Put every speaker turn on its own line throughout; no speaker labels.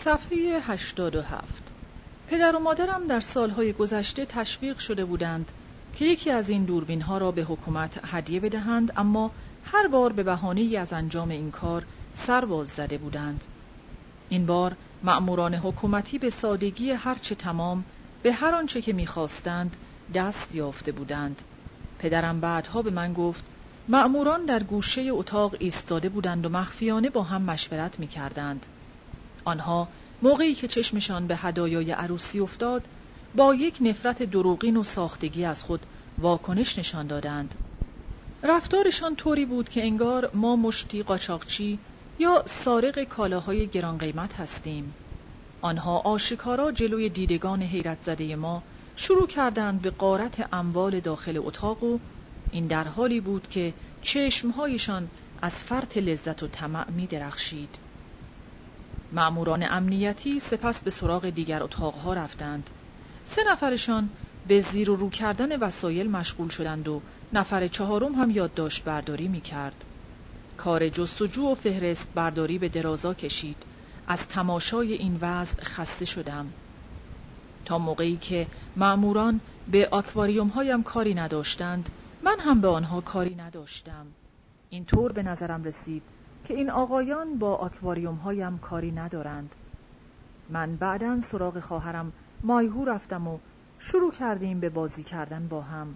صفحه 87 پدر و مادرم در سالهای گذشته تشویق شده بودند که یکی از این دوربین ها را به حکومت هدیه بدهند اما هر بار به بهانه از انجام این کار سرباز زده بودند. این بار مأموران حکومتی به سادگی هرچه تمام به هر آنچه که می‌خواستند دست یافته بودند. پدرم بعدها به من گفت مأموران در گوشه اتاق ایستاده بودند و مخفیانه با هم مشورت می‌کردند. آنها موقعی که چشمشان به هدایای عروسی افتاد با یک نفرت دروغین و ساختگی از خود واکنش نشان دادند رفتارشان طوری بود که انگار ما مشتی قاچاقچی یا سارق کالاهای گران قیمت هستیم آنها آشکارا جلوی دیدگان حیرت زده ما شروع کردند به قارت اموال داخل اتاق و این در حالی بود که چشمهایشان از فرط لذت و طمع می درخشید. معموران امنیتی سپس به سراغ دیگر اتاقها رفتند. سه نفرشان به زیر و رو کردن وسایل مشغول شدند و نفر چهارم هم یادداشت برداری می کرد. کار جستجو و فهرست برداری به درازا کشید. از تماشای این وضع خسته شدم. تا موقعی که معموران به آکواریوم هایم کاری نداشتند من هم به آنها کاری نداشتم این طور به نظرم رسید که این آقایان با آکواریوم هایم کاری ندارند من بعدا سراغ خواهرم مایهو رفتم و شروع کردیم به بازی کردن با هم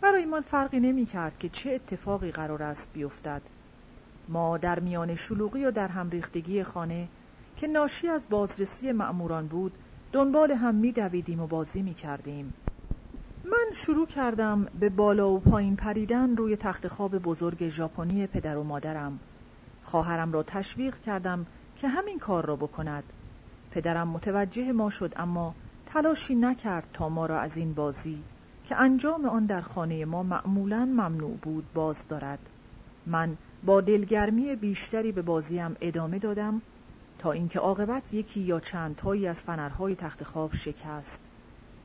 برای من فرقی نمی کرد که چه اتفاقی قرار است بیفتد ما در میان شلوغی و در هم ریختگی خانه که ناشی از بازرسی مأموران بود دنبال هم می دویدیم و بازی می کردیم. من شروع کردم به بالا و پایین پریدن روی تخت خواب بزرگ ژاپنی پدر و مادرم. خواهرم را تشویق کردم که همین کار را بکند. پدرم متوجه ما شد اما تلاشی نکرد تا ما را از این بازی که انجام آن در خانه ما معمولا ممنوع بود باز دارد. من با دلگرمی بیشتری به بازیم ادامه دادم تا اینکه عاقبت یکی یا چند تایی از فنرهای تخت خواب شکست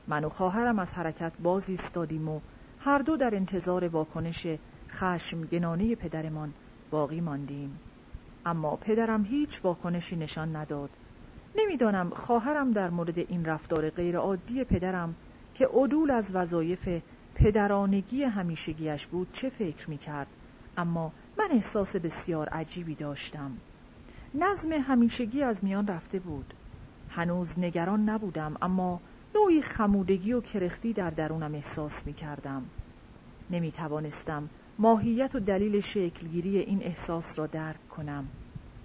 من و خواهرم از حرکت باز ایستادیم و هر دو در انتظار واکنش خشمگنانه پدرمان باقی ماندیم اما پدرم هیچ واکنشی نشان نداد. نمی‌دانم خواهرم در مورد این رفتار غیرعادی پدرم که عدول از وظایف پدرانگی همیشگیش بود چه فکر می کرد اما من احساس بسیار عجیبی داشتم. نظم همیشگی از میان رفته بود. هنوز نگران نبودم اما نوعی خمودگی و کرختی در درونم احساس می کردم نمی توانستم ماهیت و دلیل شکلگیری این احساس را درک کنم.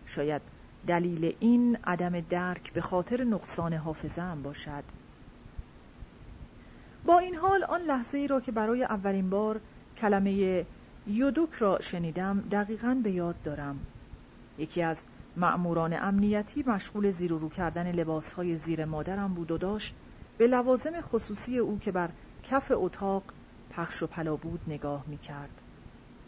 شاید دلیل این عدم درک به خاطر نقصان حافظه هم باشد. با این حال آن لحظه ای را که برای اولین بار کلمه یودوک را شنیدم دقیقا به یاد دارم. یکی از مأموران امنیتی مشغول زیر و رو کردن لباسهای زیر مادرم بود و داشت به لوازم خصوصی او که بر کف اتاق پخش و پلا بود نگاه می کرد.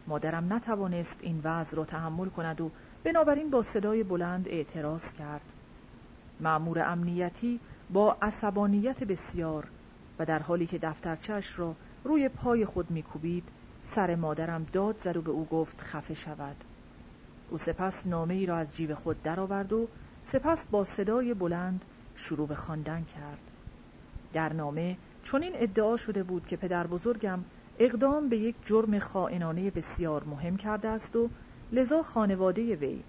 مادرم نتوانست این وضع را تحمل کند و بنابراین با صدای بلند اعتراض کرد. مأمور امنیتی با عصبانیت بسیار و در حالی که دفترچش را روی پای خود میکوبید سر مادرم داد زد و به او گفت خفه شود. او سپس نامه ای را از جیب خود درآورد و سپس با صدای بلند شروع به خواندن کرد. در نامه چنین ادعا شده بود که پدر بزرگم اقدام به یک جرم خائنانه بسیار مهم کرده است و لذا خانواده وی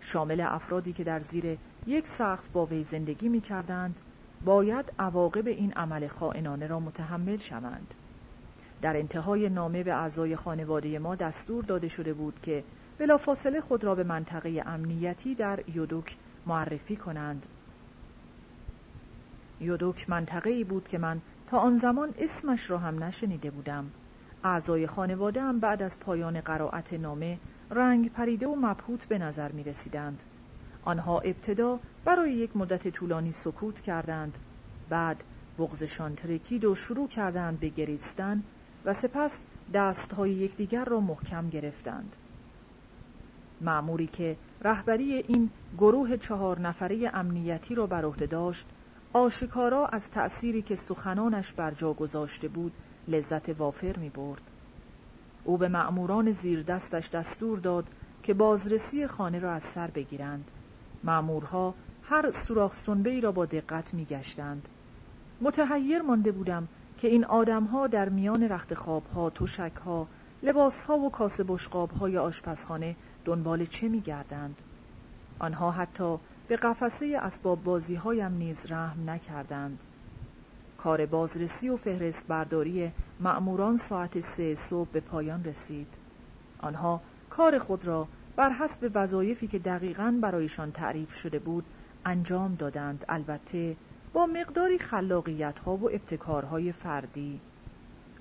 شامل افرادی که در زیر یک سقف با وی زندگی می کردند باید عواقب این عمل خائنانه را متحمل شوند. در انتهای نامه به اعضای خانواده ما دستور داده شده بود که بلافاصله خود را به منطقه امنیتی در یودوک معرفی کنند. یودوک منطقه ای بود که من تا آن زمان اسمش را هم نشنیده بودم. اعضای خانواده هم بعد از پایان قرائت نامه رنگ پریده و مبهوت به نظر می رسیدند. آنها ابتدا برای یک مدت طولانی سکوت کردند بعد بغزشان ترکید و شروع کردند به گریستن و سپس دستهای یکدیگر را محکم گرفتند معموری که رهبری این گروه چهار نفره امنیتی را بر عهده داشت آشکارا از تأثیری که سخنانش بر جا گذاشته بود لذت وافر می برد. او به مأموران زیر دستش دستور داد که بازرسی خانه را از سر بگیرند. مأمورها هر سوراخ سنبه را با دقت می گشتند. متحیر مانده بودم که این آدمها در میان رخت خوابها، تشکها، لباسها و کاسه بشقابهای آشپزخانه دنبال چه می گردند؟ آنها حتی به قفسه اسباب بازی هایم نیز رحم نکردند. کار بازرسی و فهرست برداری مأموران ساعت سه صبح به پایان رسید. آنها کار خود را بر حسب وظایفی که دقیقا برایشان تعریف شده بود انجام دادند. البته با مقداری خلاقیت ها و ابتکارهای فردی.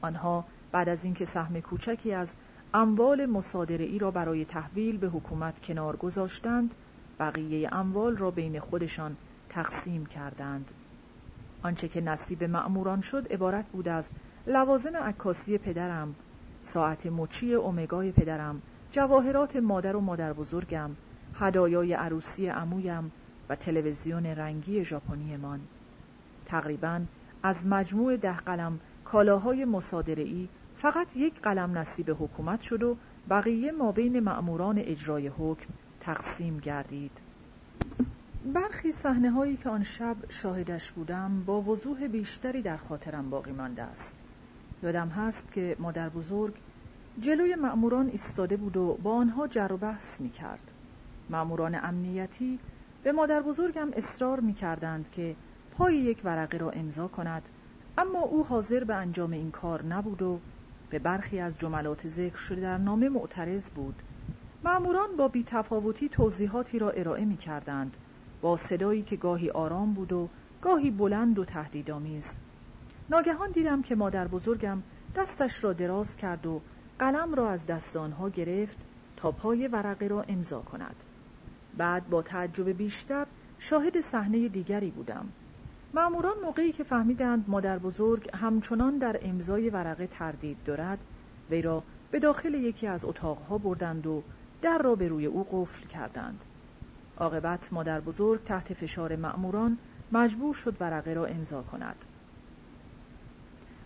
آنها بعد از اینکه سهم کوچکی از اموال مصادره ای را برای تحویل به حکومت کنار گذاشتند بقیه اموال را بین خودشان تقسیم کردند. آنچه که نصیب مأموران شد عبارت بود از لوازم عکاسی پدرم ساعت مچی اومگای پدرم جواهرات مادر و مادر بزرگم هدایای عروسی عمویم و تلویزیون رنگی ژاپنیمان. تقریبا از مجموع ده قلم کالاهای ای فقط یک قلم نصیب حکومت شد و بقیه ما بین مأموران اجرای حکم تقسیم گردید. برخی صحنه هایی که آن شب شاهدش بودم با وضوح بیشتری در خاطرم باقی مانده است. یادم هست که مادر بزرگ جلوی مأموران ایستاده بود و با آنها جر و بحث می کرد. مأموران امنیتی به مادر بزرگم اصرار می کردند که پای یک ورقه را امضا کند اما او حاضر به انجام این کار نبود و به برخی از جملات ذکر شده در نامه معترض بود. مأموران با بیتفاوتی توضیحاتی را ارائه می کردند با صدایی که گاهی آرام بود و گاهی بلند و تهدیدآمیز. ناگهان دیدم که مادر بزرگم دستش را دراز کرد و قلم را از دستانها گرفت تا پای ورقه را امضا کند. بعد با تعجب بیشتر شاهد صحنه دیگری بودم. مأموران موقعی که فهمیدند مادر بزرگ همچنان در امضای ورقه تردید دارد وی را به داخل یکی از اتاقها بردند و در را به روی او قفل کردند. عاقبت مادر بزرگ تحت فشار مأموران مجبور شد ورقه را امضا کند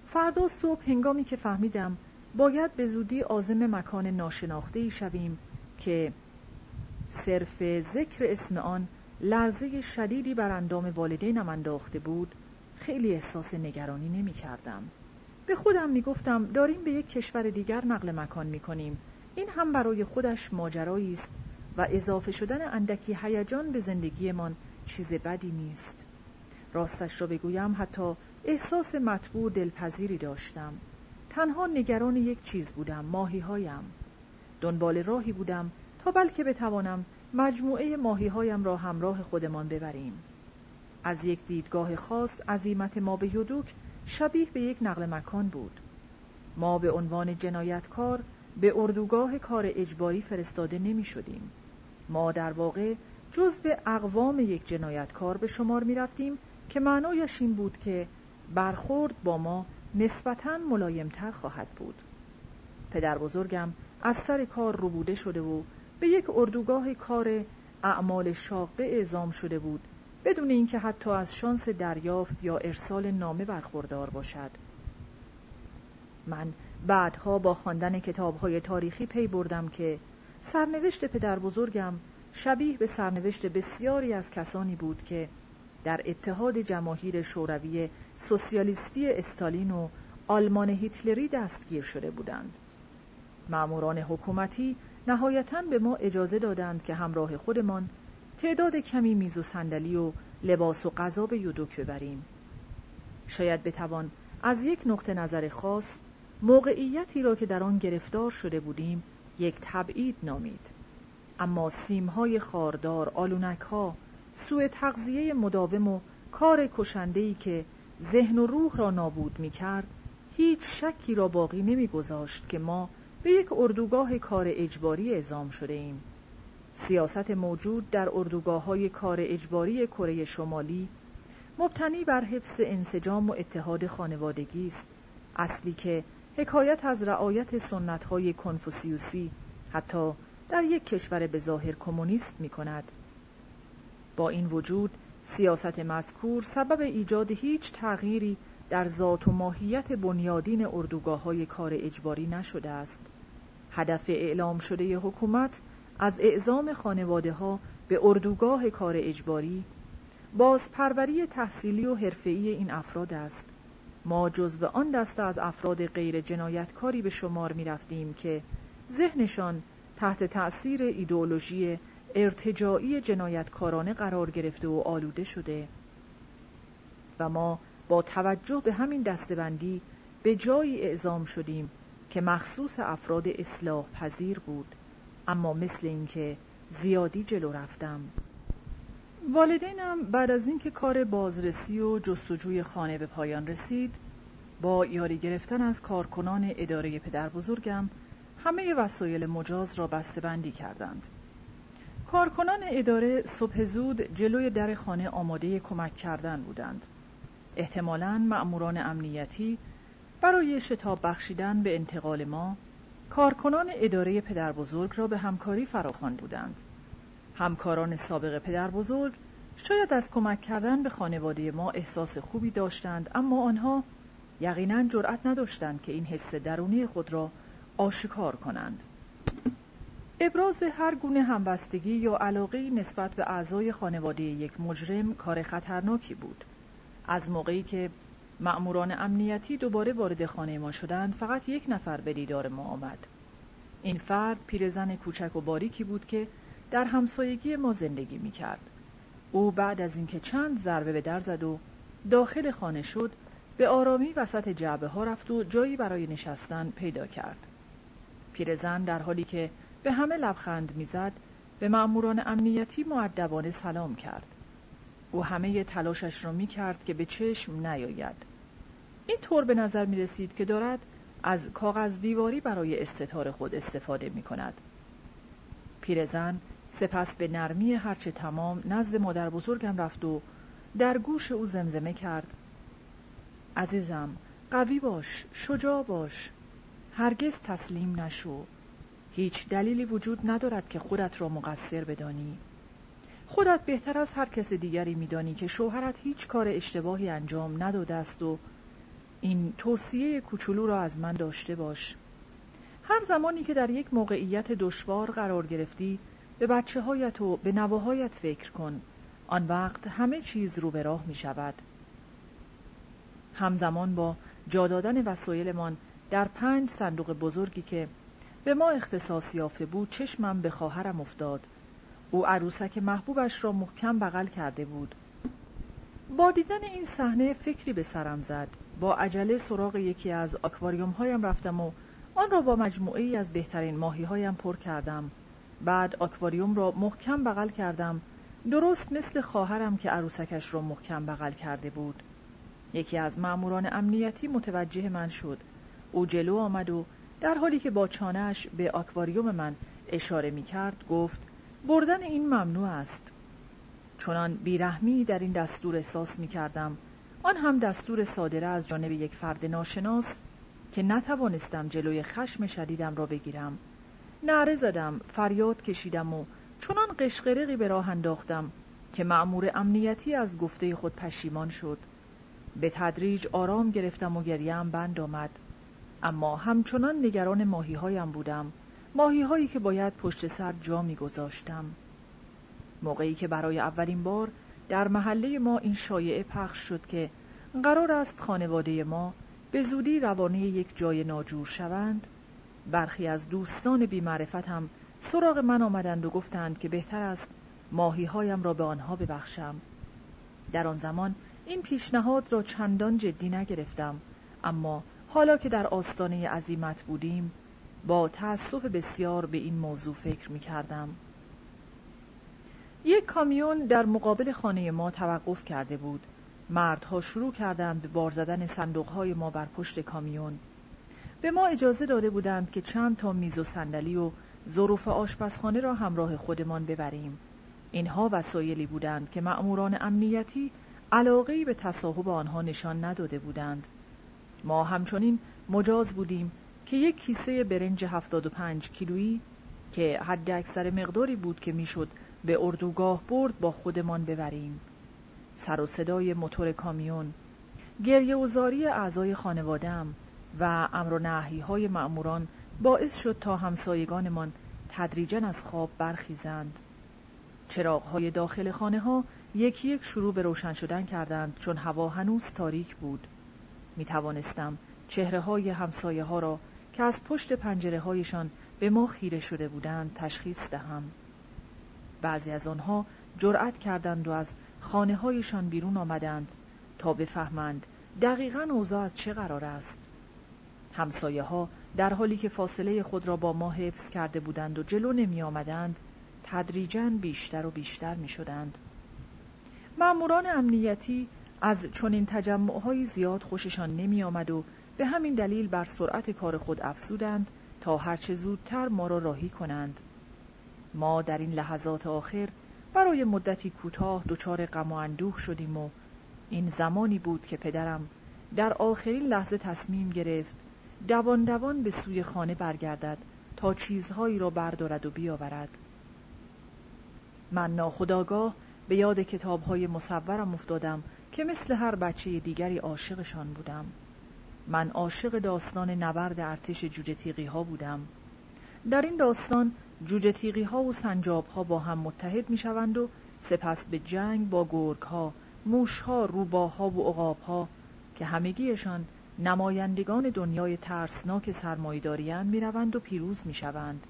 فردا صبح هنگامی که فهمیدم باید به زودی آزم مکان ناشناخته شویم که صرف ذکر اسم آن لرزه شدیدی بر اندام والدینم انداخته بود خیلی احساس نگرانی نمی کردم. به خودم می گفتم داریم به یک کشور دیگر نقل مکان می کنیم. این هم برای خودش ماجرایی است و اضافه شدن اندکی هیجان به زندگیمان چیز بدی نیست. راستش را بگویم حتی احساس مطبوع دلپذیری داشتم. تنها نگران یک چیز بودم ماهی هایم. دنبال راهی بودم تا بلکه بتوانم مجموعه ماهی هایم را همراه خودمان ببریم. از یک دیدگاه خاص عظیمت ما به یودوک شبیه به یک نقل مکان بود. ما به عنوان جنایتکار به اردوگاه کار اجباری فرستاده نمی شدیم. ما در واقع به اقوام یک جنایتکار به شمار می رفتیم که معنایش این بود که برخورد با ما نسبتاً ملایمتر خواهد بود. پدر بزرگم از سر کار ربوده شده و به یک اردوگاه کار اعمال شاقه اعزام شده بود بدون اینکه حتی از شانس دریافت یا ارسال نامه برخوردار باشد من بعدها با خواندن کتابهای تاریخی پی بردم که سرنوشت پدر بزرگم شبیه به سرنوشت بسیاری از کسانی بود که در اتحاد جماهیر شوروی سوسیالیستی استالین و آلمان هیتلری دستگیر شده بودند. ماموران حکومتی نهایتا به ما اجازه دادند که همراه خودمان تعداد کمی میز و صندلی و لباس و غذا به یودوک ببریم. شاید بتوان از یک نقطه نظر خاص موقعیتی را که در آن گرفتار شده بودیم یک تبعید نامید. اما سیمهای خاردار، آلونکها، سوء تغذیه مداوم و کار کشندهی که ذهن و روح را نابود می کرد هیچ شکی را باقی نمی گذاشت که ما به یک اردوگاه کار اجباری اعزام شده ایم. سیاست موجود در اردوگاه های کار اجباری کره شمالی مبتنی بر حفظ انسجام و اتحاد خانوادگی است اصلی که حکایت از رعایت سنت های کنفوسیوسی حتی در یک کشور به ظاهر کمونیست می کند. با این وجود سیاست مذکور سبب ایجاد هیچ تغییری در ذات و ماهیت بنیادین اردوگاه های کار اجباری نشده است. هدف اعلام شده حکومت از اعزام خانواده ها به اردوگاه کار اجباری بازپروری تحصیلی و حرفه‌ای این افراد است ما جزو آن دسته از افراد غیر جنایتکاری به شمار می رفتیم که ذهنشان تحت تأثیر ایدئولوژی ارتجاعی جنایتکارانه قرار گرفته و آلوده شده. و ما با توجه به همین دستبندی به جایی اعزام شدیم که مخصوص افراد اصلاح پذیر بود اما مثل اینکه زیادی جلو رفتم. والدینم بعد از اینکه کار بازرسی و جستجوی خانه به پایان رسید با یاری گرفتن از کارکنان اداره پدر بزرگم همه وسایل مجاز را بندی کردند. کارکنان اداره صبح زود جلوی در خانه آماده کمک کردن بودند. احتمالاً مأموران امنیتی برای شتاب بخشیدن به انتقال ما کارکنان اداره پدر بزرگ را به همکاری فراخوان بودند. همکاران سابق پدر بزرگ شاید از کمک کردن به خانواده ما احساس خوبی داشتند اما آنها یقینا جرأت نداشتند که این حس درونی خود را آشکار کنند. ابراز هر گونه همبستگی یا علاقه نسبت به اعضای خانواده یک مجرم کار خطرناکی بود. از موقعی که مأموران امنیتی دوباره وارد خانه ما شدند فقط یک نفر به دیدار ما آمد. این فرد پیرزن کوچک و باریکی بود که در همسایگی ما زندگی می کرد. او بعد از اینکه چند ضربه به در زد و داخل خانه شد به آرامی وسط جعبه ها رفت و جایی برای نشستن پیدا کرد. پیرزن در حالی که به همه لبخند می‌زد به مأموران امنیتی معدبانه سلام کرد. او همه تلاشش را می کرد که به چشم نیاید. این طور به نظر می رسید که دارد از کاغذ دیواری برای استتار خود استفاده می کند. پیرزن سپس به نرمی هرچه تمام نزد مادر بزرگم رفت و در گوش او زمزمه کرد. عزیزم قوی باش شجاع باش. هرگز تسلیم نشو. هیچ دلیلی وجود ندارد که خودت را مقصر بدانی. خودت بهتر از هر کس دیگری میدانی که شوهرت هیچ کار اشتباهی انجام نداده است و این توصیه کوچولو را از من داشته باش. هر زمانی که در یک موقعیت دشوار قرار گرفتی به بچه هایت و به نواهایت فکر کن. آن وقت همه چیز رو به راه می شود همزمان با جا دادن وسایلمان در پنج صندوق بزرگی که به ما اختصاص یافته بود چشمم به خواهرم افتاد. او عروسک محبوبش را محکم بغل کرده بود. با دیدن این صحنه فکری به سرم زد. با عجله سراغ یکی از آکواریوم هایم رفتم و آن را با مجموعه ای از بهترین ماهی هایم پر کردم. بعد آکواریوم را محکم بغل کردم. درست مثل خواهرم که عروسکش را محکم بغل کرده بود. یکی از ماموران امنیتی متوجه من شد. او جلو آمد و در حالی که با چانهش به آکواریوم من اشاره می کرد گفت بردن این ممنوع است. چنان بیرحمی در این دستور احساس می کردم آن هم دستور صادره از جانب یک فرد ناشناس که نتوانستم جلوی خشم شدیدم را بگیرم. نعره زدم فریاد کشیدم و چنان قشقرقی به راه انداختم که مأمور امنیتی از گفته خود پشیمان شد به تدریج آرام گرفتم و گریم بند آمد اما همچنان نگران ماهی هایم بودم ماهی هایی که باید پشت سر جا می گذاشتم. موقعی که برای اولین بار در محله ما این شایعه پخش شد که قرار است خانواده ما به زودی روانه یک جای ناجور شوند برخی از دوستان بیمعرفت هم سراغ من آمدند و گفتند که بهتر است ماهی هایم را به آنها ببخشم. در آن زمان این پیشنهاد را چندان جدی نگرفتم اما حالا که در آستانه عزیمت بودیم با تأسف بسیار به این موضوع فکر می کردم. یک کامیون در مقابل خانه ما توقف کرده بود. مردها شروع کردند به بار زدن صندوقهای ما بر پشت کامیون. به ما اجازه داده بودند که چند تا میز و صندلی و ظروف آشپزخانه را همراه خودمان ببریم. اینها وسایلی بودند که مأموران امنیتی علاقه به تصاحب آنها نشان نداده بودند. ما همچنین مجاز بودیم که یک کیسه برنج 75 کیلویی که حد اکثر مقداری بود که می‌شد به اردوگاه برد با خودمان ببریم. سر و صدای موتور کامیون گریه و زاری اعضای خانوادم و امر و نحی های معموران باعث شد تا همسایگانمان تدریجا از خواب برخیزند. چراغ های داخل خانه ها یکی یک شروع به روشن شدن کردند چون هوا هنوز تاریک بود. می توانستم چهره های همسایه ها را که از پشت پنجره هایشان به ما خیره شده بودند تشخیص دهم. بعضی از آنها جرأت کردند و از خانه هایشان بیرون آمدند تا بفهمند دقیقا اوضاع از چه قرار است. همسایه ها در حالی که فاصله خود را با ما حفظ کرده بودند و جلو نمی آمدند تدریجا بیشتر و بیشتر می شدند مأموران امنیتی از چنین تجمعهایی زیاد خوششان نمی آمد و به همین دلیل بر سرعت کار خود افزودند تا هرچه زودتر ما را راهی کنند. ما در این لحظات آخر برای مدتی کوتاه دچار غم و اندوه شدیم و این زمانی بود که پدرم در آخرین لحظه تصمیم گرفت دوان دوان به سوی خانه برگردد تا چیزهایی را بردارد و بیاورد. من ناخداگاه به یاد کتابهای مصورم افتادم که مثل هر بچه دیگری عاشقشان بودم. من عاشق داستان نبرد ارتش جوجه تیغی ها بودم. در این داستان جوجه تیغی ها و سنجاب ها با هم متحد می شوند و سپس به جنگ با گرگ ها، موش ها، روباها و عقاب ها که همگیشان نمایندگان دنیای ترسناک سرمایداریان می روند و پیروز می شوند.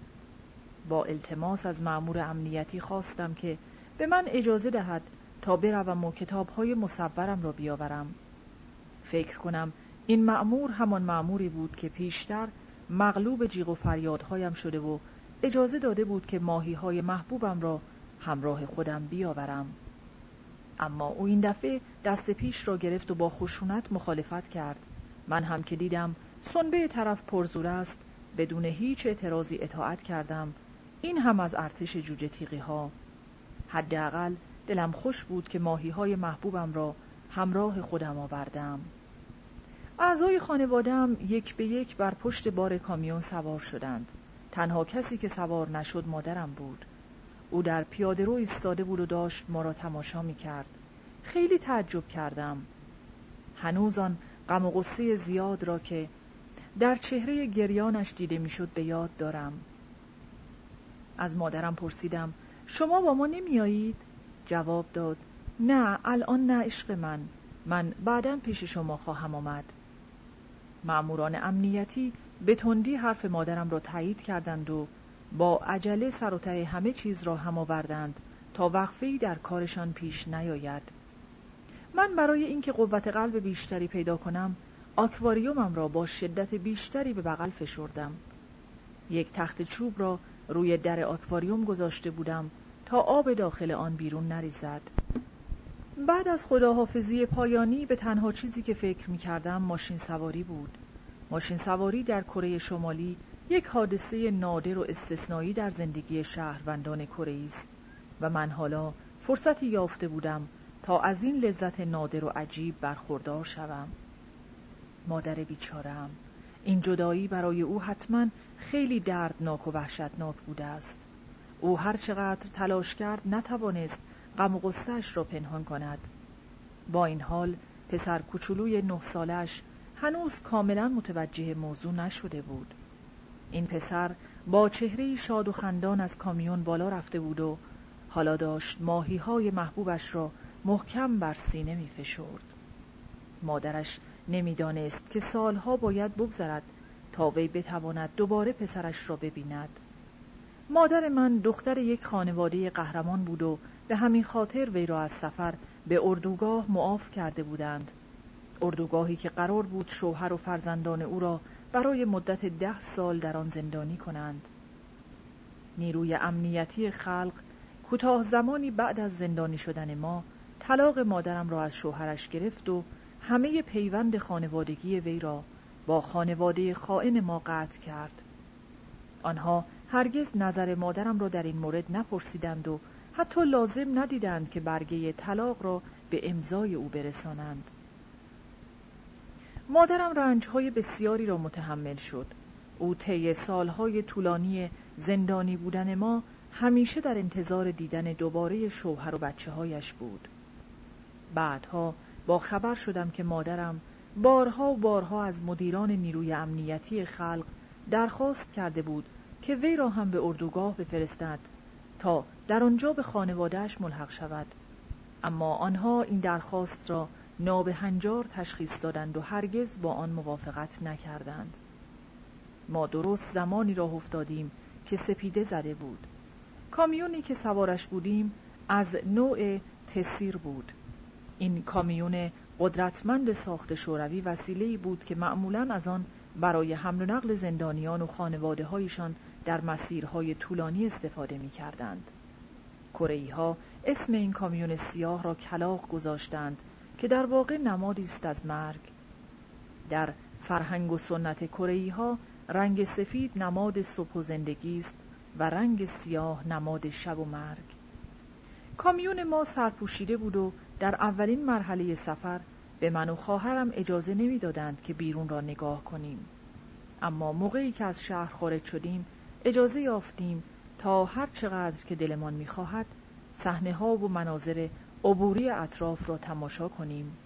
با التماس از معمور امنیتی خواستم که به من اجازه دهد تا بروم و کتابهای مصورم را بیاورم. فکر کنم این معمور همان معموری بود که پیشتر مغلوب جیغ و فریادهایم شده و اجازه داده بود که ماهی های محبوبم را همراه خودم بیاورم. اما او این دفعه دست پیش را گرفت و با خشونت مخالفت کرد. من هم که دیدم سنبه طرف پرزور است بدون هیچ اعتراضی اطاعت کردم. این هم از ارتش جوجه تیغی ها. حداقل دلم خوش بود که ماهی های محبوبم را همراه خودم آوردم. اعضای خانوادم یک به یک بر پشت بار کامیون سوار شدند. تنها کسی که سوار نشد مادرم بود. او در پیاده رو ایستاده بود و داشت ما را تماشا می کرد خیلی تعجب کردم. هنوز آن غم و غصه زیاد را که در چهره گریانش دیده می‌شد به یاد دارم. از مادرم پرسیدم شما با ما نمیایید؟ جواب داد نه الان نه عشق من. من بعدا پیش شما خواهم آمد. معموران امنیتی به تندی حرف مادرم را تایید کردند و با عجله سر و همه چیز را هم آوردند تا وقفه‌ای در کارشان پیش نیاید. من برای اینکه قوت قلب بیشتری پیدا کنم آکواریومم را با شدت بیشتری به بغل فشردم. یک تخت چوب را روی در آکواریوم گذاشته بودم تا آب داخل آن بیرون نریزد. بعد از خداحافظی پایانی به تنها چیزی که فکر می کردم ماشین سواری بود. ماشین سواری در کره شمالی یک حادثه نادر و استثنایی در زندگی شهروندان کره است و من حالا فرصتی یافته بودم تا از این لذت نادر و عجیب برخوردار شوم. مادر بیچارم این جدایی برای او حتما خیلی دردناک و وحشتناک بوده است. او هر چقدر تلاش کرد نتوانست غم و غصهش را پنهان کند. با این حال پسر کوچولوی نه سالش هنوز کاملا متوجه موضوع نشده بود. این پسر با چهره شاد و خندان از کامیون بالا رفته بود و حالا داشت ماهی های محبوبش را محکم بر سینه می فشرد. مادرش نمی‌دانست که سالها باید بگذرد تا وی بتواند دوباره پسرش را ببیند. مادر من دختر یک خانواده قهرمان بود و به همین خاطر وی را از سفر به اردوگاه معاف کرده بودند. اردوگاهی که قرار بود شوهر و فرزندان او را برای مدت ده سال در آن زندانی کنند. نیروی امنیتی خلق کوتاه زمانی بعد از زندانی شدن ما طلاق مادرم را از شوهرش گرفت و همه پیوند خانوادگی وی را با خانواده خائن ما قطع کرد. آنها هرگز نظر مادرم را در این مورد نپرسیدند و حتی لازم ندیدند که برگه طلاق را به امضای او برسانند. مادرم رنجهای بسیاری را متحمل شد. او طی سالهای طولانی زندانی بودن ما همیشه در انتظار دیدن دوباره شوهر و بچه هایش بود. بعدها با خبر شدم که مادرم بارها و بارها از مدیران نیروی امنیتی خلق درخواست کرده بود که وی را هم به اردوگاه بفرستد تا در آنجا به خانوادهش ملحق شود. اما آنها این درخواست را نابهنجار تشخیص دادند و هرگز با آن موافقت نکردند. ما درست زمانی راه افتادیم که سپیده زده بود. کامیونی که سوارش بودیم از نوع تسیر بود. این کامیون قدرتمند ساخت شوروی وسیله‌ای بود که معمولا از آن برای حمل و نقل زندانیان و خانواده هایشان در مسیرهای طولانی استفاده می کردند. اسم این کامیون سیاه را کلاق گذاشتند که در واقع نمادی است از مرگ. در فرهنگ و سنت کره رنگ سفید نماد صبح و زندگی است و رنگ سیاه نماد شب و مرگ. کامیون ما سرپوشیده بود و در اولین مرحله سفر به من و خواهرم اجازه نمی‌دادند که بیرون را نگاه کنیم. اما موقعی که از شهر خارج شدیم اجازه یافتیم تا هر چقدر که دلمان می‌خواهد صحنه ها و مناظر عبوری اطراف را تماشا کنیم.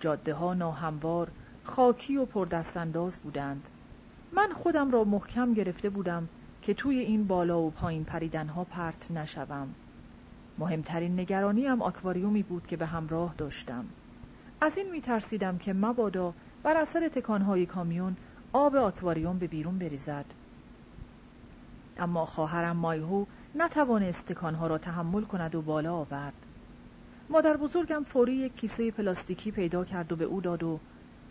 جاده ها ناهموار خاکی و پردستانداز بودند. من خودم را محکم گرفته بودم که توی این بالا و پایین پریدن ها پرت نشوم. مهمترین نگرانی هم آکواریومی بود که به همراه داشتم. از این می ترسیدم که مبادا بر اثر تکانهای کامیون آب آکواریوم به بیرون بریزد. اما خواهرم مایهو نتوانست تکانها را تحمل کند و بالا آورد. مادر بزرگم فوری یک کیسه پلاستیکی پیدا کرد و به او داد و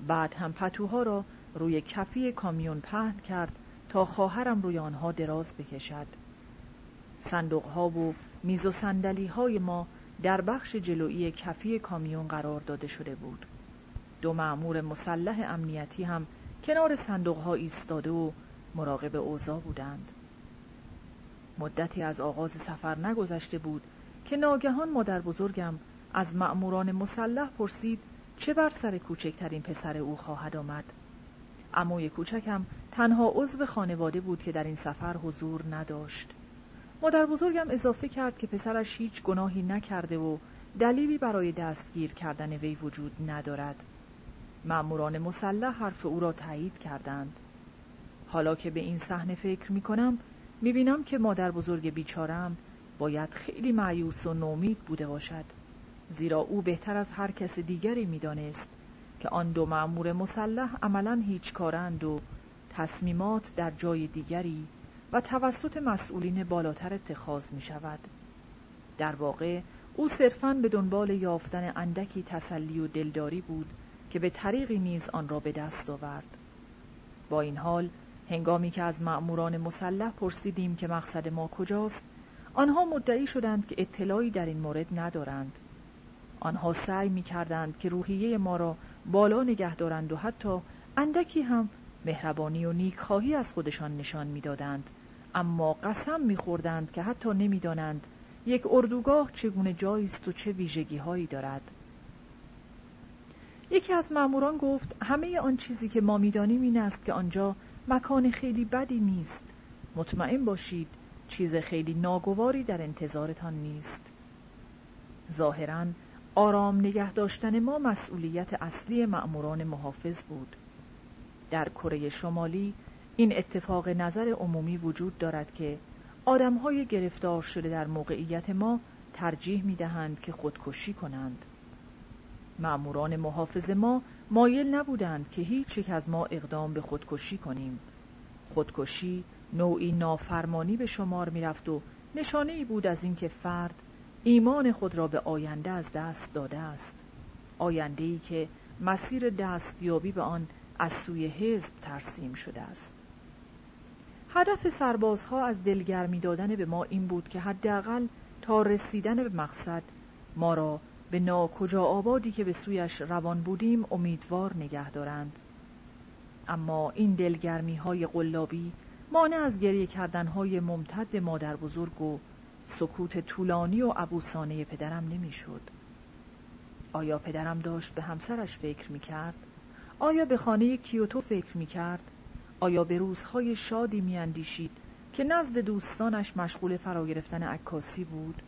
بعد هم پتوها را روی کفی کامیون پهن کرد تا خواهرم روی آنها دراز بکشد. صندوقها و میز و سندلی های ما در بخش جلویی کفی کامیون قرار داده شده بود. دو معمور مسلح امنیتی هم کنار صندوق ها ایستاده و مراقب اوضاع بودند. مدتی از آغاز سفر نگذشته بود که ناگهان مادر بزرگم از مأموران مسلح پرسید چه بر سر کوچکترین پسر او خواهد آمد. عموی کوچکم تنها عضو خانواده بود که در این سفر حضور نداشت. مادر بزرگم اضافه کرد که پسرش هیچ گناهی نکرده و دلیلی برای دستگیر کردن وی وجود ندارد. مأموران مسلح حرف او را تایید کردند. حالا که به این صحنه فکر می کنم می بینم که مادر بزرگ بیچارم باید خیلی معیوس و نومید بوده باشد. زیرا او بهتر از هر کس دیگری می دانست که آن دو مأمور مسلح عملا هیچ کارند و تصمیمات در جای دیگری و توسط مسئولین بالاتر اتخاذ می شود. در واقع او صرفاً به دنبال یافتن اندکی تسلی و دلداری بود که به طریقی نیز آن را به دست آورد. با این حال هنگامی که از مأموران مسلح پرسیدیم که مقصد ما کجاست آنها مدعی شدند که اطلاعی در این مورد ندارند آنها سعی می کردند که روحیه ما را بالا نگه دارند و حتی اندکی هم مهربانی و نیکخواهی از خودشان نشان می‌دادند اما قسم میخوردند که حتی نمی‌دانند یک اردوگاه چگونه جایی است و چه ویژگی هایی دارد. یکی از ماموران گفت همه آن چیزی که ما می‌دانیم این است که آنجا مکان خیلی بدی نیست. مطمئن باشید چیز خیلی ناگواری در انتظارتان نیست. ظاهرا آرام نگه داشتن ما مسئولیت اصلی مأموران محافظ بود. در کره شمالی این اتفاق نظر عمومی وجود دارد که آدمهای گرفتار شده در موقعیت ما ترجیح می دهند که خودکشی کنند. معموران محافظ ما مایل نبودند که هیچ یک از ما اقدام به خودکشی کنیم. خودکشی نوعی نافرمانی به شمار می رفت و نشانه ای بود از اینکه فرد ایمان خود را به آینده از دست داده است. آینده ای که مسیر دستیابی به آن از سوی حزب ترسیم شده است. هدف سربازها از دلگرمی دادن به ما این بود که حداقل تا رسیدن به مقصد ما را به ناکجا آبادی که به سویش روان بودیم امیدوار نگه دارند اما این دلگرمی های قلابی مانع از گریه کردن های ممتد مادر بزرگ و سکوت طولانی و عبوسانه پدرم نمی‌شد. آیا پدرم داشت به همسرش فکر می کرد؟ آیا به خانه کیوتو فکر می کرد؟ آیا به روزهای شادی میاندیشید که نزد دوستانش مشغول فرا گرفتن عکاسی بود؟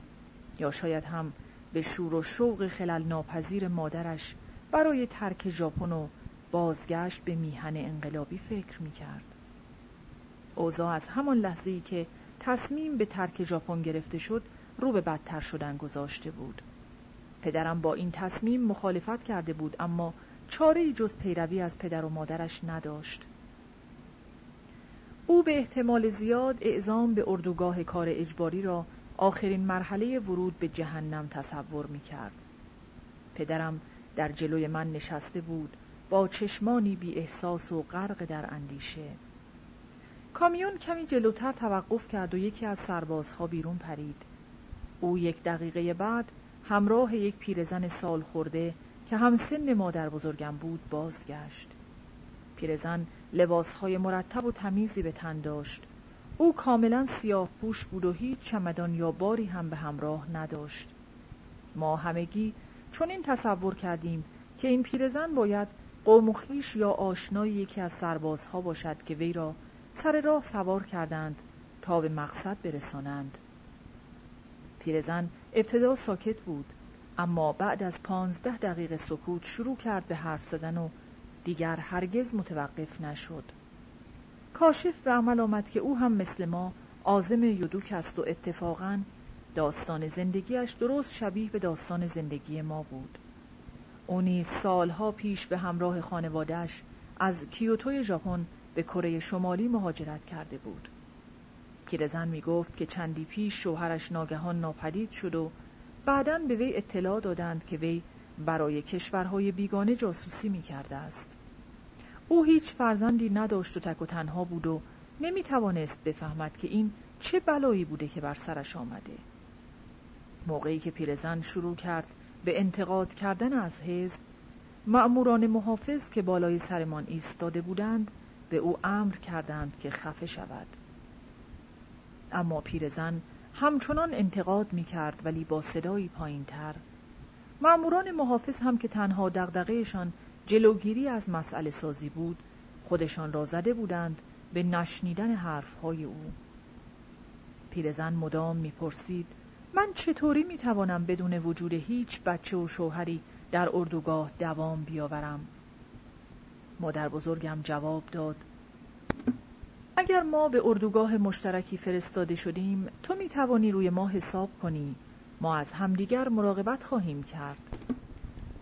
یا شاید هم به شور و شوق خلل ناپذیر مادرش برای ترک ژاپن و بازگشت به میهن انقلابی فکر می‌کرد؟ اوضاع از همان لحظه ای که تصمیم به ترک ژاپن گرفته شد رو به بدتر شدن گذاشته بود. پدرم با این تصمیم مخالفت کرده بود اما چاره جز پیروی از پدر و مادرش نداشت. او به احتمال زیاد اعزام به اردوگاه کار اجباری را آخرین مرحله ورود به جهنم تصور می کرد. پدرم در جلوی من نشسته بود با چشمانی بی احساس و غرق در اندیشه. کامیون کمی جلوتر توقف کرد و یکی از سربازها بیرون پرید. او یک دقیقه بعد همراه یک پیرزن سال خورده که هم سن مادر بزرگم بود بازگشت. پیرزن لباسهای مرتب و تمیزی به تن داشت. او کاملا سیاه پوش بود و هیچ چمدان یا باری هم به همراه نداشت. ما همگی چون این تصور کردیم که این پیرزن باید قوم و یا آشنای یکی از سربازها باشد که وی را سر راه سوار کردند تا به مقصد برسانند. پیرزن ابتدا ساکت بود اما بعد از پانزده دقیقه سکوت شروع کرد به حرف زدن و دیگر هرگز متوقف نشد. کاشف به عمل آمد که او هم مثل ما آزم یدوک است و اتفاقا داستان زندگیش درست شبیه به داستان زندگی ما بود. او نیز سالها پیش به همراه خانوادهش از کیوتوی ژاپن به کره شمالی مهاجرت کرده بود. پیرزن می گفت که چندی پیش شوهرش ناگهان ناپدید شد و بعدا به وی اطلاع دادند که وی برای کشورهای بیگانه جاسوسی می کرده است. او هیچ فرزندی نداشت و تک و تنها بود و نمی توانست بفهمد که این چه بلایی بوده که بر سرش آمده. موقعی که پیرزن شروع کرد به انتقاد کردن از حزب مأموران محافظ که بالای سرمان ایستاده بودند به او امر کردند که خفه شود اما پیرزن همچنان انتقاد می کرد ولی با صدایی پایین تر مأموران محافظ هم که تنها دغدغهشان جلوگیری از مسئله سازی بود خودشان را زده بودند به نشنیدن حرفهای او. پیرزن مدام می‌پرسید من چطوری می‌توانم بدون وجود هیچ بچه و شوهری در اردوگاه دوام بیاورم؟ مادر بزرگم جواب داد اگر ما به اردوگاه مشترکی فرستاده شدیم تو می توانی روی ما حساب کنی. ما از همدیگر مراقبت خواهیم کرد.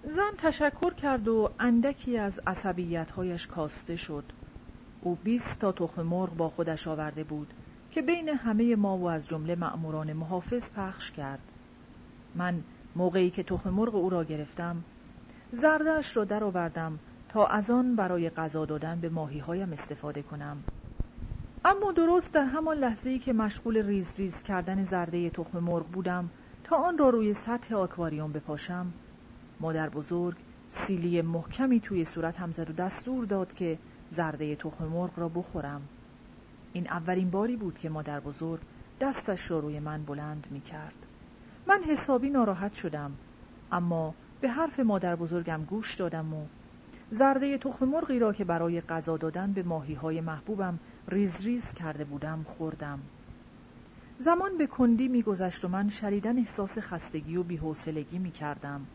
زن تشکر کرد و اندکی از عصبیتهایش کاسته شد. او بیست تا تخم مرغ با خودش آورده بود که بین همه ما و از جمله مأموران محافظ پخش کرد. من موقعی که تخم مرغ او را گرفتم زردش را درآوردم تا از آن برای غذا دادن به ماهیهایم استفاده کنم. اما درست در همان لحظه‌ای که مشغول ریز ریز کردن زرده تخم مرغ بودم تا آن را روی سطح آکواریوم بپاشم مادر بزرگ سیلی محکمی توی صورت هم زد و دستور داد که زرده تخم مرغ را بخورم این اولین باری بود که مادر بزرگ دستش را روی من بلند می کرد. من حسابی ناراحت شدم اما به حرف مادر بزرگم گوش دادم و زرده تخم مرغی را که برای غذا دادن به ماهی های محبوبم ریز ریز کرده بودم خوردم. زمان به کندی میگذشت و من شریدن احساس خستگی و بیحوصلگی می کردم.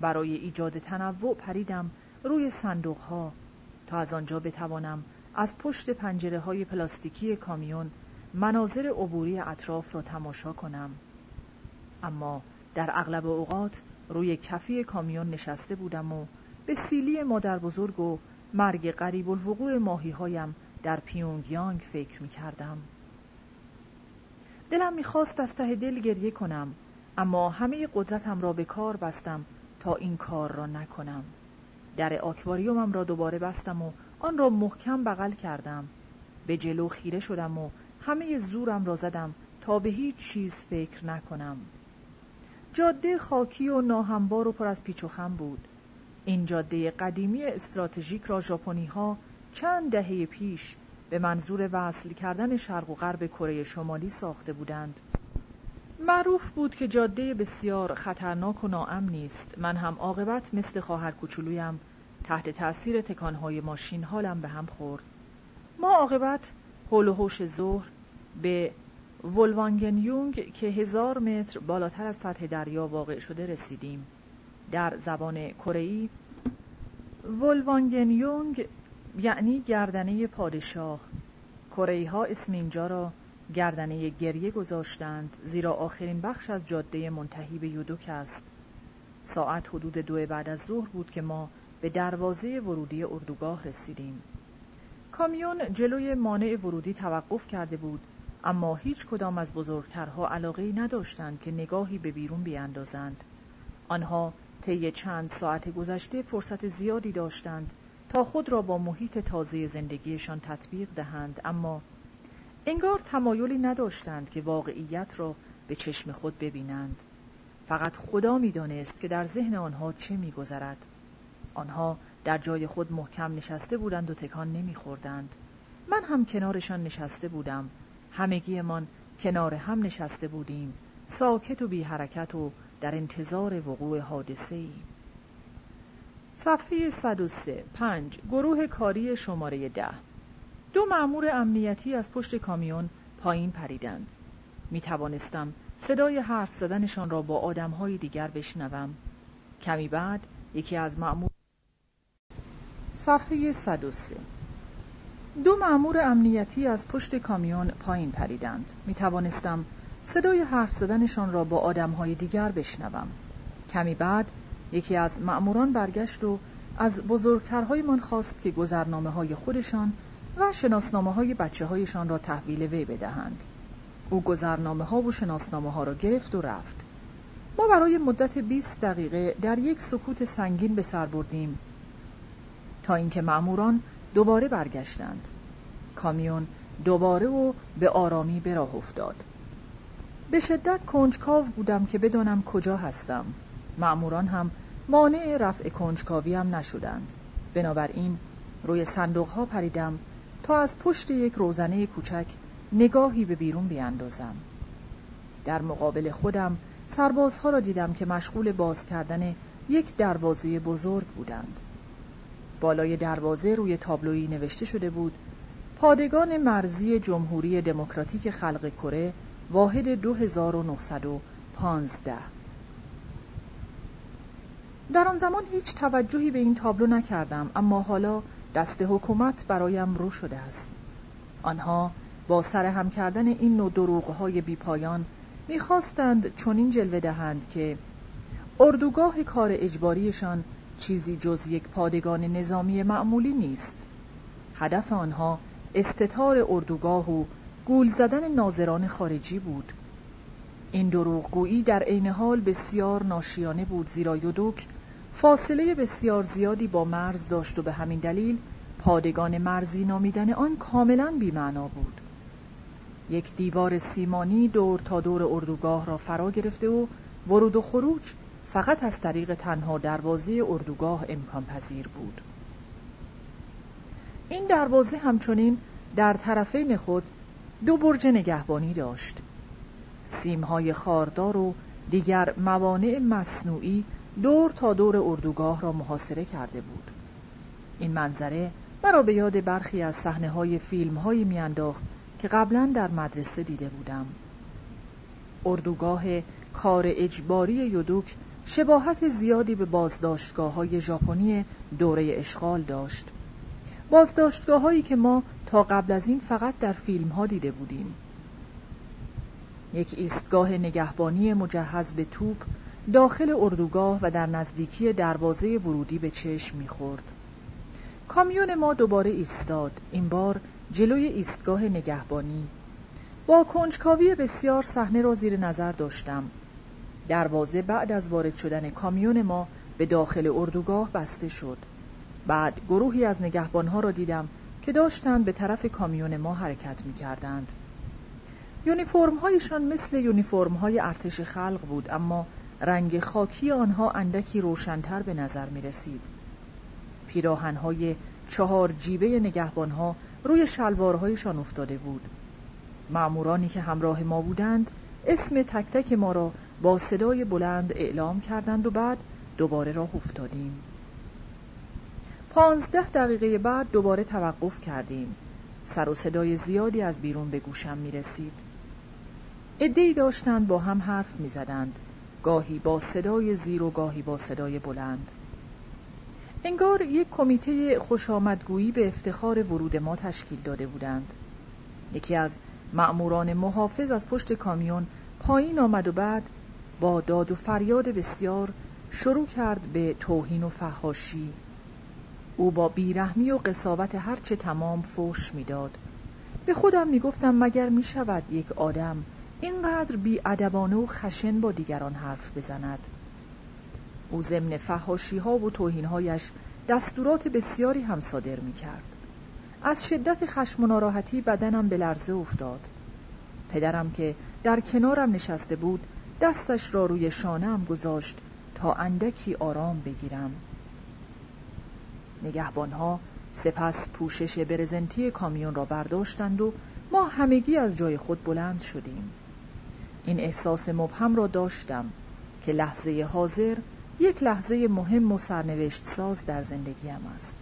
برای ایجاد تنوع پریدم روی صندوق ها تا از آنجا بتوانم از پشت پنجره های پلاستیکی کامیون مناظر عبوری اطراف را تماشا کنم. اما در اغلب اوقات روی کفی کامیون نشسته بودم و به سیلی مادر بزرگ و مرگ قریب الوقوع ماهی هایم در پیونگ یانگ فکر می کردم. دلم می‌خواست از ته دل گریه کنم اما همه قدرتم را به کار بستم تا این کار را نکنم. در آکواریومم را دوباره بستم و آن را محکم بغل کردم. به جلو خیره شدم و همه زورم را زدم تا به هیچ چیز فکر نکنم. جاده خاکی و ناهموار و پر از پیچ و خم بود. این جاده قدیمی استراتژیک را ژاپنی ها چند دهه پیش به منظور وصل کردن شرق و غرب کره شمالی ساخته بودند. معروف بود که جاده بسیار خطرناک و ناامنی است. من هم عاقبت مثل خواهر کوچولویم تحت تاثیر تکانهای ماشین حالم به هم خورد. ما عاقبت هول و هوش ظهر به یونگ که هزار متر بالاتر از سطح دریا واقع شده رسیدیم. در زبان کره یونگ یعنی گردنه پادشاه کره ها اسم اینجا را گردنه گریه گذاشتند زیرا آخرین بخش از جاده منتهی به یودوک است ساعت حدود دو بعد از ظهر بود که ما به دروازه ورودی اردوگاه رسیدیم. کامیون جلوی مانع ورودی توقف کرده بود اما هیچ کدام از بزرگترها علاقه نداشتند که نگاهی به بیرون بیاندازند. آنها طی چند ساعت گذشته فرصت زیادی داشتند تا خود را با محیط تازه زندگیشان تطبیق دهند اما انگار تمایلی نداشتند که واقعیت را به چشم خود ببینند. فقط خدا می‌دانست که در ذهن آنها چه میگذرد. آنها در جای خود محکم نشسته بودند و تکان نمیخوردند. من هم کنارشان نشسته بودم. همگیمان کنار هم نشسته بودیم. ساکت و بی حرکت و در انتظار وقوع حادثه ای. صفحه 103 5 گروه کاری شماره ده. دو مأمور امنیتی از پشت کامیون پایین پریدند. می توانستم صدای حرف زدنشان را با آدمهای دیگر بشنوم. کمی بعد یکی از مأمور صفحه 103 دو مأمور امنیتی از پشت کامیون پایین پریدند. می توانستم صدای حرف زدنشان را با آدمهای دیگر بشنوم. کمی بعد یکی از مأموران برگشت و از بزرگترهایمان خواست که گذرنامه های خودشان و شناسنامه های بچه هایشان را تحویل وی بدهند. او گذرنامه ها و شناسنامه ها را گرفت و رفت. ما برای مدت 20 دقیقه در یک سکوت سنگین به سر بردیم تا اینکه مأموران دوباره برگشتند. کامیون دوباره و به آرامی به راه افتاد. به شدت کنجکاو بودم که بدانم کجا هستم. مأموران هم مانع رفع کنجکاوی هم نشدند. بنابراین روی صندوق ها پریدم تا از پشت یک روزنه کوچک نگاهی به بیرون بیاندازم. در مقابل خودم سربازها را دیدم که مشغول باز کردن یک دروازه بزرگ بودند. بالای دروازه روی تابلویی نوشته شده بود پادگان مرزی جمهوری دموکراتیک خلق کره واحد 2915 در آن زمان هیچ توجهی به این تابلو نکردم اما حالا دست حکومت برایم رو شده است. آنها با سر هم کردن این نوع دروغهای بیپایان می‌خواستند چنین جلوه دهند که اردوگاه کار اجباریشان چیزی جز یک پادگان نظامی معمولی نیست. هدف آنها استتار اردوگاه و گول زدن ناظران خارجی بود. این دروغگویی در عین حال بسیار ناشیانه بود زیرا یودوک فاصله بسیار زیادی با مرز داشت و به همین دلیل پادگان مرزی نامیدن آن کاملا بیمعنا بود. یک دیوار سیمانی دور تا دور اردوگاه را فرا گرفته و ورود و خروج فقط از طریق تنها دروازه اردوگاه امکان پذیر بود. این دروازه همچنین در طرفین خود دو برج نگهبانی داشت. سیمهای خاردار و دیگر موانع مصنوعی دور تا دور اردوگاه را محاصره کرده بود. این منظره مرا به یاد برخی از صحنه های فیلم هایی میانداخت که قبلا در مدرسه دیده بودم. اردوگاه کار اجباری یودوک شباهت زیادی به بازداشتگاه های ژاپنی دوره اشغال داشت. بازداشتگاه هایی که ما تا قبل از این فقط در فیلم ها دیده بودیم. یک ایستگاه نگهبانی مجهز به توپ داخل اردوگاه و در نزدیکی دروازه ورودی به چشم می‌خورد. کامیون ما دوباره ایستاد این بار جلوی ایستگاه نگهبانی با کنجکاوی بسیار صحنه را زیر نظر داشتم دروازه بعد از وارد شدن کامیون ما به داخل اردوگاه بسته شد بعد گروهی از نگهبانها را دیدم که داشتند به طرف کامیون ما حرکت می کردند. یونیفرم هایشان مثل یونیفرم های ارتش خلق بود اما رنگ خاکی آنها اندکی روشنتر به نظر می رسید. پیراهن های چهار جیبه نگهبان ها روی شلوارهایشان افتاده بود. معمورانی که همراه ما بودند اسم تک تک ما را با صدای بلند اعلام کردند و بعد دوباره راه افتادیم. پانزده دقیقه بعد دوباره توقف کردیم. سر و صدای زیادی از بیرون به گوشم می رسید. ادهی داشتند با هم حرف می زدند. گاهی با صدای زیر و گاهی با صدای بلند. انگار یک کمیته خوشامدگویی به افتخار ورود ما تشکیل داده بودند. یکی از مأموران محافظ از پشت کامیون پایین آمد و بعد با داد و فریاد بسیار شروع کرد به توهین و فهاشی او با بیرحمی و قصاوت هرچه تمام فوش می‌داد به خودم می‌گفتم مگر می‌شود یک آدم اینقدر بیادبانه و خشن با دیگران حرف بزند. او ضمن فهاشی ها و توهین هایش دستورات بسیاری هم صادر می کرد. از شدت خشم و ناراحتی بدنم به لرزه افتاد. پدرم که در کنارم نشسته بود دستش را روی شانم گذاشت تا اندکی آرام بگیرم. نگهبانها سپس پوشش برزنتی کامیون را برداشتند و ما همگی از جای خود بلند شدیم. این احساس مبهم را داشتم که لحظه حاضر یک لحظه مهم و سرنوشت ساز در زندگیم است.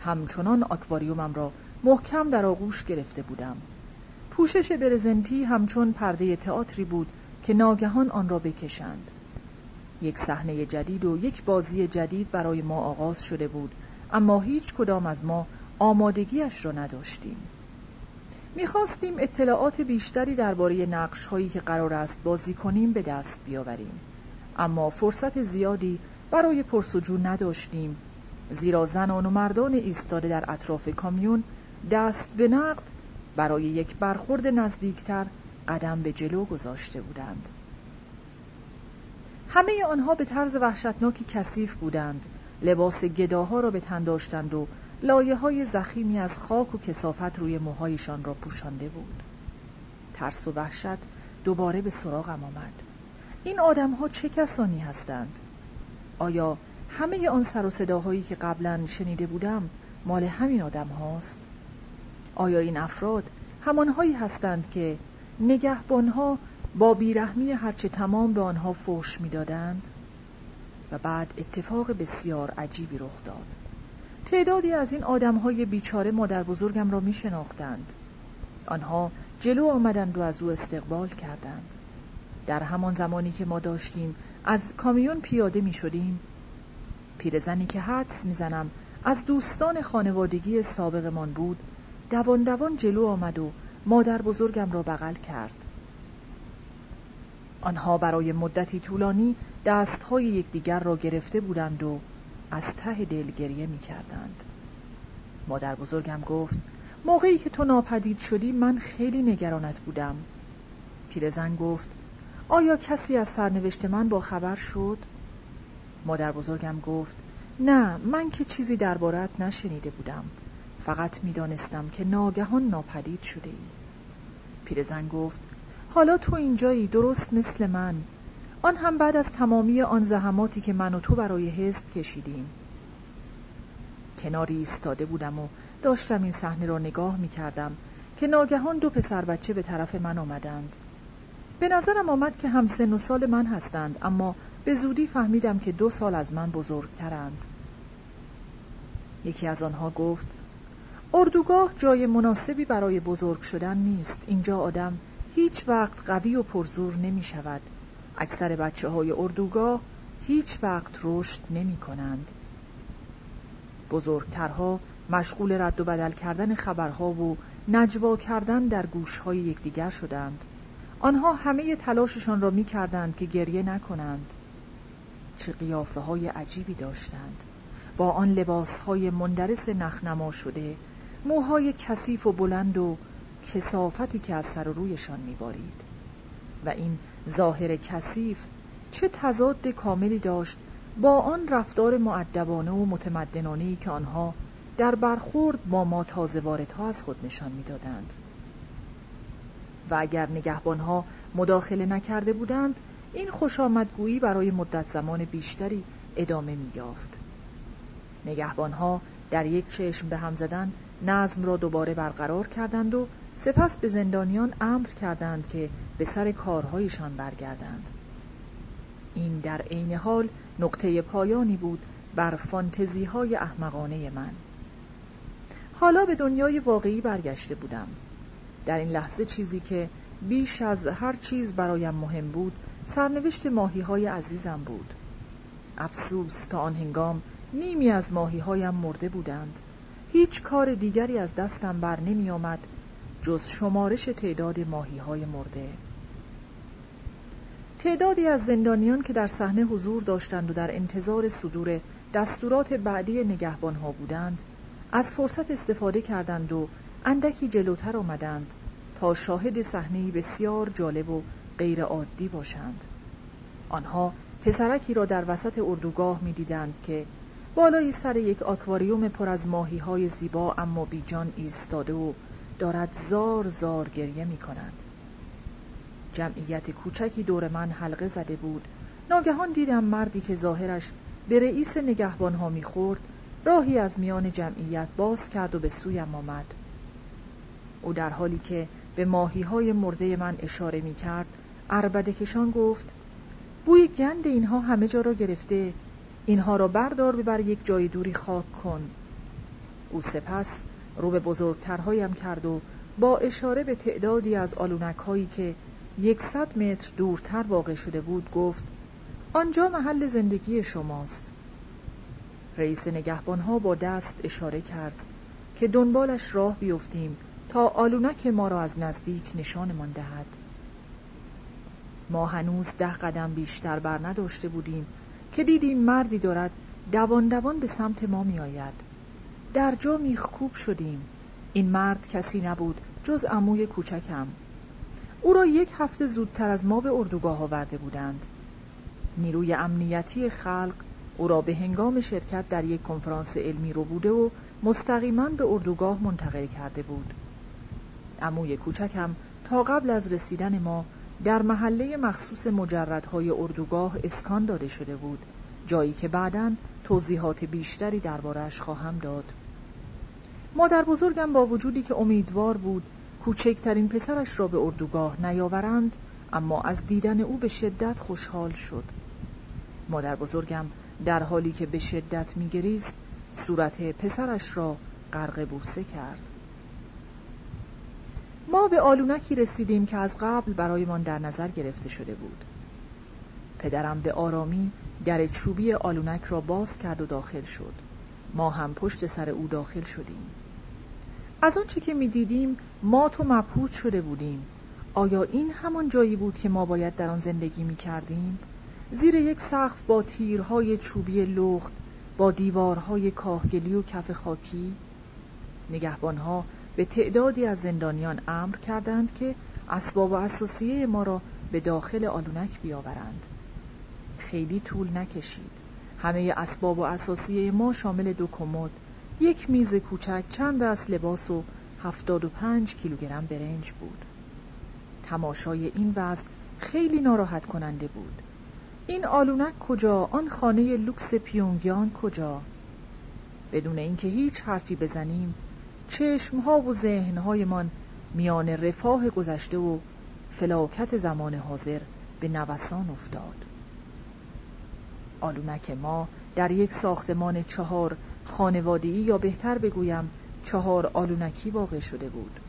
همچنان آکواریومم را محکم در آغوش گرفته بودم. پوشش برزنتی همچون پرده تئاتری بود که ناگهان آن را بکشند. یک صحنه جدید و یک بازی جدید برای ما آغاز شده بود اما هیچ کدام از ما آمادگیش را نداشتیم. می‌خواستیم اطلاعات بیشتری درباره نقش هایی که قرار است بازی کنیم به دست بیاوریم. اما فرصت زیادی برای پرسجو نداشتیم. زیرا زنان و مردان ایستاده در اطراف کامیون دست به نقد برای یک برخورد نزدیکتر قدم به جلو گذاشته بودند. همه آنها به طرز وحشتناکی کثیف بودند. لباس گداها را به تن داشتند و لایه های زخیمی از خاک و کسافت روی موهایشان را پوشانده بود ترس و وحشت دوباره به سراغم آمد این آدم ها چه کسانی هستند؟ آیا همه آن سر و صداهایی که قبلا شنیده بودم مال همین آدم هاست؟ آیا این افراد همانهایی هستند که نگهبانها با بیرحمی هرچه تمام به آنها فوش می‌دادند و بعد اتفاق بسیار عجیبی رخ داد تعدادی از این آدمهای بیچاره مادر بزرگم را می شناختند آنها جلو آمدند و از او استقبال کردند. در همان زمانی که ما داشتیم از کامیون پیاده می شدیم پیرزنی که حدس می‌زنم از دوستان خانوادگی سابقمان بود دوان دوان جلو آمد و مادر بزرگم را بغل کرد. آنها برای مدتی طولانی دستهای یکدیگر را گرفته بودند و از ته دل گریه می کردند. مادر بزرگم گفت موقعی که تو ناپدید شدی من خیلی نگرانت بودم پیرزن گفت آیا کسی از سرنوشت من با خبر شد؟ مادر بزرگم گفت نه من که چیزی دربارت نشنیده بودم فقط می‌دانستم که ناگهان ناپدید شده ای پیرزن گفت حالا تو اینجایی درست مثل من آن هم بعد از تمامی آن زحماتی که من و تو برای حزب کشیدیم. کناری ایستاده بودم و داشتم این صحنه را نگاه می کردم که ناگهان دو پسر بچه به طرف من آمدند. به نظرم آمد که هم سن و سال من هستند اما به زودی فهمیدم که دو سال از من بزرگترند. یکی از آنها گفت اردوگاه جای مناسبی برای بزرگ شدن نیست. اینجا آدم هیچ وقت قوی و پرزور نمی شود اکثر بچه های اردوگاه هیچ وقت رشد نمی کنند بزرگترها مشغول رد و بدل کردن خبرها و نجوا کردن در گوشهای یکدیگر شدند. آنها همه تلاششان را می کردند که گریه نکنند. چه قیافه های عجیبی داشتند. با آن لباس های مندرس نخنما شده موهای کثیف و بلند و کسافتی که از سر و رویشان میبارید. و این ظاهر کثیف چه تضاد کاملی داشت با آن رفتار معدبانه و متمدنانه که آنها در برخورد با ما تازه واردها از خود نشان می‌دادند و اگر نگهبانها مداخله نکرده بودند این خوش آمدگویی برای مدت زمان بیشتری ادامه می یافت. نگهبانها در یک چشم به هم زدن نظم را دوباره برقرار کردند و سپس به زندانیان امر کردند که به سر کارهایشان برگردند. این در عین حال نقطه پایانی بود بر فانتزی های احمقانه من. حالا به دنیای واقعی برگشته بودم. در این لحظه چیزی که بیش از هر چیز برایم مهم بود سرنوشت ماهی های عزیزم بود افسوس تا آن هنگام نیمی از ماهی هایم مرده بودند هیچ کار دیگری از دستم بر نمی آمد جز شمارش تعداد ماهی های مرده. تعدادی از زندانیان که در صحنه حضور داشتند و در انتظار صدور دستورات بعدی نگهبانها بودند از فرصت استفاده کردند و اندکی جلوتر آمدند تا شاهد صحنه بسیار جالب و غیر عادی باشند. آنها پسرکی را در وسط اردوگاه می‌دیدند که بالای سر یک آکواریوم پر از ماهی های زیبا اما بیجان ایستاده و دارد زار زار گریه می کند. جمعیت کوچکی دور من حلقه زده بود. ناگهان دیدم مردی که ظاهرش به رئیس نگهبان ها می‌خورد راهی از میان جمعیت باز کرد و به سویم آمد. او در حالی که به ماهی های مرده من اشاره می کرد عربده کشان گفت بوی گند اینها همه جا را گرفته اینها را بردار ببر یک جای دوری خاک کن. او سپس رو به بزرگترهایم کرد و با اشاره به تعدادی از آلونک هایی که یکصد متر دورتر واقع شده بود گفت آنجا محل زندگی شماست رئیس نگهبانها با دست اشاره کرد که دنبالش راه بیفتیم تا آلونک ما را از نزدیک نشانمان دهد ما هنوز ده قدم بیشتر بر نداشته بودیم که دیدیم مردی دارد دوان دوان به سمت ما می آید. در جا میخکوب شدیم. این مرد کسی نبود جز عموی کوچکم. او را یک هفته زودتر از ما به اردوگاه آورده بودند. نیروی امنیتی خلق او را به هنگام شرکت در یک کنفرانس علمی رو بوده و مستقیما به اردوگاه منتقل کرده بود. عموی کوچکم تا قبل از رسیدن ما در محله مخصوص مجردهای اردوگاه اسکان داده شده بود جایی که بعدا توضیحات بیشتری دربارهش خواهم داد. مادر بزرگم با وجودی که امیدوار بود کوچکترین پسرش را به اردوگاه نیاورند اما از دیدن او به شدت خوشحال شد. مادر بزرگم در حالی که به شدت میگریست صورت پسرش را غرق بوسه کرد. ما به آلونکی رسیدیم که از قبل برایمان در نظر گرفته شده بود. پدرم به آرامی در چوبی آلونک را باز کرد و داخل شد. ما هم پشت سر او داخل شدیم. از آنچه که می‌دیدیم ما تو مبهوت شده بودیم. آیا این همان جایی بود که ما باید در آن زندگی می کردیم؟ زیر یک سقف با تیرهای چوبی لخت با دیوارهای کاهگلی و کف خاکی. نگهبانها به تعدادی از زندانیان امر کردند که اسباب و اثاثیه ما را به داخل آلونک بیاورند. خیلی طول نکشید. همه اسباب و اثاثیه ما شامل دو کمد. یک میز کوچک چند دست لباس و هفتاد و پنج کیلوگرم برنج بود. تماشای این وضع خیلی ناراحت کننده بود. این آلونک کجا؟ آن خانه لوکس پیونگ یانگ کجا؟ بدون اینکه هیچ حرفی بزنیم چشمها و ذهنهایمان میان رفاه گذشته و فلاکت زمان حاضر به نوسان افتاد. آلونک ما در یک ساختمان چهار خانوادگی یا بهتر بگویم چهار آلونکی واقع شده بود.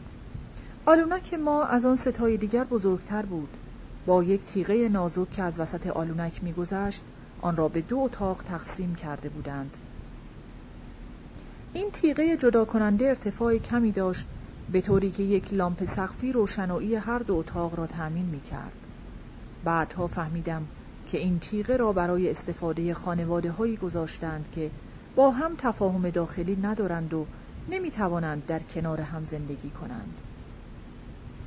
آلونک ما از آن ستای دیگر بزرگتر بود. با یک تیغه نازک که از وسط آلونک میگذشت آن را به دو اتاق تقسیم کرده بودند. این تیغه جدا کننده ارتفاع کمی داشت به طوری که یک لامپ سقفی روشنایی هر دو اتاق را تأمین می کرد. بعدها فهمیدم که این تیغه را برای استفاده خانواده هایی گذاشتند که با هم تفاهم داخلی ندارند و نمی توانند در کنار هم زندگی کنند.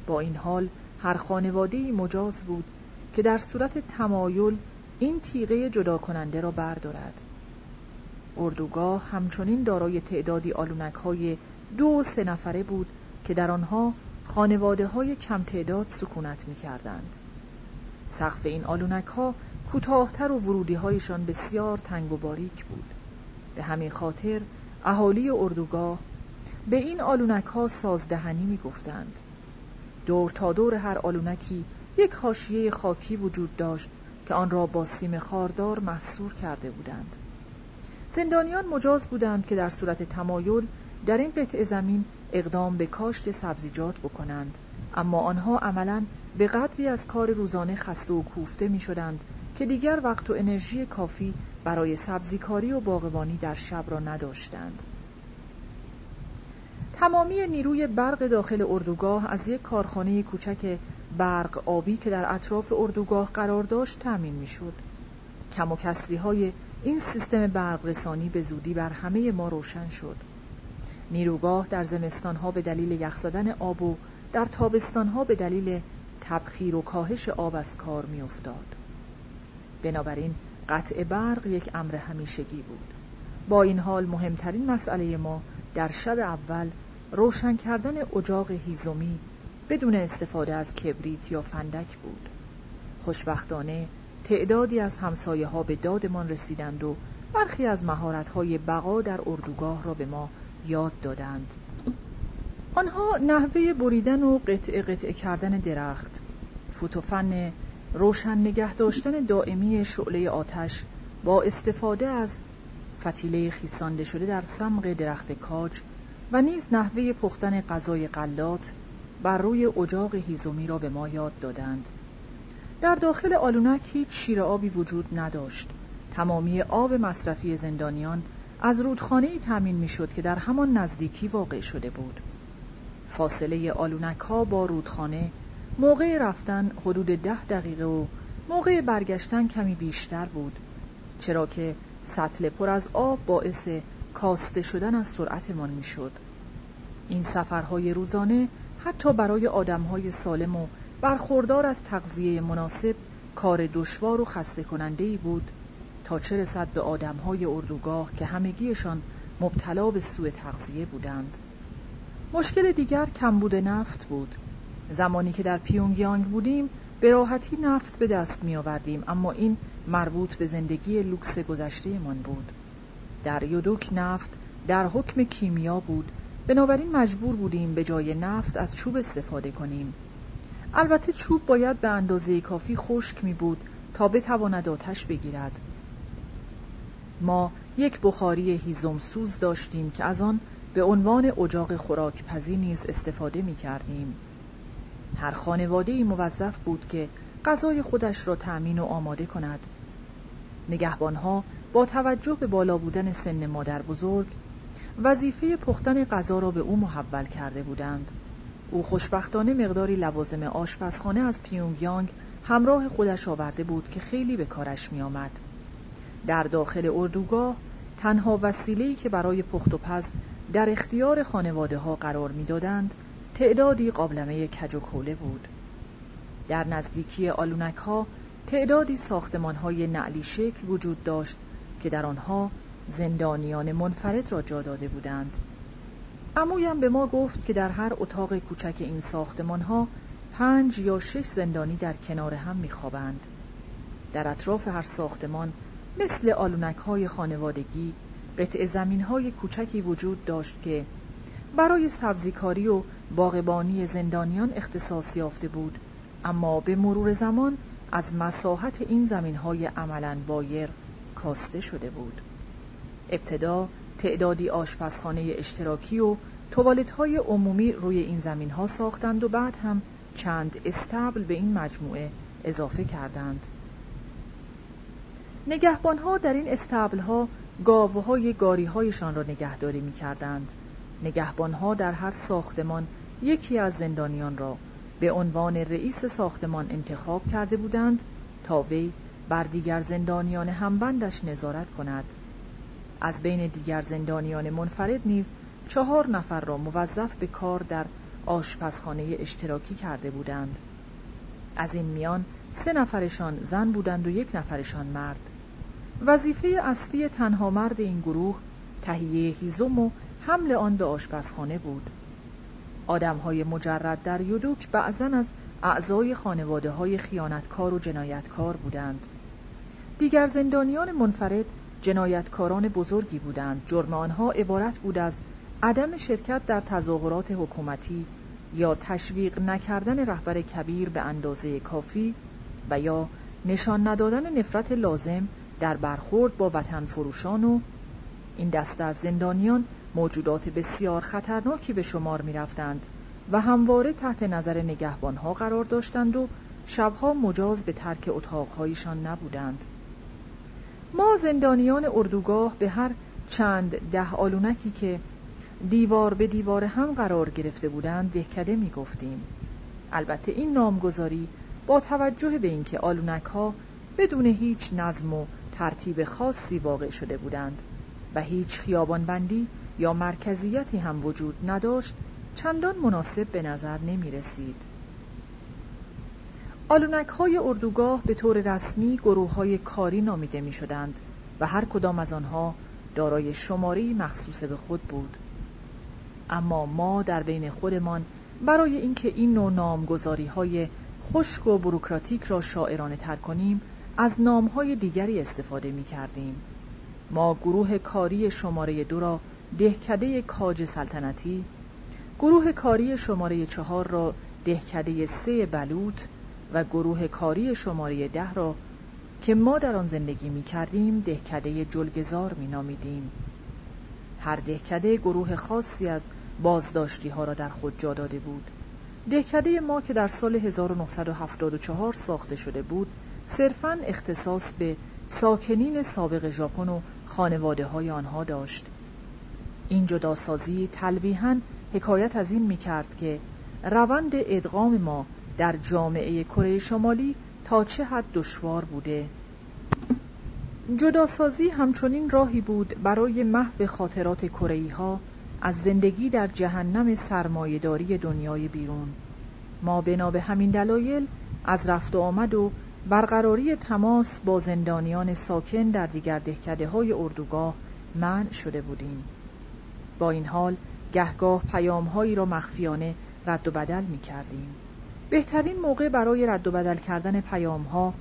با این حال هر خانواده مجاز بود که در صورت تمایل این تیغه جدا کننده را بردارد. اردوگاه همچنین دارای تعدادی آلونک های دو سه نفره بود که در آنها خانواده های کم تعداد سکونت می کردند. سقف این آلونک ها کوتاهتر و ورودی هایشان بسیار تنگ و باریک بود. به همین خاطر اهالی اردوگاه به این آلونک ها سازدهنی می گفتند. دور تا دور هر آلونکی یک خاشیه خاکی وجود داشت که آن را با سیم خاردار محصور کرده بودند. زندانیان مجاز بودند که در صورت تمایل در این قطع زمین اقدام به کاشت سبزیجات بکنند اما آنها عملا به قدری از کار روزانه خسته و کوفته می شدند که دیگر وقت و انرژی کافی برای سبزیکاری و باغبانی در شب را نداشتند تمامی نیروی برق داخل اردوگاه از یک کارخانه کوچک برق آبی که در اطراف اردوگاه قرار داشت تأمین می‌شد. کم و کسری های این سیستم برق رسانی به زودی بر همه ما روشن شد. نیروگاه در زمستانها به دلیل یخ زدن آب و در تابستانها به دلیل تبخیر و کاهش آب از کار میافتاد. بنابراین قطع برق یک امر همیشگی بود. با این حال مهمترین مسئله ما در شب اول روشن کردن اجاق هیزومی بدون استفاده از کبریت یا فندک بود. خوشبختانه تعدادی از همسایه ها به دادمان رسیدند و برخی از مهارت های بقا در اردوگاه را به ما یاد دادند. آنها نحوه بریدن و قطع قطع کردن درخت، فوتوفن روشن نگه داشتن دائمی شعله آتش با استفاده از فتیله خیسانده شده در سمق درخت کاج و نیز نحوه پختن غذای قلات بر روی اجاق هیزومی را به ما یاد دادند. در داخل آلونک هیچ شیر آبی وجود نداشت. تمامی آب مصرفی زندانیان از رودخانه ای تامین می‌شد که در همان نزدیکی واقع شده بود. فاصله آلونک ها با رودخانه موقع رفتن حدود ده دقیقه و موقع برگشتن کمی بیشتر بود چرا که سطل پر از آب باعث کاسته شدن از سرعتمان می‌شد. این سفرهای روزانه حتی برای آدمهای سالم و برخوردار از تغذیه مناسب کار دشوار و خسته کننده ای بود تا چه رسد به آدمهای اردوگاه که همگیشان مبتلا به سوء تغذیه بودند. مشکل دیگر کمبود نفت بود. زمانی که در پیونگیانگ بودیم به راحتی نفت به دست می آوردیم اما این مربوط به زندگی لوکس گذشته من بود. در یودوک نفت در حکم کیمیا بود. بنابراین مجبور بودیم به جای نفت از چوب استفاده کنیم. البته چوب باید به اندازه کافی خشک می بود تا بتواند آتش بگیرد. ما یک بخاری هیزم سوز داشتیم که از آن به عنوان اجاق خوراکپزی نیز استفاده می کردیم. هر خانواده موظف بود که غذای خودش را تأمین و آماده کند نگهبانها با توجه به بالا بودن سن مادر بزرگ وظیفه پختن غذا را به او محول کرده بودند او خوشبختانه مقداری لوازم آشپزخانه از پیونگیانگ همراه خودش آورده بود که خیلی به کارش می آمد. در داخل اردوگاه تنها وسیله‌ای که برای پخت و پز در اختیار خانواده ها قرار می‌دادند تعدادی قابلمه کج و کوله بود در نزدیکی آلونک ها تعدادی ساختمان های نعلی شکل وجود داشت که در آنها زندانیان منفرد را جا داده بودند امویم به ما گفت که در هر اتاق کوچک این ساختمان ها پنج یا شش زندانی در کنار هم میخوابند. در اطراف هر ساختمان مثل آلونک های خانوادگی قطع زمین های کوچکی وجود داشت که برای سبزیکاری و باغبانی زندانیان اختصاص یافته بود. اما به مرور زمان از مساحت این زمین های عملا بایر کاسته شده بود. ابتدا تعدادی آشپزخانه اشتراکی و توالت های عمومی روی این زمین ها ساختند و بعد هم چند استبل به این مجموعه اضافه کردند. نگهبان ها در این استبل ها گاوهای گاری هایشان را نگهداری می کردند نگهبان ها در هر ساختمان یکی از زندانیان را به عنوان رئیس ساختمان انتخاب کرده بودند تا وی بر دیگر زندانیان همبندش نظارت کند. از بین دیگر زندانیان منفرد نیز چهار نفر را موظف به کار در آشپزخانه اشتراکی کرده بودند. از این میان سه نفرشان زن بودند و یک نفرشان مرد. وظیفه اصلی تنها مرد این گروه تهیه هیزم و حمل آن به آشپزخانه بود. های مجرد در یودوک بعضا از اعضای خانواده های خیانتکار و جنایتکار بودند. دیگر زندانیان منفرد جنایتکاران بزرگی بودند. جرم آنها عبارت بود از عدم شرکت در تظاهرات حکومتی یا تشویق نکردن رهبر کبیر به اندازه کافی و یا نشان ندادن نفرت لازم در برخورد با وطن فروشان و این دسته از زندانیان موجودات بسیار خطرناکی به شمار می رفتند و همواره تحت نظر نگهبانها قرار داشتند و شبها مجاز به ترک اتاقهایشان نبودند. ما زندانیان اردوگاه به هر چند ده آلونکی که دیوار به دیوار هم قرار گرفته بودند دهکده می گفتیم البته این نامگذاری با توجه به اینکه آلونک ها بدون هیچ نظم و ترتیب خاصی واقع شده بودند و هیچ خیابان بندی یا مرکزیتی هم وجود نداشت چندان مناسب به نظر نمی رسید. آلونک های اردوگاه به طور رسمی گروه های کاری نامیده می شدند و هر کدام از آنها دارای شماری مخصوص به خود بود. اما ما در بین خودمان برای اینکه این نوع نامگذاری های خشک و بروکراتیک را شاعرانه تر کنیم از نام های دیگری استفاده می کردیم. ما گروه کاری شماره دو را دهکده کاج سلطنتی گروه کاری شماره چهار را دهکده سه بلوط و گروه کاری شماره ده را که ما در آن زندگی می کردیم دهکده جلگزار می نامیدیم. هر دهکده گروه خاصی از بازداشتی ها را در خود جا داده بود. دهکده ما که در سال 1974 ساخته شده بود صرفاً اختصاص به ساکنین سابق ژاپن و خانواده های آنها داشت. این جداسازی تلویحاً حکایت از این می کرد که روند ادغام ما در جامعه کره شمالی تا چه حد دشوار بوده. جداسازی همچنین راهی بود برای محو خاطرات کره‌ای ها از زندگی در جهنم سرمایهداری دنیای بیرون. ما بنا به همین دلایل از رفت و آمد و برقراری تماس با زندانیان ساکن در دیگر دهکده های اردوگاه منع شده بودیم. با این حال گهگاه پیامهایی را مخفیانه رد و بدل می کردیم. بهترین موقع برای رد و بدل کردن پیامها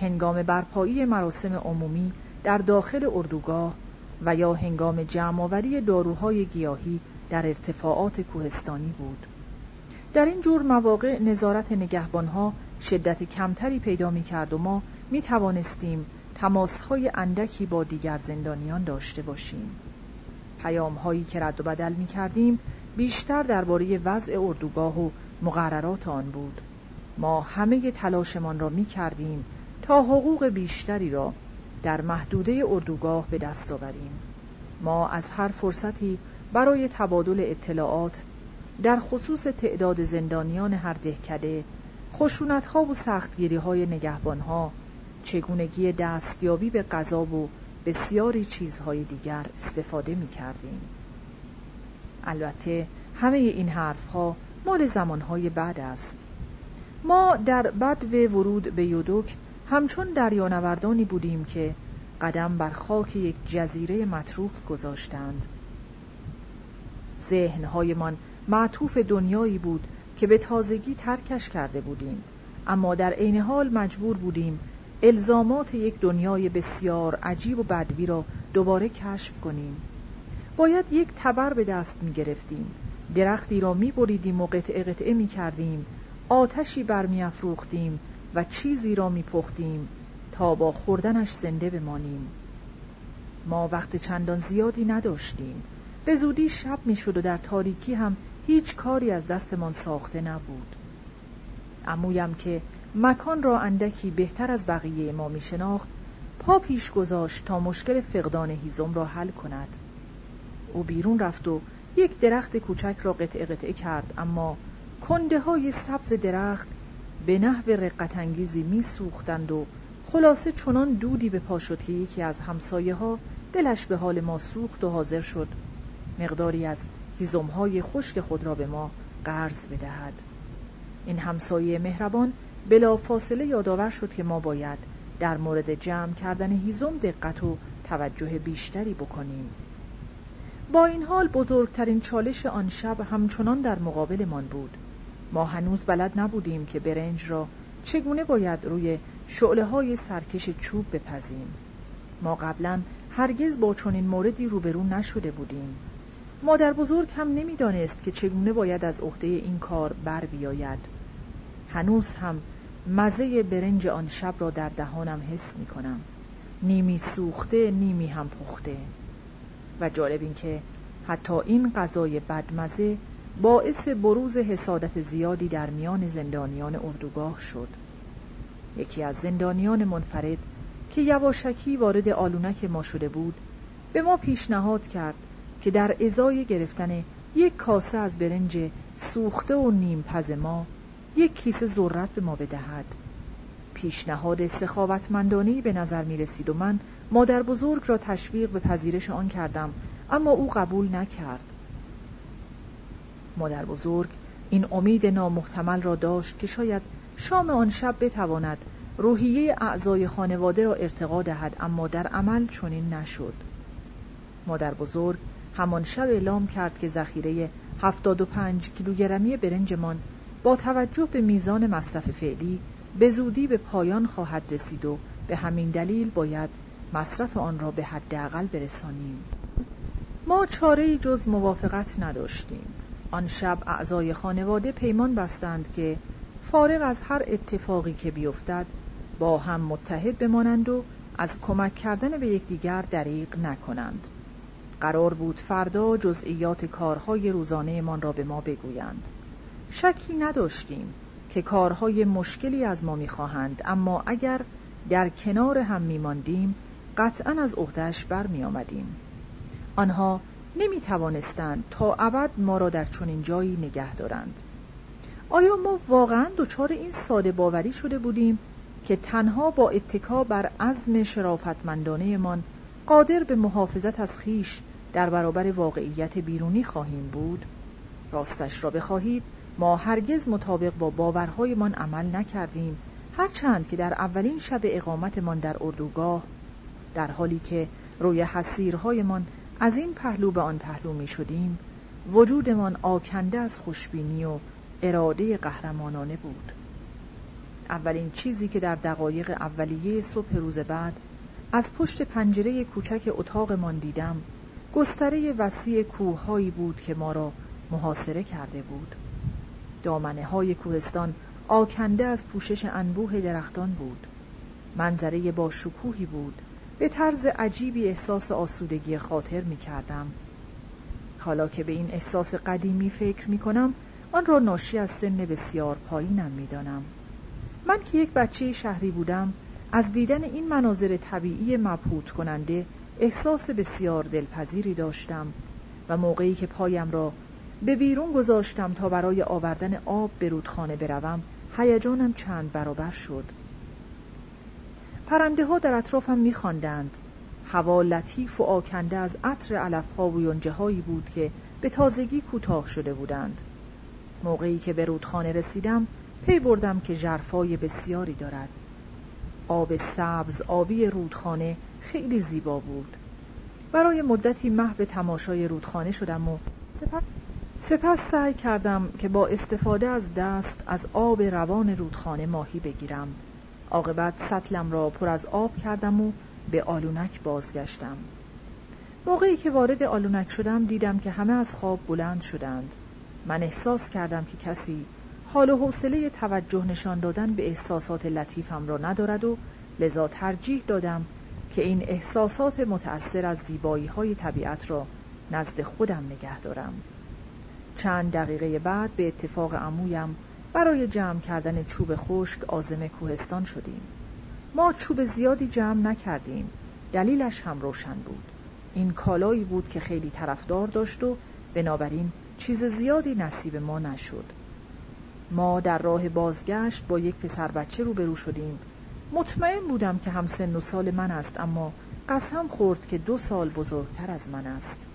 هنگام برپایی مراسم عمومی در داخل اردوگاه و یا هنگام جمعآوری داروهای گیاهی در ارتفاعات کوهستانی بود. در این جور مواقع نظارت نگهبانها شدت کمتری پیدا می کرد و ما می توانستیم تماسهای اندکی با دیگر زندانیان داشته باشیم. پیام هایی که رد و بدل می کردیم بیشتر درباره وضع اردوگاه و مقررات آن بود. ما همه تلاشمان را می کردیم تا حقوق بیشتری را در محدوده اردوگاه به دست آوریم. ما از هر فرصتی برای تبادل اطلاعات در خصوص تعداد زندانیان هر دهکده خشونتها و سختگیری های نگهبان ها چگونگی دستیابی به غذا و بسیاری چیزهای دیگر استفاده می کردیم. البته همه این حرفها مال زمانهای بعد است. ما در بد و ورود به یودوک همچون دریانوردانی بودیم که قدم بر خاک یک جزیره متروک گذاشتند. ذهنهایمان معطوف دنیایی بود که به تازگی ترکش کرده بودیم اما در عین حال مجبور بودیم الزامات یک دنیای بسیار عجیب و بدوی را دوباره کشف کنیم. باید یک تبر به دست می گرفتیم. درختی را می بریدیم و قطعه قطعه می کردیم. آتشی برمی افروختیم و چیزی را می پختیم تا با خوردنش زنده بمانیم. ما وقت چندان زیادی نداشتیم. به زودی شب می شد و در تاریکی هم هیچ کاری از دستمان ساخته نبود. امویم که مکان را اندکی بهتر از بقیه ما می شناخت پا پیش گذاشت تا مشکل فقدان هیزم را حل کند. او بیرون رفت و یک درخت کوچک را قطعه قطعه کرد اما کنده های سبز درخت به نحو رقتانگیزی می سوختند و خلاصه چنان دودی به پا شد که یکی از همسایه ها دلش به حال ما سوخت و حاضر شد. مقداری از هیزم های خشک خود را به ما قرض بدهد. این همسایه مهربان بلا فاصله یادآور شد که ما باید در مورد جمع کردن هیزم دقت و توجه بیشتری بکنیم. با این حال بزرگترین چالش آن شب همچنان در مقابلمان بود. ما هنوز بلد نبودیم که برنج را چگونه باید روی شعله های سرکش چوب بپزیم. ما قبلا هرگز با چنین موردی روبرو نشده بودیم. مادر بزرگ هم نمی‌دانست که چگونه باید از عهده این کار بر بیاید. هنوز هم مزه برنج آن شب را در دهانم حس می کنم نیمی سوخته نیمی هم پخته. و جالب این که حتی این غذای بدمزه باعث بروز حسادت زیادی در میان زندانیان اردوگاه شد. یکی از زندانیان منفرد که یواشکی وارد آلونک ما شده بود به ما پیشنهاد کرد که در ازای گرفتن یک کاسه از برنج سوخته و نیم پز ما یک کیسه ذرت به ما بدهد. پیشنهاد سخاوتمندانه به نظر می رسید و من مادر بزرگ را تشویق به پذیرش آن کردم اما او قبول نکرد. مادر بزرگ این امید نامحتمل را داشت که شاید شام آن شب بتواند روحیه اعضای خانواده را ارتقا دهد اما در عمل چنین نشد. مادر بزرگ همان شب اعلام کرد که ذخیره 75 کیلوگرمی برنجمان با توجه به میزان مصرف فعلی به زودی به پایان خواهد رسید و به همین دلیل باید مصرف آن را به حداقل برسانیم. ما چاره جز موافقت نداشتیم. آن شب اعضای خانواده پیمان بستند که فارغ از هر اتفاقی که بیفتد با هم متحد بمانند و از کمک کردن به یکدیگر دریغ نکنند. قرار بود فردا جزئیات کارهای روزانهمان را به ما بگویند. شکی نداشتیم که کارهای مشکلی از ما می‌خواهند اما اگر در کنار هم میماندیم قطعا از عهدهش برمی آمدیم. آنها نمی توانستند تا ابد ما را در چنین جایی نگه دارند. آیا ما واقعا دچار این ساده باوری شده بودیم که تنها با اتکا بر عزم شرافتمندانهمان قادر به محافظت از خیش در برابر واقعیت بیرونی خواهیم بود؟ راستش را بخواهید ما هرگز مطابق با باورهایمان عمل نکردیم هرچند که در اولین شب اقامتمان در اردوگاه در حالی که روی حسیرهایمان از این پهلو به آن پهلو می شدیم وجودمان آکنده از خوشبینی و اراده قهرمانانه بود. اولین چیزی که در دقایق اولیه صبح روز بعد از پشت پنجره کوچک اتاقمان دیدم گستره وسیع کوههایی بود که ما را محاصره کرده بود. دامنه های کوهستان آکنده از پوشش انبوه درختان بود منظره با شکوهی بود به طرز عجیبی احساس آسودگی خاطر می کردم. حالا که به این احساس قدیمی فکر می کنم آن را ناشی از سن بسیار پایینم می دانم. من که یک بچه شهری بودم از دیدن این مناظر طبیعی مبهوت کننده احساس بسیار دلپذیری داشتم و موقعی که پایم را به بیرون گذاشتم تا برای آوردن آب به رودخانه بروم. هیجانم چند برابر شد. پرنده ها در اطرافم میخواندند. هوا لطیف و آکنده از عطر علفها و یونجه هایی بود که به تازگی کوتاه شده بودند. موقعی که به رودخانه رسیدم پی بردم که جرفای بسیاری دارد. آب سبز آبی رودخانه خیلی زیبا بود. برای مدتی محو تماشای رودخانه شدم و سپس سعی کردم که با استفاده از دست از آب روان رودخانه ماهی بگیرم. عاقبت سطلم را پر از آب کردم و به آلونک بازگشتم. موقعی که وارد آلونک شدم دیدم که همه از خواب بلند شدند. من احساس کردم که کسی حال و حوصله توجه نشان دادن به احساسات لطیفم را ندارد و لذا ترجیح دادم که این احساسات متأثر از زیبایی های طبیعت را نزد خودم نگه دارم. چند دقیقه بعد به اتفاق عمویم برای جمع کردن چوب خشک آزم کوهستان شدیم. ما چوب زیادی جمع نکردیم. دلیلش هم روشن بود. این کالایی بود که خیلی طرفدار داشت و بنابراین چیز زیادی نصیب ما نشد. ما در راه بازگشت با یک پسر بچه روبرو شدیم. مطمئن بودم که هم سن و سال من است اما قسم خورد که دو سال بزرگتر از من است.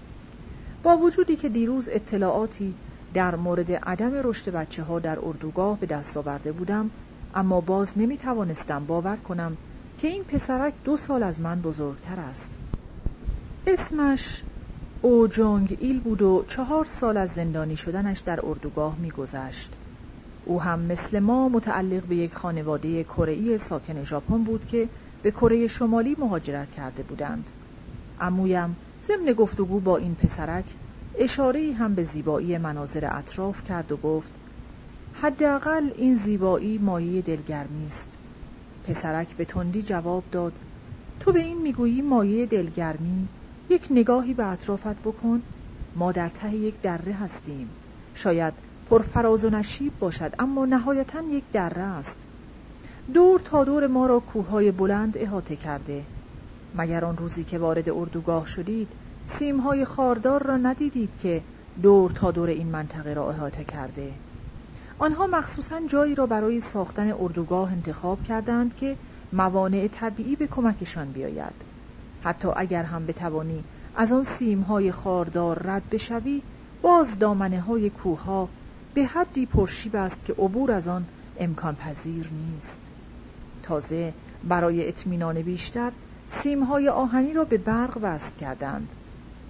با وجودی که دیروز اطلاعاتی در مورد عدم رشد بچه ها در اردوگاه به دست آورده بودم اما باز نمی توانستم باور کنم که این پسرک دو سال از من بزرگتر است اسمش او جونگ ایل بود و چهار سال از زندانی شدنش در اردوگاه میگذشت. او هم مثل ما متعلق به یک خانواده کره ساکن ژاپن بود که به کره شمالی مهاجرت کرده بودند. عمویم ضمن گفتگو با این پسرک اشاره هم به زیبایی مناظر اطراف کرد و گفت حداقل این زیبایی مایه دلگرمی است. پسرک به تندی جواب داد تو به این می‌گویی مایه دلگرمی؟ یک نگاهی به اطرافت بکن ما در ته یک دره هستیم. شاید پرفراز و نشیب باشد اما نهایتا یک دره است. دور تا دور ما را کوههای بلند احاطه کرده. مگر آن روزی که وارد اردوگاه شدید سیمهای خاردار را ندیدید که دور تا دور این منطقه را احاطه کرده؟ آنها مخصوصا جایی را برای ساختن اردوگاه انتخاب کردند که موانع طبیعی به کمکشان بیاید. حتی اگر هم بتوانی از آن سیمهای خاردار رد بشوی باز دامنه های کوه به حدی پرشیب است که عبور از آن امکان پذیر نیست. تازه برای اطمینان بیشتر سیمهای آهنی را به برق وصل کردند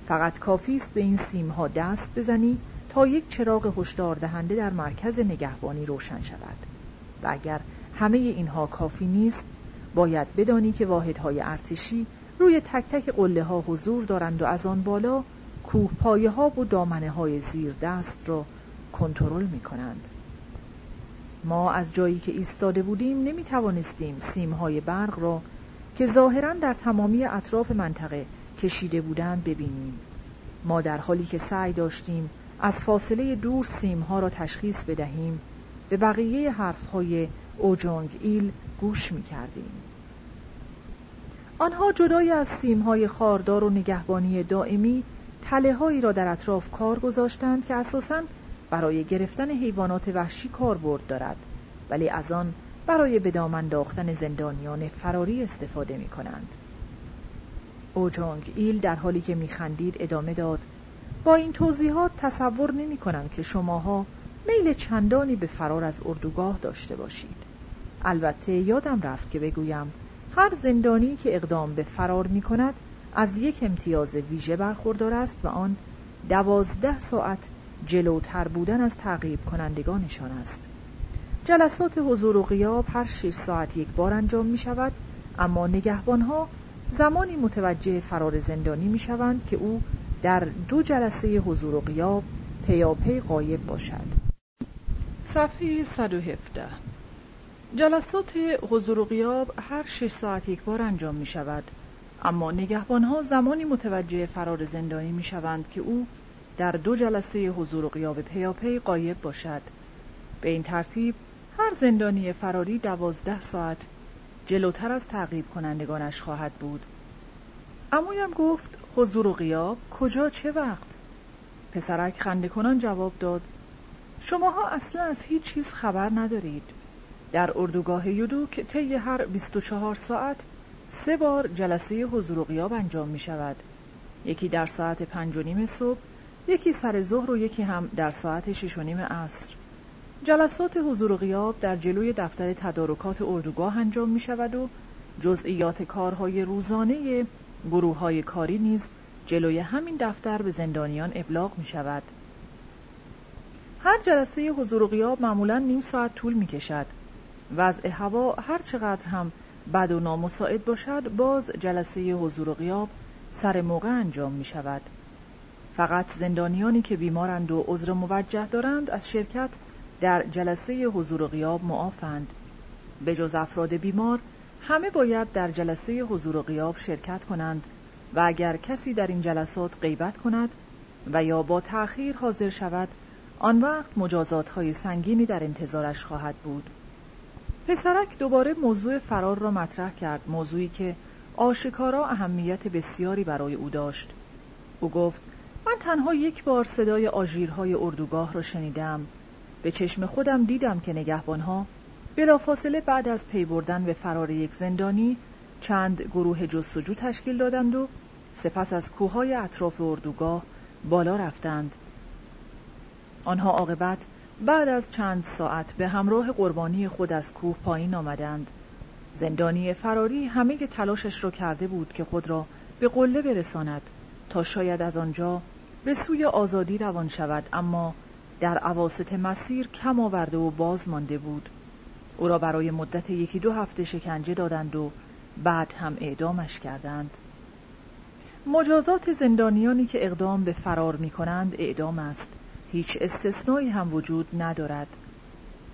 فقط کافی است به این سیمها دست بزنی تا یک چراغ هشدار دهنده در مرکز نگهبانی روشن شود و اگر همه اینها کافی نیست باید بدانی که واحدهای ارتشی روی تک تک قله ها حضور دارند و از آن بالا کوه پایه ها و دامنه های زیر دست را کنترل می کنند. ما از جایی که ایستاده بودیم نمی توانستیم سیم های برق را که ظاهرا در تمامی اطراف منطقه کشیده بودند ببینیم. ما در حالی که سعی داشتیم از فاصله دور سیم ها را تشخیص بدهیم به بقیه حرف های اوجونگ ایل گوش می کردیم. آنها جدای از سیمهای خاردار و نگهبانی دائمی تله هایی را در اطراف کار گذاشتند که اساساً برای گرفتن حیوانات وحشی کاربرد دارد ولی از آن برای به دام انداختن زندانیان فراری استفاده می کنند. اوجونگ ایل در حالی که میخندید ادامه داد با این توضیحات تصور نمی کنم که شماها میل چندانی به فرار از اردوگاه داشته باشید. البته یادم رفت که بگویم هر زندانی که اقدام به فرار می کند از یک امتیاز ویژه برخوردار است و آن دوازده ساعت جلوتر بودن از تعقیب کنندگانشان است جلسات حضور و غیاب هر شش ساعت یک بار انجام می شود اما نگهبانها زمانی متوجه فرار زندانی می شوند که او در دو جلسه حضور و غیاب پیاپی قایب باشد. صفحه 117 جلسات حضور و غیاب هر شش ساعت یک بار انجام می شود اما نگهبانها زمانی متوجه فرار زندانی می شوند که او در دو جلسه حضور و غیاب پیاپی قایب باشد. به این ترتیب هر زندانی فراری دوازده ساعت. جلوتر از تعقیب کنندگانش خواهد بود. امویم گفت حضور و غیاب کجا چه وقت؟ پسرک خنده کنان جواب داد شماها اصلا از هیچ چیز خبر ندارید. در اردوگاه یودوک طی هر 24 ساعت سه بار جلسه حضور و غیاب انجام می شود. یکی در ساعت پنج و نیم صبح یکی سر ظهر و یکی هم در ساعت شش و نیم عصر. جلسات حضور و غیاب در جلوی دفتر تدارکات اردوگاه انجام می شود و جزئیات کارهای روزانه گروه های کاری نیز جلوی همین دفتر به زندانیان ابلاغ می شود. هر جلسه حضور و غیاب معمولا نیم ساعت طول می کشد. وضع هوا هر چقدر هم بد و نامساعد باشد باز جلسه حضور و غیاب سر موقع انجام می شود. فقط زندانیانی که بیمارند و عذر موجه دارند از شرکت در جلسه حضور و غیاب معافند. به جز افراد بیمار همه باید در جلسه حضور و غیاب شرکت کنند و اگر کسی در این جلسات غیبت کند و یا با تأخیر حاضر شود آن وقت مجازات های سنگینی در انتظارش خواهد بود. پسرک دوباره موضوع فرار را مطرح کرد موضوعی که آشکارا اهمیت بسیاری برای او داشت او گفت من تنها یک بار صدای آژیرهای اردوگاه را شنیدم به چشم خودم دیدم که نگهبانها بلافاصله بعد از پی بردن به فرار یک زندانی چند گروه جستجو تشکیل دادند و سپس از کوههای اطراف اردوگاه بالا رفتند. آنها عاقبت بعد از چند ساعت به همراه قربانی خود از کوه پایین آمدند. زندانی فراری همه تلاشش را کرده بود که خود را به قله برساند تا شاید از آنجا به سوی آزادی روان شود اما در عواست مسیر کم آورده و باز مانده بود. او را برای مدت یکی دو هفته شکنجه دادند و بعد هم اعدامش کردند. مجازات زندانیانی که اقدام به فرار می کنند اعدام است. هیچ استثنایی هم وجود ندارد.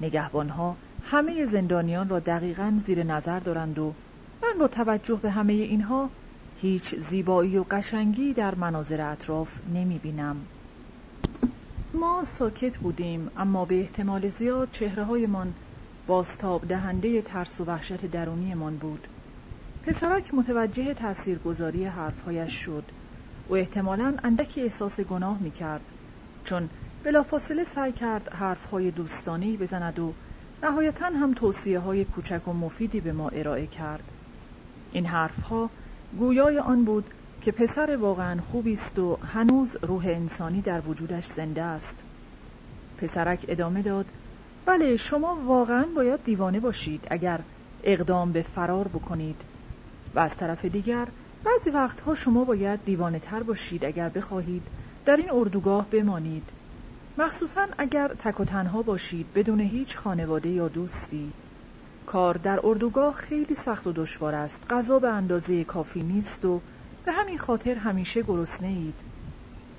نگهبانها همه زندانیان را دقیقا زیر نظر دارند و من با توجه به همه اینها هیچ زیبایی و قشنگی در مناظر اطراف نمی بینم. ما ساکت بودیم اما به احتمال زیاد چهره های من باستاب دهنده ترس و وحشت درونیمان بود. پسرک متوجه تاثیرگذاری حرفهایش شد و احتمالا اندکی احساس گناه می کرد چون بلافاصله سعی کرد حرفهای دوستانی بزند و نهایتا هم توصیه های کوچک و مفیدی به ما ارائه کرد این حرفها گویای آن بود که پسر واقعا خوبی است و هنوز روح انسانی در وجودش زنده است. پسرک ادامه داد بله شما واقعا باید دیوانه باشید اگر اقدام به فرار بکنید. و از طرف دیگر بعضی وقتها شما باید دیوانه تر باشید اگر بخواهید در این اردوگاه بمانید. مخصوصا اگر تک و تنها باشید بدون هیچ خانواده یا دوستی. کار در اردوگاه خیلی سخت و دشوار است. غذا به اندازه کافی نیست و به همین خاطر همیشه گرسنه اید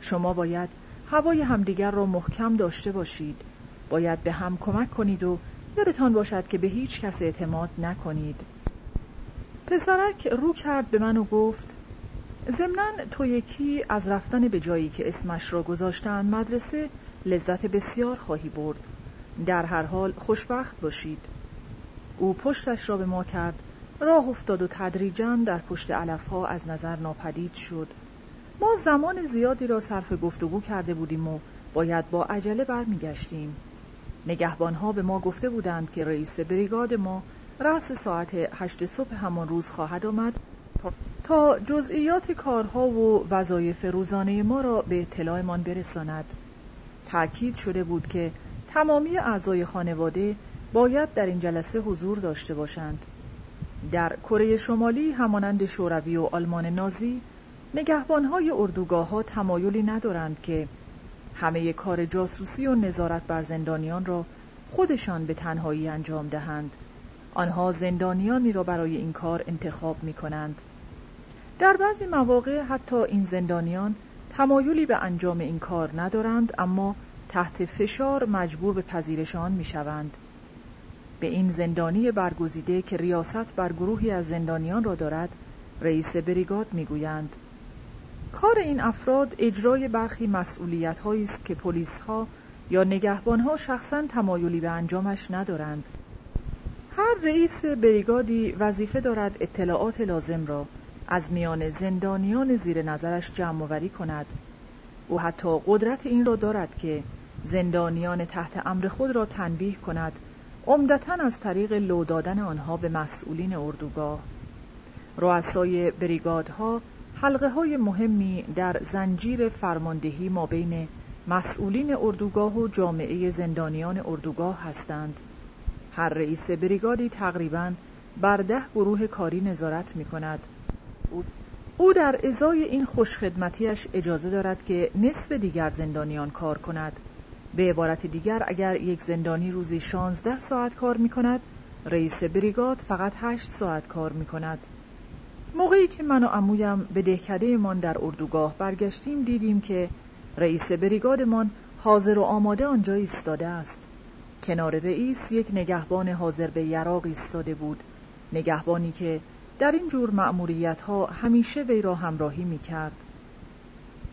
شما باید هوای همدیگر را محکم داشته باشید. باید به هم کمک کنید و یادتان باشد که به هیچ کس اعتماد نکنید. پسرک رو کرد به من و گفت ضمنا تو یکی از رفتن به جایی که اسمش را گذاشتن مدرسه لذت بسیار خواهی برد. در هر حال خوشبخت باشید. او پشتش را به ما کرد راه افتاد و تدریجا در پشت علفها از نظر ناپدید شد. ما زمان زیادی را صرف گفتگو کرده بودیم و باید با عجله برمیگشتیم. نگهبانها به ما گفته بودند که رئیس بریگاد ما رأس ساعت هشت صبح همان روز خواهد آمد تا جزئیات کارها و وظایف روزانه ما را به اطلاعمان برساند. تأکید شده بود که تمامی اعضای خانواده باید در این جلسه حضور داشته باشند. در کره شمالی همانند شوروی و آلمان نازی نگهبانهای اردوگاه ها تمایلی ندارند که همه کار جاسوسی و نظارت بر زندانیان را خودشان به تنهایی انجام دهند آنها زندانیانی را برای این کار انتخاب می کنند در بعضی مواقع حتی این زندانیان تمایلی به انجام این کار ندارند اما تحت فشار مجبور به پذیرش آن می شوند. به این زندانی برگزیده که ریاست بر گروهی از زندانیان را دارد رئیس بریگاد می‌گویند کار این افراد اجرای برخی مسئولیت است که پلیس ها یا نگهبان ها شخصا تمایلی به انجامش ندارند. هر رئیس بریگادی وظیفه دارد اطلاعات لازم را از میان زندانیان زیر نظرش جمع وری کند. او حتی قدرت این را دارد که زندانیان تحت امر خود را تنبیه کند عمدتا از طریق لو دادن آنها به مسئولین اردوگاه. رؤسای بریگادها حلقه های مهمی در زنجیر فرماندهی ما بین مسئولین اردوگاه و جامعه زندانیان اردوگاه هستند. هر رئیس بریگادی تقریبا بر ده گروه کاری نظارت می کند او در ازای این خوشخدمتیش اجازه دارد که نصف دیگر زندانیان کار کند. به عبارت دیگر اگر یک زندانی روزی 16 ساعت کار می کند رئیس بریگاد فقط 8 ساعت کار می کند موقعی که من و امویم به دهکده من در اردوگاه برگشتیم دیدیم که رئیس بریگادمان حاضر و آماده آنجا ایستاده است. کنار رئیس یک نگهبان حاضر به یراق ایستاده بود. نگهبانی که در این جور مأموریت ها همیشه وی را همراهی می کرد.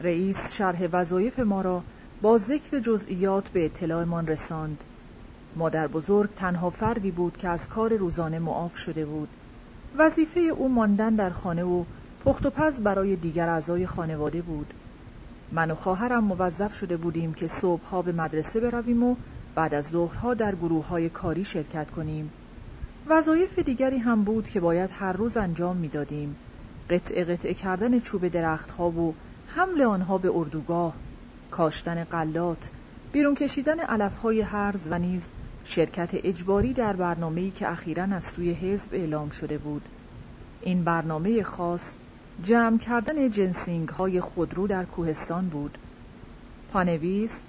رئیس شرح وظایف ما را با ذکر جزئیات به اطلاعمان رساند. مادر بزرگ تنها فردی بود که از کار روزانه معاف شده بود. وظیفه او ماندن در خانه و پخت و پز برای دیگر اعضای خانواده بود. من و خواهرم موظف شده بودیم که صبحها به مدرسه برویم و بعد از ظهرها در گروه های کاری شرکت کنیم. وظایف دیگری هم بود که باید هر روز انجام می‌دادیم. قطعه قطعه کردن چوب درختها و حمل آنها به اردوگاه. کاشتن قلات بیرون کشیدن علفهای هرز و نیز شرکت اجباری در برنامه‌ای که اخیرا از سوی حزب اعلام شده بود. این برنامه خاص جمع کردن جنسینگ های خودرو در کوهستان بود. پانویس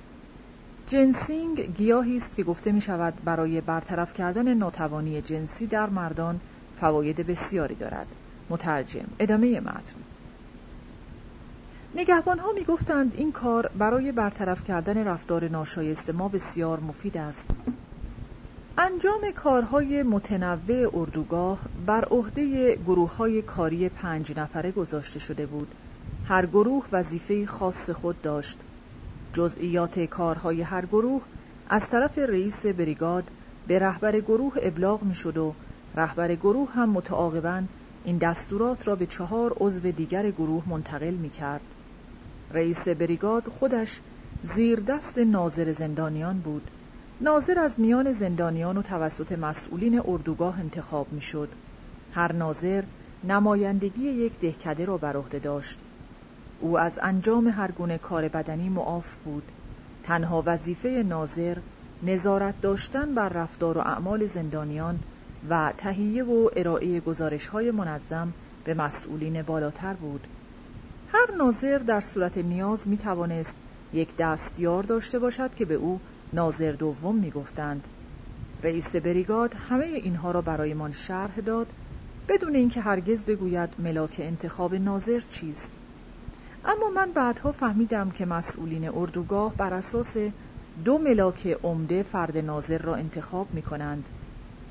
جنسینگ گیاهی است که گفته می شود برای برطرف کردن ناتوانی جنسی در مردان فواید بسیاری دارد. مترجم ادامه متن. نگهبان ها می گفتند این کار برای برطرف کردن رفتار ناشایست ما بسیار مفید است. انجام کارهای متنوع اردوگاه بر عهده گروه های کاری پنج نفره گذاشته شده بود. هر گروه وظیفه خاص خود داشت. جزئیات کارهای هر گروه از طرف رئیس بریگاد به رهبر گروه ابلاغ می شد و رهبر گروه هم متعاقبا این دستورات را به چهار عضو دیگر گروه منتقل می کرد. رئیس بریگاد خودش زیر دست ناظر زندانیان بود. ناظر از میان زندانیان و توسط مسئولین اردوگاه انتخاب می‌شد. هر ناظر نمایندگی یک دهکده را بر عهده داشت. او از انجام هر گونه کار بدنی معاف بود. تنها وظیفه ناظر نظارت داشتن بر رفتار و اعمال زندانیان و تهیه و ارائه گزارش های منظم به مسئولین بالاتر بود. هر ناظر در صورت نیاز می توانست یک دستیار داشته باشد که به او ناظر دوم می گفتند. رئیس بریگاد همه اینها را برایمان شرح داد بدون اینکه هرگز بگوید ملاک انتخاب ناظر چیست اما من بعدها فهمیدم که مسئولین اردوگاه بر اساس دو ملاک عمده فرد ناظر را انتخاب می کنند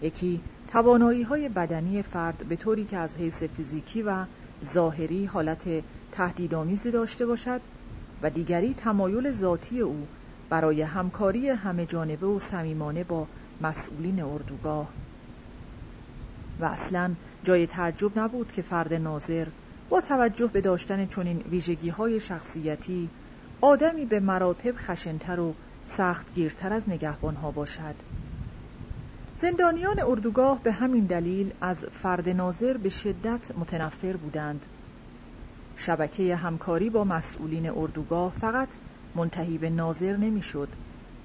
یکی توانایی های بدنی فرد به طوری که از حیث فیزیکی و ظاهری حالت تهدیدآمیزی داشته باشد و دیگری تمایل ذاتی او برای همکاری همه جانبه و صمیمانه با مسئولین اردوگاه. و اصلا جای تعجب نبود که فرد ناظر با توجه به داشتن چنین ویژگی های شخصیتی آدمی به مراتب خشنتر و سختگیرتر از نگهبانها باشد. زندانیان اردوگاه به همین دلیل از فرد ناظر به شدت متنفر بودند. شبکه همکاری با مسئولین اردوگاه فقط منتهی به ناظر نمی‌شد.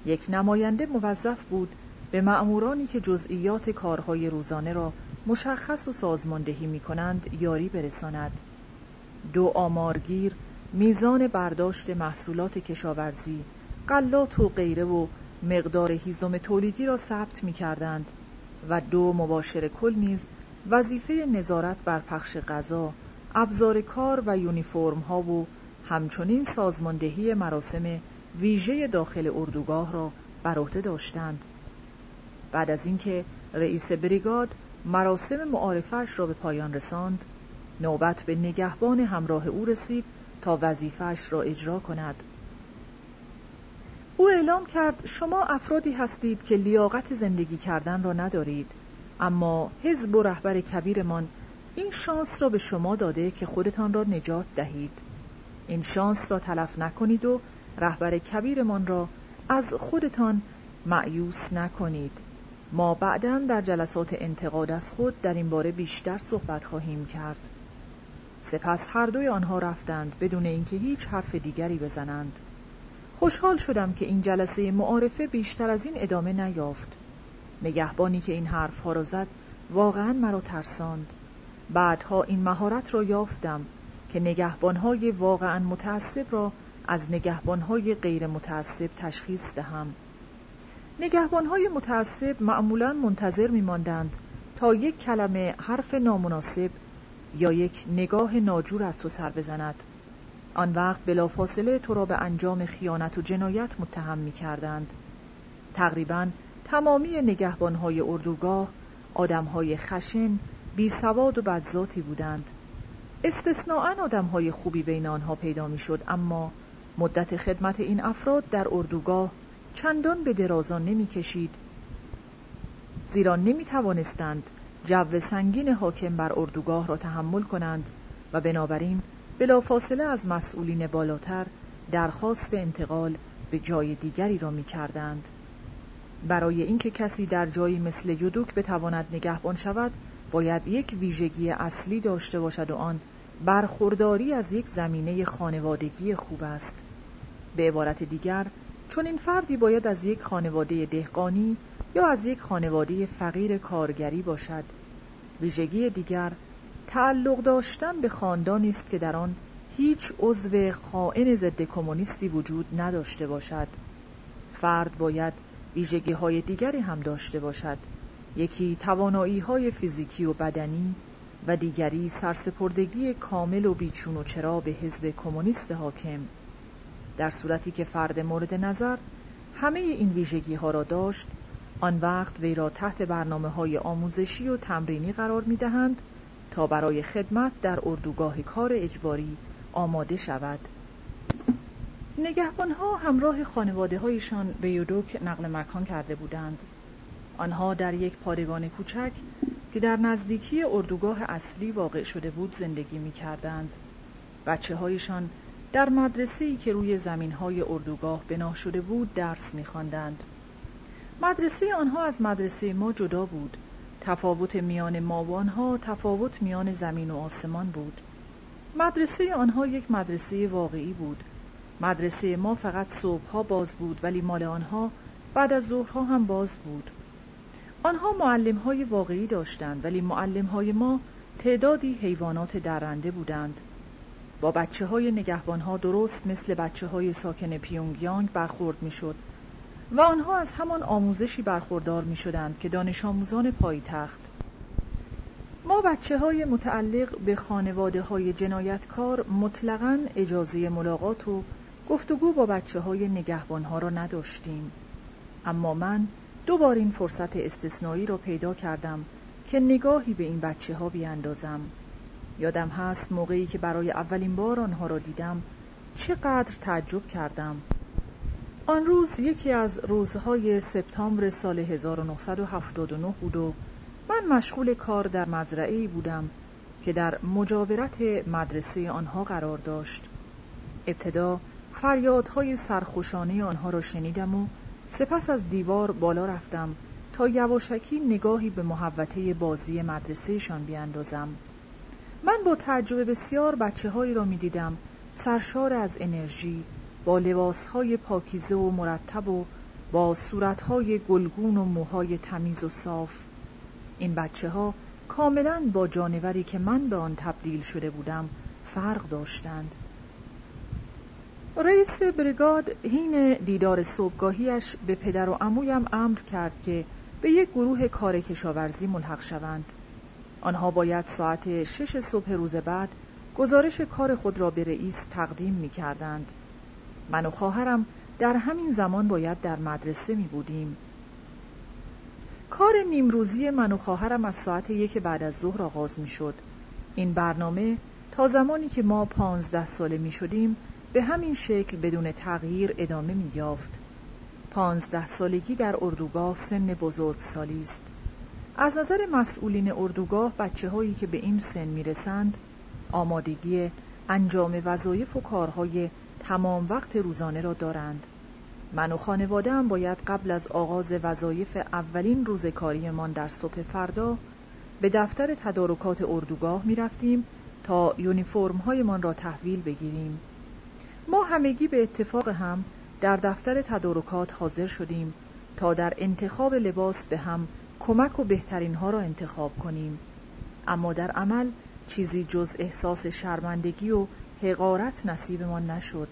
یک نماینده موظف بود به مأمورانی که جزئیات کارهای روزانه را مشخص و سازماندهی می کنند یاری برساند. دو آمارگیر میزان برداشت محصولات کشاورزی، غلات و غیره و مقدار هیزم تولیدی را ثبت می کردند و دو مباشر کل نیز وظیفه نظارت بر پخش غذا، ابزار کار و یونیفرم ها و همچنین سازماندهی مراسم ویژه داخل اردوگاه را بر عهده داشتند. بعد از اینکه رئیس بریگاد مراسم معارفش را به پایان رساند، نوبت به نگهبان همراه او رسید تا وظیفش را اجرا کند. او اعلام کرد شما افرادی هستید که لیاقت زندگی کردن را ندارید اما حزب و رهبر کبیرمان این شانس را به شما داده که خودتان را نجات دهید. این شانس را تلف نکنید و رهبر کبیرمان را از خودتان معیوس نکنید. ما بعدا در جلسات انتقاد از خود در این باره بیشتر صحبت خواهیم کرد. سپس هر دوی آنها رفتند بدون اینکه هیچ حرف دیگری بزنند. خوشحال شدم که این جلسه معارفه بیشتر از این ادامه نیافت. نگهبانی که این حرفها را زد واقعا مرا ترساند. بعدها این مهارت را یافتم که نگهبانهای واقعا متعصب را از نگهبانهای غیر متعصب تشخیص دهم نگهبانهای متعصب معمولا منتظر میماندند تا یک کلمه حرف نامناسب یا یک نگاه ناجور از تو سر بزند آن وقت بلافاصله تو را به انجام خیانت و جنایت متهم می کردند. تقریبا تمامی نگهبانهای اردوگاه آدمهای خشن، بی سواد و بدذاتی بودند. استثناعا آدمهای خوبی بین آنها پیدا می شد اما مدت خدمت این افراد در اردوگاه چندان به درازان نمی کشید زیرا نمی توانستند جو سنگین حاکم بر اردوگاه را تحمل کنند و بنابراین بلافاصله از مسئولین بالاتر درخواست انتقال به جای دیگری را می کردند. برای اینکه کسی در جایی مثل یودوک بتواند نگهبان شود باید یک ویژگی اصلی داشته باشد و آن برخورداری از یک زمینه خانوادگی خوب است. به عبارت دیگر چون این فردی باید از یک خانواده دهقانی یا از یک خانواده فقیر کارگری باشد. ویژگی دیگر تعلق داشتن به خاندانی است که در آن هیچ عضو خائن ضد کمونیستی وجود نداشته باشد. فرد باید ویژگی های دیگری هم داشته باشد. یکی توانایی های فیزیکی و بدنی و دیگری سرسپردگی کامل و بیچون و چرا به حزب کمونیست حاکم. در صورتی که فرد مورد نظر همه این ویژگی ها را داشت آن وقت وی را تحت برنامه های آموزشی و تمرینی قرار می دهند تا برای خدمت در اردوگاه کار اجباری آماده شود. نگهبانها همراه خانواده هایشان به یودوک نقل مکان کرده بودند. آنها در یک پادگان کوچک که در نزدیکی اردوگاه اصلی واقع شده بود زندگی می کردند بچه هایشان در مدرسه‌ای که روی زمینهای اردوگاه بنا شده بود درس می‌خواندند. مدرسه آنها از مدرسه ما جدا بود. تفاوت میان ما و آنها تفاوت میان زمین و آسمان بود. مدرسه آنها یک مدرسه واقعی بود. مدرسه ما فقط صبحها باز بود ولی مال آنها بعد از ظهرها هم باز بود. آنها معلم های واقعی داشتند ولی معلم های ما تعدادی حیوانات درنده بودند. با بچه های نگهبان ها درست مثل بچه های ساکن پیونگیانگ برخورد می شد و آنها از همان آموزشی برخوردار می شدند که دانش آموزان پایتخت. ما بچه های متعلق به خانواده های جنایتکار مطلقا اجازه ملاقات و گفتگو با بچه های نگهبان ها را نداشتیم. اما من دوبار این فرصت استثنایی را پیدا کردم که نگاهی به این بچه ها بیاندازم. یادم هست موقعی که برای اولین بار آنها را دیدم چقدر تعجب کردم. آن روز یکی از روزهای سپتامبر سال 1979 بود و من مشغول کار در مزرعه بودم که در مجاورت مدرسه آنها قرار داشت. ابتدا فریادهای سرخوشانه آنها را شنیدم و سپس از دیوار بالا رفتم تا یواشکی نگاهی به محوطه بازی مدرسهشان بیاندازم. من با تعجب بسیار بچه هایی را می دیدم سرشار از انرژی با لباسهای پاکیزه و مرتب و با صورتهای گلگون و موهای تمیز و صاف این بچه ها کاملا با جانوری که من به آن تبدیل شده بودم فرق داشتند رئیس بریگاد هین دیدار صبحگاهیش به پدر و عمویم امر کرد که به یک گروه کار کشاورزی ملحق شوند آنها باید ساعت شش صبح روز بعد گزارش کار خود را به رئیس تقدیم می کردند. من و خواهرم در همین زمان باید در مدرسه می بودیم. کار نیمروزی من و خواهرم از ساعت یک بعد از ظهر آغاز می شد. این برنامه تا زمانی که ما پانزده ساله می شدیم به همین شکل بدون تغییر ادامه می یافت. پانزده سالگی در اردوگاه سن بزرگ سالی است. از نظر مسئولین اردوگاه بچه هایی که به این سن می‌رسند آمادگی انجام وظایف و کارهای تمام وقت روزانه را دارند من و خانواده هم باید قبل از آغاز وظایف اولین روز کاریمان در صبح فردا به دفتر تدارکات اردوگاه می رفتیم تا یونیفرم هایمان را تحویل بگیریم ما همگی به اتفاق هم در دفتر تدارکات حاضر شدیم تا در انتخاب لباس به هم کمک و بهترین ها را انتخاب کنیم. اما در عمل چیزی جز احساس شرمندگی و حقارت نصیبمان نشد.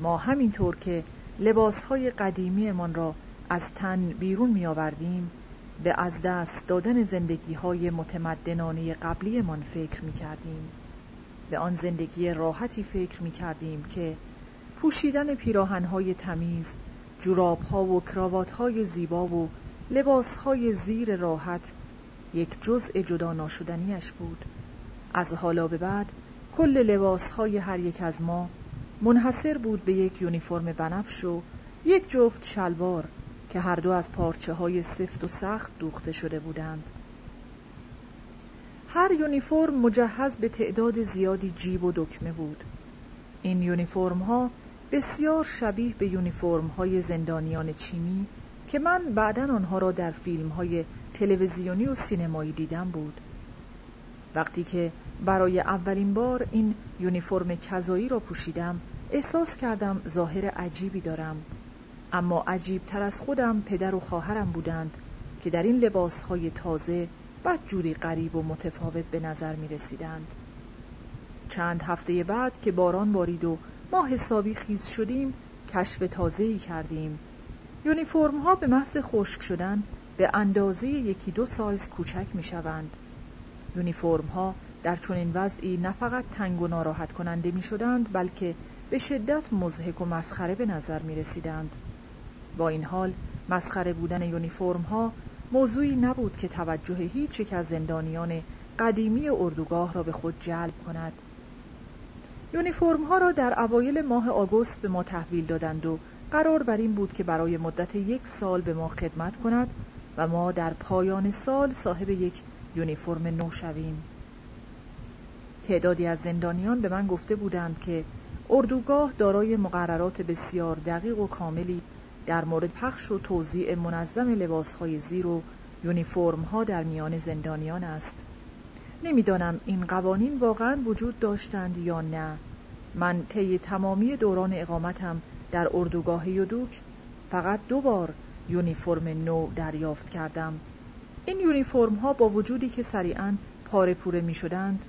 ما همینطور که لباسهای قدیمیمان را از تن بیرون می آوردیم به از دست دادن زندگی های متمدنانه قبلیمان فکر می کردیم به آن زندگی راحتی فکر می کردیم که پوشیدن پیراهنهای تمیز جوراب ها و کراوات های زیبا و لباسهای زیر راحت یک جزء جدا ناشدنیش بود. از حالا به بعد کل لباسهای هر یک از ما منحصر بود به یک یونیفرم بنفش و یک جفت شلوار که هر دو از پارچه های سفت و سخت دوخته شده بودند. هر یونیفرم مجهز به تعداد زیادی جیب و دکمه بود. این یونیفرم ها بسیار شبیه به یونیفرم های زندانیان چینی که من بعدا آنها را در فیلم های تلویزیونی و سینمایی دیدم بود. وقتی که برای اولین بار این یونیفرم کذایی را پوشیدم احساس کردم ظاهر عجیبی دارم. اما عجیب تر از خودم پدر و خواهرم بودند که در این لباس های تازه بد جوری غریب و متفاوت به نظر می رسیدند. چند هفته بعد که باران بارید و ما حسابی خیز شدیم کشف تازه‌ای کردیم یونیفرم ها به محض خشک شدن به اندازه یکی دو سایز کوچک می شوند. یونیفرم ها در چنین وضعی نه فقط تنگ و ناراحت کننده می شدند بلکه به شدت مزهک و مسخره به نظر می رسیدند. با این حال مسخره بودن یونیفرم ها موضوعی نبود که توجه هیچ یک از زندانیان قدیمی اردوگاه را به خود جلب کند. یونیفرم ها را در اوایل ماه آگوست به ما تحویل دادند و قرار بر این بود که برای مدت یک سال به ما خدمت کند و ما در پایان سال صاحب یک یونیفرم نو شویم تعدادی از زندانیان به من گفته بودند که اردوگاه دارای مقررات بسیار دقیق و کاملی در مورد پخش و توزیع منظم لباسهای زیر و یونیفرم در میان زندانیان است. نمی‌دانم این قوانین واقعا وجود داشتند یا نه. من طی تمامی دوران اقامتم در اردوگاه یودوک فقط دو بار یونیفرم نو دریافت کردم. این یونیفرم ها با وجودی که سریعا پاره پوره می شدند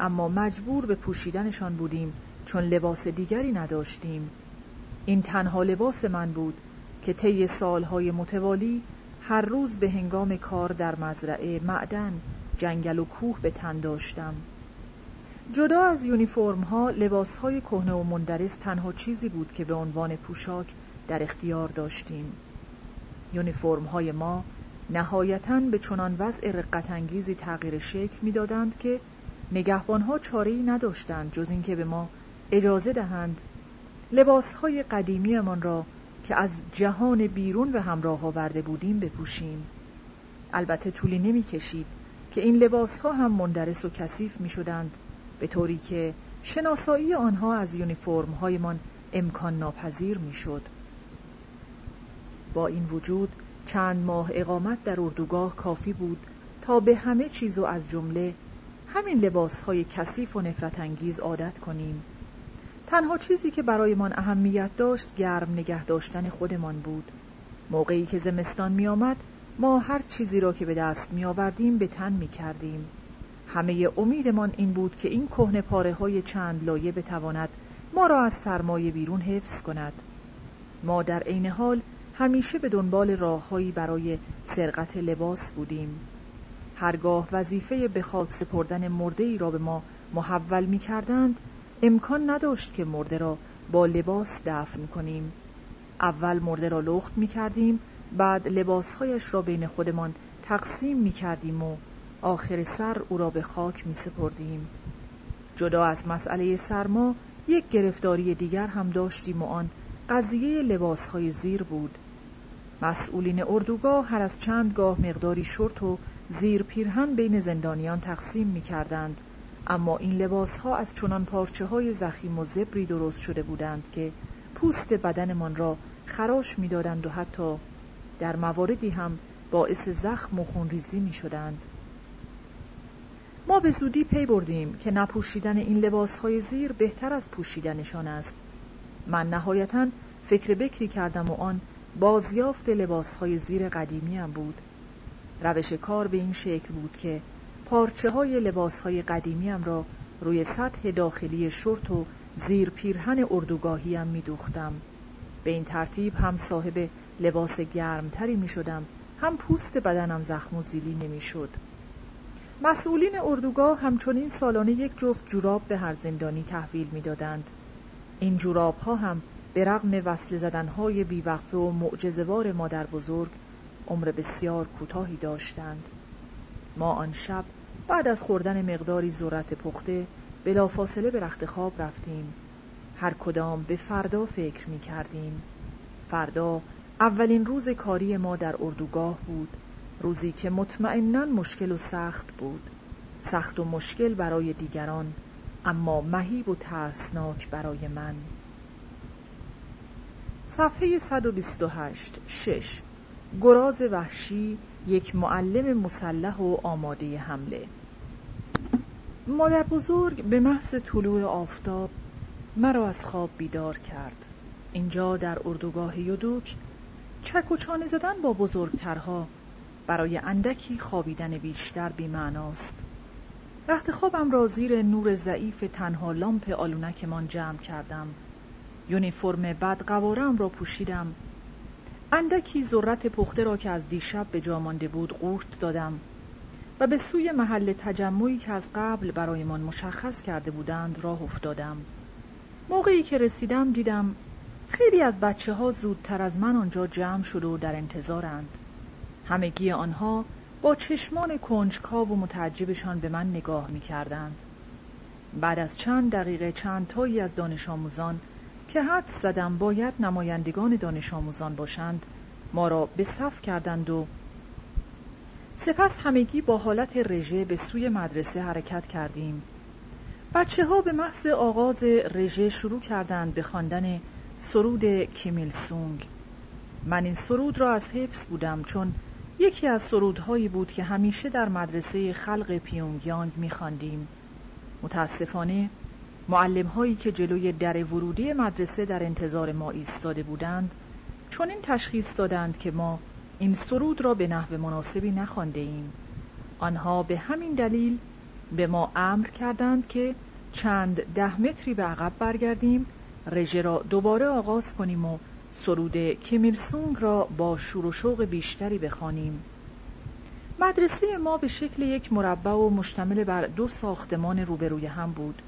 اما مجبور به پوشیدنشان بودیم چون لباس دیگری نداشتیم. این تنها لباس من بود که طی سالهای متوالی هر روز به هنگام کار در مزرعه معدن جنگل و کوه به تن داشتم. جدا از یونیفرم ها لباس های کهنه و مندرس تنها چیزی بود که به عنوان پوشاک در اختیار داشتیم. یونیفرم های ما نهایتا به چنان وضع رقتانگیزی تغییر شکل می‌دادند که نگهبان ها چاره‌ای نداشتند جز اینکه به ما اجازه دهند لباس های قدیمیمان را که از جهان بیرون به همراه آورده بودیم بپوشیم البته طولی نمی کشید که این لباس ها هم مندرس و کثیف می شدند به طوری که شناسایی آنها از یونیفرم هایمان امکان ناپذیر می شد. با این وجود چند ماه اقامت در اردوگاه کافی بود تا به همه چیز و از جمله همین لباس های کثیف و نفرت انگیز عادت کنیم تنها چیزی که برایمان اهمیت داشت گرم نگه داشتن خودمان بود. موقعی که زمستان می آمد ما هر چیزی را که به دست می آوردیم به تن می کردیم همه امیدمان این بود که این کهنه پاره های چند لایه بتواند ما را از سرمایه بیرون حفظ کند. ما در عین حال همیشه به دنبال راههایی برای سرقت لباس بودیم. هرگاه وظیفه به خاک سپردن مرده ای را به ما محول می کردند امکان نداشت که مرده را با لباس دفن کنیم. اول مرده را لخت می کردیم بعد لباسهایش را بین خودمان تقسیم می کردیم و آخر سر او را به خاک می سپردیم. جدا از مسئله سرما یک گرفتاری دیگر هم داشتیم و آن قضیه لباسهای زیر بود. مسئولین اردوگاه هر از چند گاه مقداری شرط و زیر پیرهن بین زندانیان تقسیم می کردند. اما این لباس ها از چنان پارچه های زخیم و زبری درست شده بودند که پوست بدنمان را خراش می‌دادند و حتی در مواردی هم باعث زخم و خونریزی می شدند. ما به زودی پی بردیم که نپوشیدن این لباس های زیر بهتر از پوشیدنشان است. من نهایتا فکر بکری کردم و آن بازیافت لباس های زیر قدیمی هم بود. روش کار به این شکل بود که پارچه های لباس های قدیمیم را روی سطح داخلی شرط و زیر پیرهن اردوگاهیم می دوختم. به این ترتیب هم صاحب لباس گرمتری می شدم هم پوست بدنم زخم و زیلی نمی شد. مسئولین اردوگاه همچنین سالانه یک جفت جوراب به هر زندانی تحویل می دادند. این جوراب ها هم به رغم وصل زدن های بیوقفه و معجزوار مادر بزرگ عمر بسیار کوتاهی داشتند. ما آن شب بعد از خوردن مقداری ذرت پخته بلافاصله به رخت خواب رفتیم. هر کدام به فردا فکر می کردیم فردا اولین روز کاری ما در اردوگاه بود. روزی که مطمئنا مشکل و سخت بود. سخت و مشکل برای دیگران اما مهیب و ترسناک برای من. صفحه 128 6 گراز وحشی یک معلم مسلح و آماده حمله. مادر بزرگ به محض طلوع آفتاب مرا از خواب بیدار کرد. اینجا در اردوگاه یودوک چک و چانه زدن با بزرگترها برای اندکی خوابیدن بیشتر بیمعناست. رخت خوابم را زیر نور ضعیف تنها لامپ آلونکمان جمع کردم. یونیفرم بدقوارم را پوشیدم. اندکی ذرت پخته را که از دیشب به جا مانده بود قورت دادم. و به سوی محل تجمعی که از قبل برایمان مشخص کرده بودند راه افتادم موقعی که رسیدم دیدم خیلی از بچه ها زودتر از من آنجا جمع شده و در انتظارند همگی آنها با چشمان کنجکاو و متعجبشان به من نگاه می کردند. بعد از چند دقیقه چند تایی از دانش آموزان که حد زدم باید نمایندگان دانش آموزان باشند ما را به صف کردند و سپس همگی با حالت رژه به سوی مدرسه حرکت کردیم. بچه ها به محض آغاز رژه شروع کردند به خواندن سرود کیمیل سونگ. من این سرود را از حفظ بودم چون یکی از سرودهایی بود که همیشه در مدرسه خلق پیونگیانگ میخواندیم. متاسفانه معلم هایی که جلوی در ورودی مدرسه در انتظار ما ایستاده بودند چون این تشخیص دادند که ما این سرود را به نحو مناسبی نخوانده ایم آنها به همین دلیل به ما امر کردند که چند ده متری به عقب برگردیم رژه را دوباره آغاز کنیم و سرود کیمیلسونگ را با شور و شوق بیشتری بخوانیم. مدرسه ما به شکل یک مربع و مشتمل بر دو ساختمان روبروی هم بود.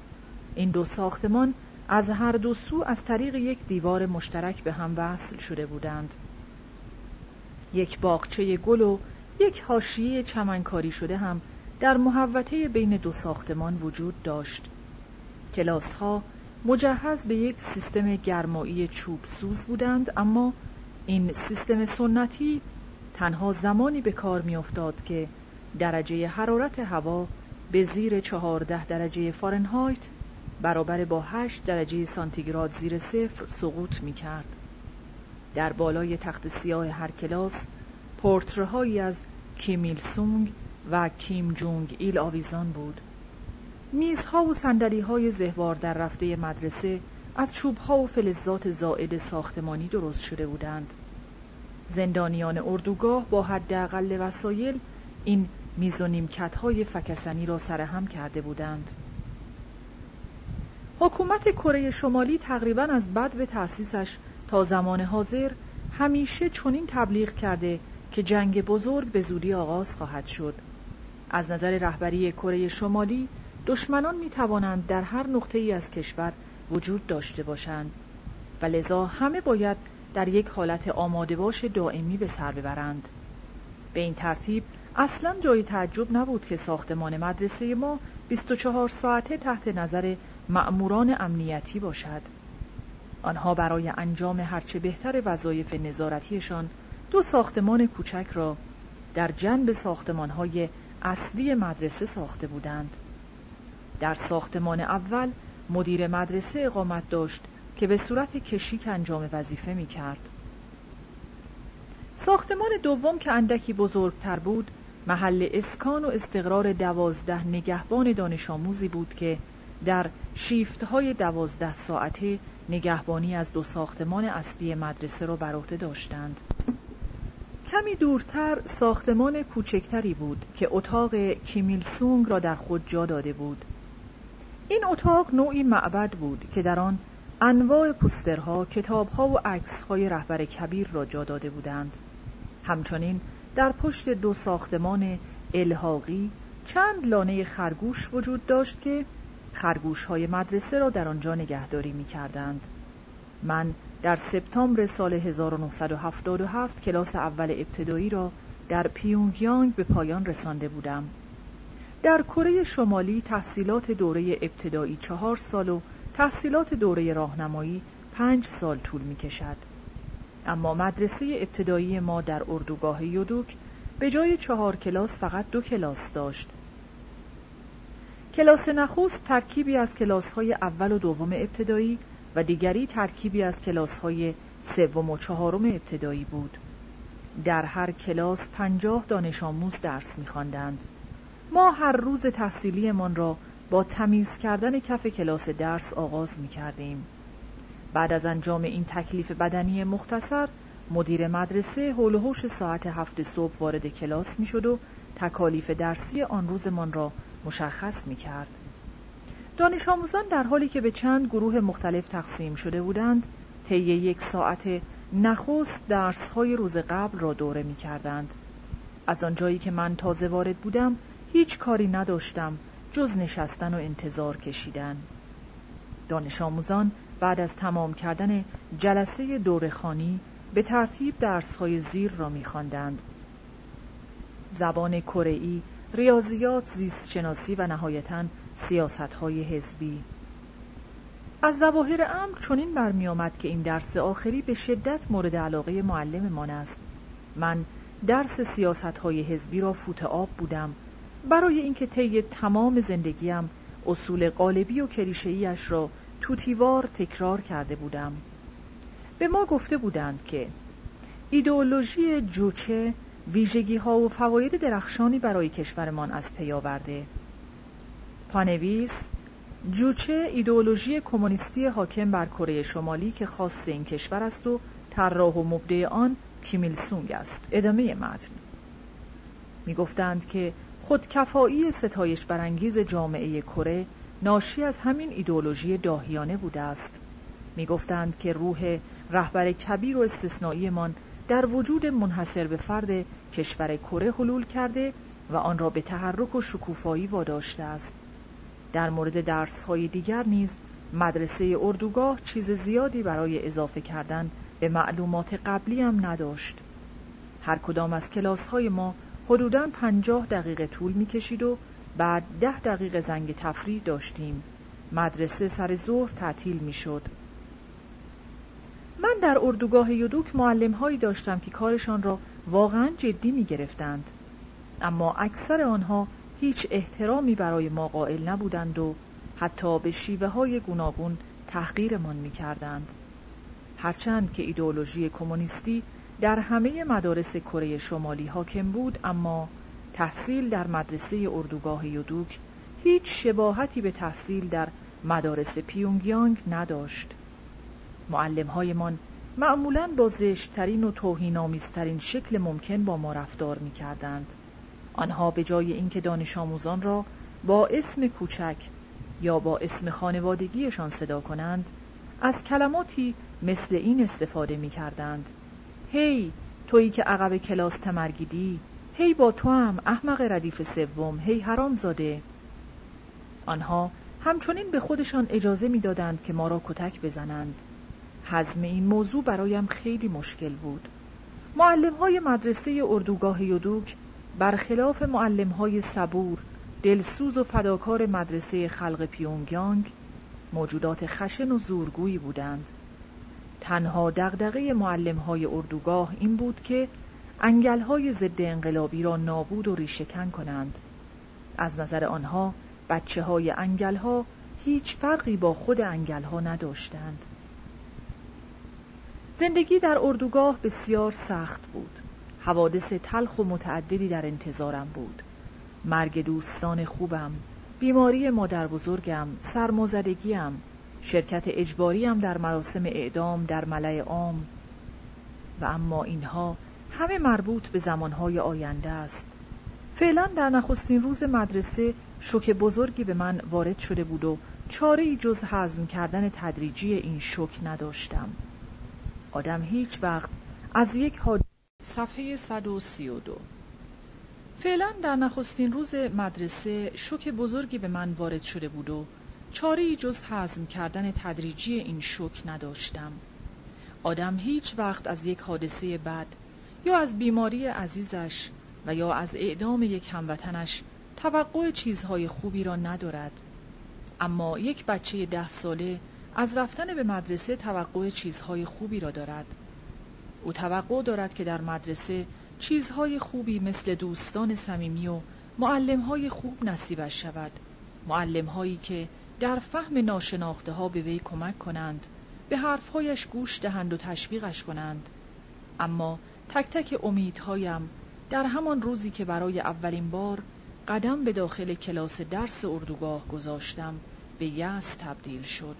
این دو ساختمان از هر دو سو از طریق یک دیوار مشترک به هم وصل شده بودند. یک باغچه گل و یک حاشیه چمنکاری شده هم در محوطه بین دو ساختمان وجود داشت. کلاس ها مجهز به یک سیستم گرمایی چوب سوز بودند اما این سیستم سنتی تنها زمانی به کار میافتاد که درجه حرارت هوا به زیر چهارده درجه فارنهایت برابر با هشت درجه سانتیگراد زیر صفر سقوط می کرد. در بالای تخت سیاه هر کلاس پورترهایی از کیم ایل سونگ و کیم جونگ ایل آویزان بود. میزها و سندلی های زهوار در رفته مدرسه از چوبها و فلزات زائد ساختمانی درست شده بودند. زندانیان اردوگاه با حداقل وسایل این میز و نیمکت های فکسنی را سرهم کرده بودند. حکومت کره شمالی تقریبا از بد به تأسیسش تا زمان حاضر همیشه چنین تبلیغ کرده که جنگ بزرگ به زودی آغاز خواهد شد. از نظر رهبری کره شمالی دشمنان می توانند در هر نقطه ای از کشور وجود داشته باشند و لذا همه باید در یک حالت آماده باش دائمی به سر ببرند. به این ترتیب اصلا جای تعجب نبود که ساختمان مدرسه ما 24 ساعته تحت نظر مأموران امنیتی باشد. آنها برای انجام هرچه بهتر وظایف نظارتیشان دو ساختمان کوچک را در جنب ساختمانهای اصلی مدرسه ساخته بودند در ساختمان اول مدیر مدرسه اقامت داشت که به صورت کشیک انجام وظیفه می کرد. ساختمان دوم که اندکی بزرگتر بود محل اسکان و استقرار دوازده نگهبان دانش آموزی بود که در شیفتهای دوازده ساعته نگهبانی از دو ساختمان اصلی مدرسه را بر عهده داشتند. کمی دورتر ساختمان کوچکتری بود که اتاق کیمیل سونگ را در خود جا داده بود. این اتاق نوعی معبد بود که در آن انواع پوسترها، کتابها و عکسهای رهبر کبیر را جا داده بودند. همچنین در پشت دو ساختمان الحاقی چند لانه خرگوش وجود داشت که خرگوش های مدرسه را در آنجا نگهداری می کردند. من در سپتامبر سال 1977 کلاس اول ابتدایی را در پیونگیانگ به پایان رسانده بودم. در کره شمالی تحصیلات دوره ابتدایی چهار سال و تحصیلات دوره راهنمایی پنج سال طول می کشد. اما مدرسه ابتدایی ما در اردوگاه یودوک به جای چهار کلاس فقط دو کلاس داشت. کلاس نخست ترکیبی از کلاس های اول و دوم ابتدایی و دیگری ترکیبی از کلاس های سوم و چهارم ابتدایی بود. در هر کلاس پنجاه دانش آموز درس می‌خواندند. ما هر روز تحصیلیمان را با تمیز کردن کف کلاس درس آغاز می کردیم. بعد از انجام این تکلیف بدنی مختصر مدیر مدرسه حول ساعت هفت صبح وارد کلاس می شد و تکالیف درسی آن روزمان را مشخص می کرد. دانش آموزان در حالی که به چند گروه مختلف تقسیم شده بودند طی یک ساعت نخست درس های روز قبل را دوره می کردند. از آنجایی که من تازه وارد بودم هیچ کاری نداشتم جز نشستن و انتظار کشیدن دانش آموزان بعد از تمام کردن جلسه دورخانی به ترتیب درسهای زیر را میخواندند. زبان کره‌ای، ریاضیات، زیستشناسی و نهایتا سیاستهای حزبی. از ظواهر امر چنین برمیآمد که این درس آخری به شدت مورد علاقه معلممان است. من درس سیاستهای حزبی را فوت آب بودم برای اینکه طی تمام زندگیم اصول قالبی و کلیشه‌ایش را توتیوار تکرار کرده بودم به ما گفته بودند که ایدئولوژی جوچه ویژگی ها و فواید درخشانی برای کشورمان از پی آورده. پانویس جوچه ایدئولوژی کمونیستی حاکم بر کره شمالی که خاص این کشور است و طراح و مبدع آن کیمیل سونگ است. ادامه متن. می‌گفتند که خودکفایی ستایش برانگیز جامعه کره ناشی از همین ایدئولوژی داهیانه بوده است. می‌گفتند که روح رهبر کبیر و استثنائیمان در وجود منحصر به فرد کشور کره حلول کرده و آن را به تحرک و شکوفایی واداشته است. در مورد درسهای دیگر نیز مدرسه اردوگاه چیز زیادی برای اضافه کردن به معلومات قبلی هم نداشت. هر کدام از کلاس های ما حدوداً پنجاه دقیقه طول می کشید و بعد ده دقیقه زنگ تفریح داشتیم. مدرسه سر ظهر تعطیل می شد من در اردوگاه یودوک معلم هایی داشتم که کارشان را واقعا جدی می گرفتند اما اکثر آنها هیچ احترامی برای ما قائل نبودند و حتی به شیوه های گوناگون تحقیرمان می کردند. هرچند که ایدئولوژی کمونیستی در همه مدارس کره شمالی حاکم بود اما تحصیل در مدرسه اردوگاه یودوک هیچ شباهتی به تحصیل در مدارس پیونگیانگ نداشت. معلمهایمان معمولا با زشتترین و توهینآمیزترین شکل ممکن با ما رفتار می کردند. آنها به جای اینکه دانش آموزان را با اسم کوچک یا با اسم خانوادگیشان صدا کنند از کلماتی مثل این استفاده می کردند هی تویی که عقب کلاس تمرگیدی هی با تو هم احمق ردیف سوم هی حرام زاده آنها همچنین به خودشان اجازه می‌دادند که ما را کتک بزنند. حزم این موضوع برایم خیلی مشکل بود. معلم های مدرسه اردوگاه یودوک برخلاف معلم های صبور دلسوز و فداکار مدرسه خلق پیونگیانگ موجودات خشن و زورگویی بودند. تنها دغدغه معلم های اردوگاه این بود که انگل های ضد انقلابی را نابود و ریشهکن کنند. از نظر آنها بچه های انگل ها هیچ فرقی با خود انگل ها نداشتند. زندگی در اردوگاه بسیار سخت بود. حوادث تلخ و متعددی در انتظارم بود. مرگ دوستان خوبم بیماری مادر بزرگم سرمازدگیم شرکت اجباریم در مراسم اعدام در ملع عام. و اما اینها همه مربوط به زمانهای آینده است. فعلا در نخستین روز مدرسه شوک بزرگی به من وارد شده بود و چاره جز حزم کردن تدریجی این شوک نداشتم. آدم هیچ وقت از یک حادثه صفحه 132 فعلا در نخستین روز مدرسه شوک بزرگی به من وارد شده بود و چاره جز حزم کردن تدریجی این شوک نداشتم. آدم هیچ وقت از یک حادثه بد یا از بیماری عزیزش و یا از اعدام یک هموطنش توقع چیزهای خوبی را ندارد. اما یک بچه ده ساله از رفتن به مدرسه توقع چیزهای خوبی را دارد. او توقع دارد که در مدرسه چیزهای خوبی مثل دوستان صمیمی و معلمهای خوب نصیبش شود. معلمهایی که در فهم ناشناخته ها به وی کمک کنند به حرفهایش گوش دهند و تشویقش کنند. اما تک تک امیدهایم در همان روزی که برای اولین بار قدم به داخل کلاس درس اردوگاه گذاشتم به یأس تبدیل شد.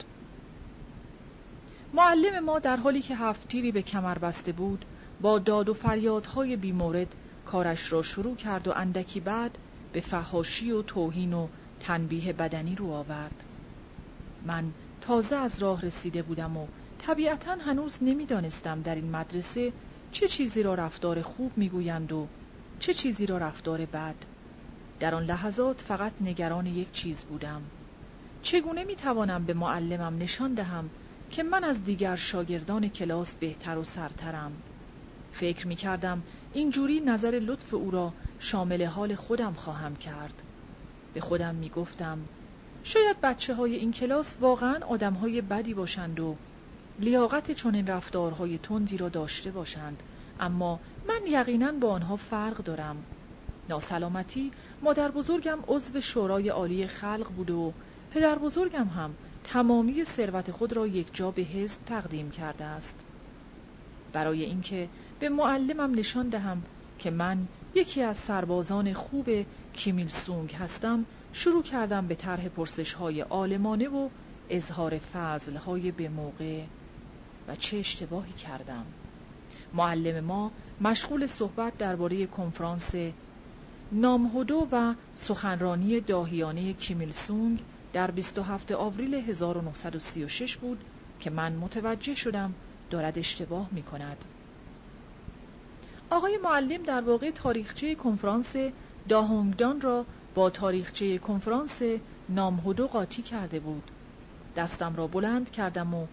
معلم ما در حالی که هفت تیری به کمر بسته بود با داد و فریادهای بیمورد کارش را شروع کرد و اندکی بعد به فهاشی و توهین و تنبیه بدنی رو آورد. من تازه از راه رسیده بودم و طبیعتا هنوز نمی‌دانستم در این مدرسه چه چیزی را رفتار خوب می‌گویند و چه چیزی را رفتار بد. در آن لحظات فقط نگران یک چیز بودم. چگونه می توانم به معلمم نشان دهم که من از دیگر شاگردان کلاس بهتر و سرترم. فکر می کردم اینجوری نظر لطف او را شامل حال خودم خواهم کرد. به خودم می گفتم شاید بچه های این کلاس واقعا آدم های بدی باشند و لیاقت چون این رفتارهای تندی را داشته باشند اما من یقینا با آنها فرق دارم. ناسلامتی مادر بزرگم عضو شورای عالی خلق بود و پدر بزرگم هم تمامی ثروت خود را یک جا به حزب تقدیم کرده است. برای اینکه به معلمم نشان دهم که من یکی از سربازان خوب کیمیل سونگ هستم شروع کردم به طرح پرسش های آلمانه و اظهار فضل های به موقع و چه اشتباهی کردم. معلم ما مشغول صحبت درباره کنفرانس نامهدو و سخنرانی داهیانه کیمیل سونگ در 27 آوریل 1936 بود که من متوجه شدم دارد اشتباه می کند. آقای معلم در واقع تاریخچه کنفرانس داهونگدان را با تاریخچه کنفرانس نامهدو قاطی کرده بود. دستم را بلند کردم و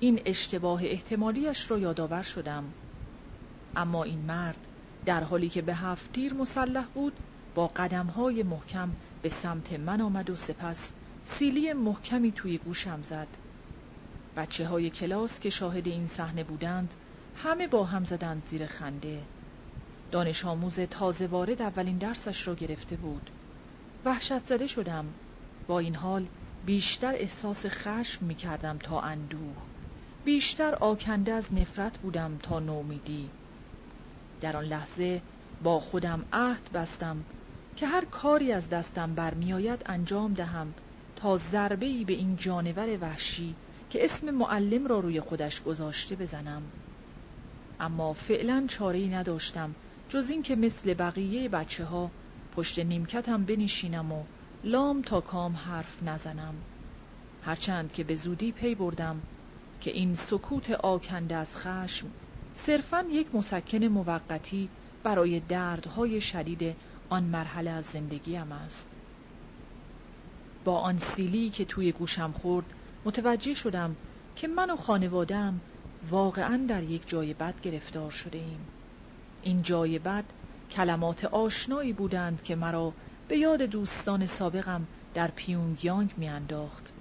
این اشتباه احتمالیش را یادآور شدم. اما این مرد در حالی که به هفت تیر مسلح بود با قدمهای محکم به سمت من آمد و سپس سیلی محکمی توی گوشم زد. بچه های کلاس که شاهد این صحنه بودند همه با هم زدند زیر خنده. دانش آموز تازه وارد اولین درسش را گرفته بود. وحشت زده شدم. با این حال بیشتر احساس خشم می کردم تا اندوه. بیشتر آکنده از نفرت بودم تا نومیدی. در آن لحظه با خودم عهد بستم که هر کاری از دستم برمیآید انجام دهم. ضربه ای به این جانور وحشی که اسم معلم را روی خودش گذاشته بزنم. اما فعلا چاره ای نداشتم جز اینکه مثل بقیه بچه ها پشت نیمکتم بنشینم و لام تا کام حرف نزنم. هرچند که به زودی پی بردم که این سکوت آکنده از خشم صرفا یک مسکن موقتی برای دردهای شدید آن مرحله از زندگیم است. با آن سیلی که توی گوشم خورد متوجه شدم که من و خانوادم واقعا در یک جای بد گرفتار شده ایم. این جای بد کلمات آشنایی بودند که مرا به یاد دوستان سابقم در پیونگیانگ میانداخت.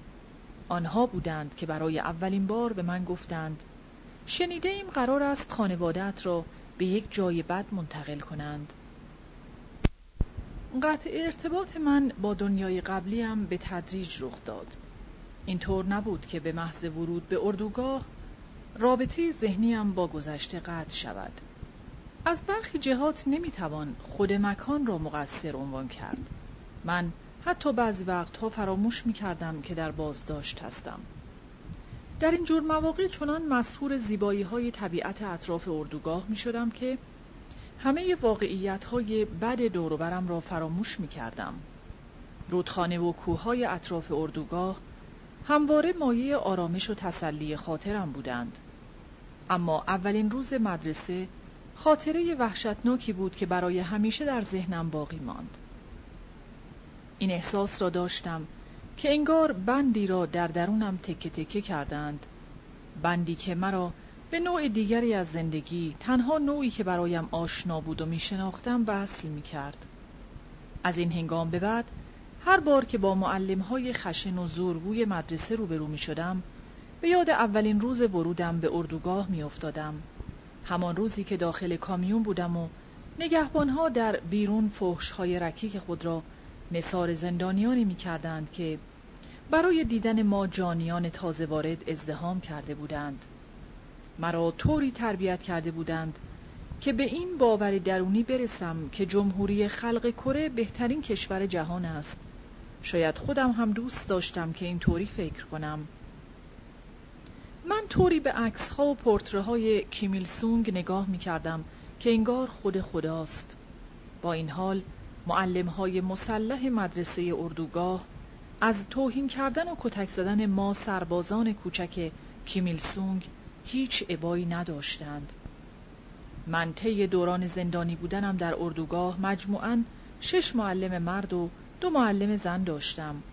آنها بودند که برای اولین بار به من گفتند شنیده ایم قرار است خانوادت را به یک جای بد منتقل کنند. قطع ارتباط من با دنیای قبلیم به تدریج رخ داد. اینطور نبود که به محض ورود به اردوگاه رابطه ذهنیم با گذشته قطع شود. از برخی جهات نمی‌توان خود مکان را مقصر عنوان کرد. من حتی بعضی وقتها فراموش می کردم که در بازداشت هستم. در این جور مواقع چنان مسهور زیبایی های طبیعت اطراف اردوگاه می شدم که همه واقعیت های بد دوروبرم را فراموش می کردم. رودخانه و کوههای اطراف اردوگاه همواره مایه آرامش و تسلی خاطرم بودند. اما اولین روز مدرسه خاطره وحشتناکی بود که برای همیشه در ذهنم باقی ماند. این احساس را داشتم که انگار بندی را در درونم تکه تکه کردند بندی که مرا به نوع دیگری از زندگی تنها نوعی که برایم آشنا بود و میشناختم وصل می کرد. از این هنگام به بعد هر بار که با معلم های خشن و زورگوی مدرسه روبرو می شدم به یاد اولین روز ورودم به اردوگاه می افتادم. همان روزی که داخل کامیون بودم و نگهبانها در بیرون فحش های رکیک خود را نصار زندانیانی می کردند که برای دیدن ما جانیان تازه وارد ازدهام کرده بودند. مرا طوری تربیت کرده بودند که به این باور درونی برسم که جمهوری خلق کره بهترین کشور جهان است. شاید خودم هم دوست داشتم که این طوری فکر کنم. من طوری به عکس ها و پورتره های کیمیل سونگ نگاه می کردم که انگار خود خداست. با این حال معلم های مسلح مدرسه اردوگاه از توهین کردن و کتک زدن ما سربازان کوچک کیمیل سونگ هیچ عبایی نداشتند. من طی دوران زندانی بودنم در اردوگاه مجموعاً شش معلم مرد و دو معلم زن داشتم.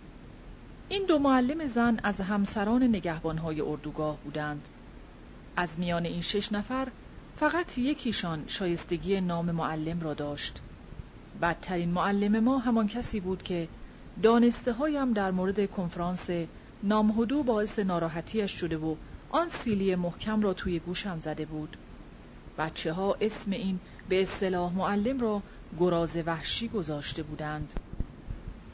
این دو معلم زن از همسران نگهبانهای اردوگاه بودند. از میان این شش نفر فقط یکیشان شایستگی نام معلم را داشت. بدترین معلم ما همان کسی بود که دانسته هایم در مورد کنفرانس نامهدو باعث ناراحتیش شده و آن سیلی محکم را توی گوشم زده بود. بچه ها اسم این به اصطلاح معلم را گراز وحشی گذاشته بودند.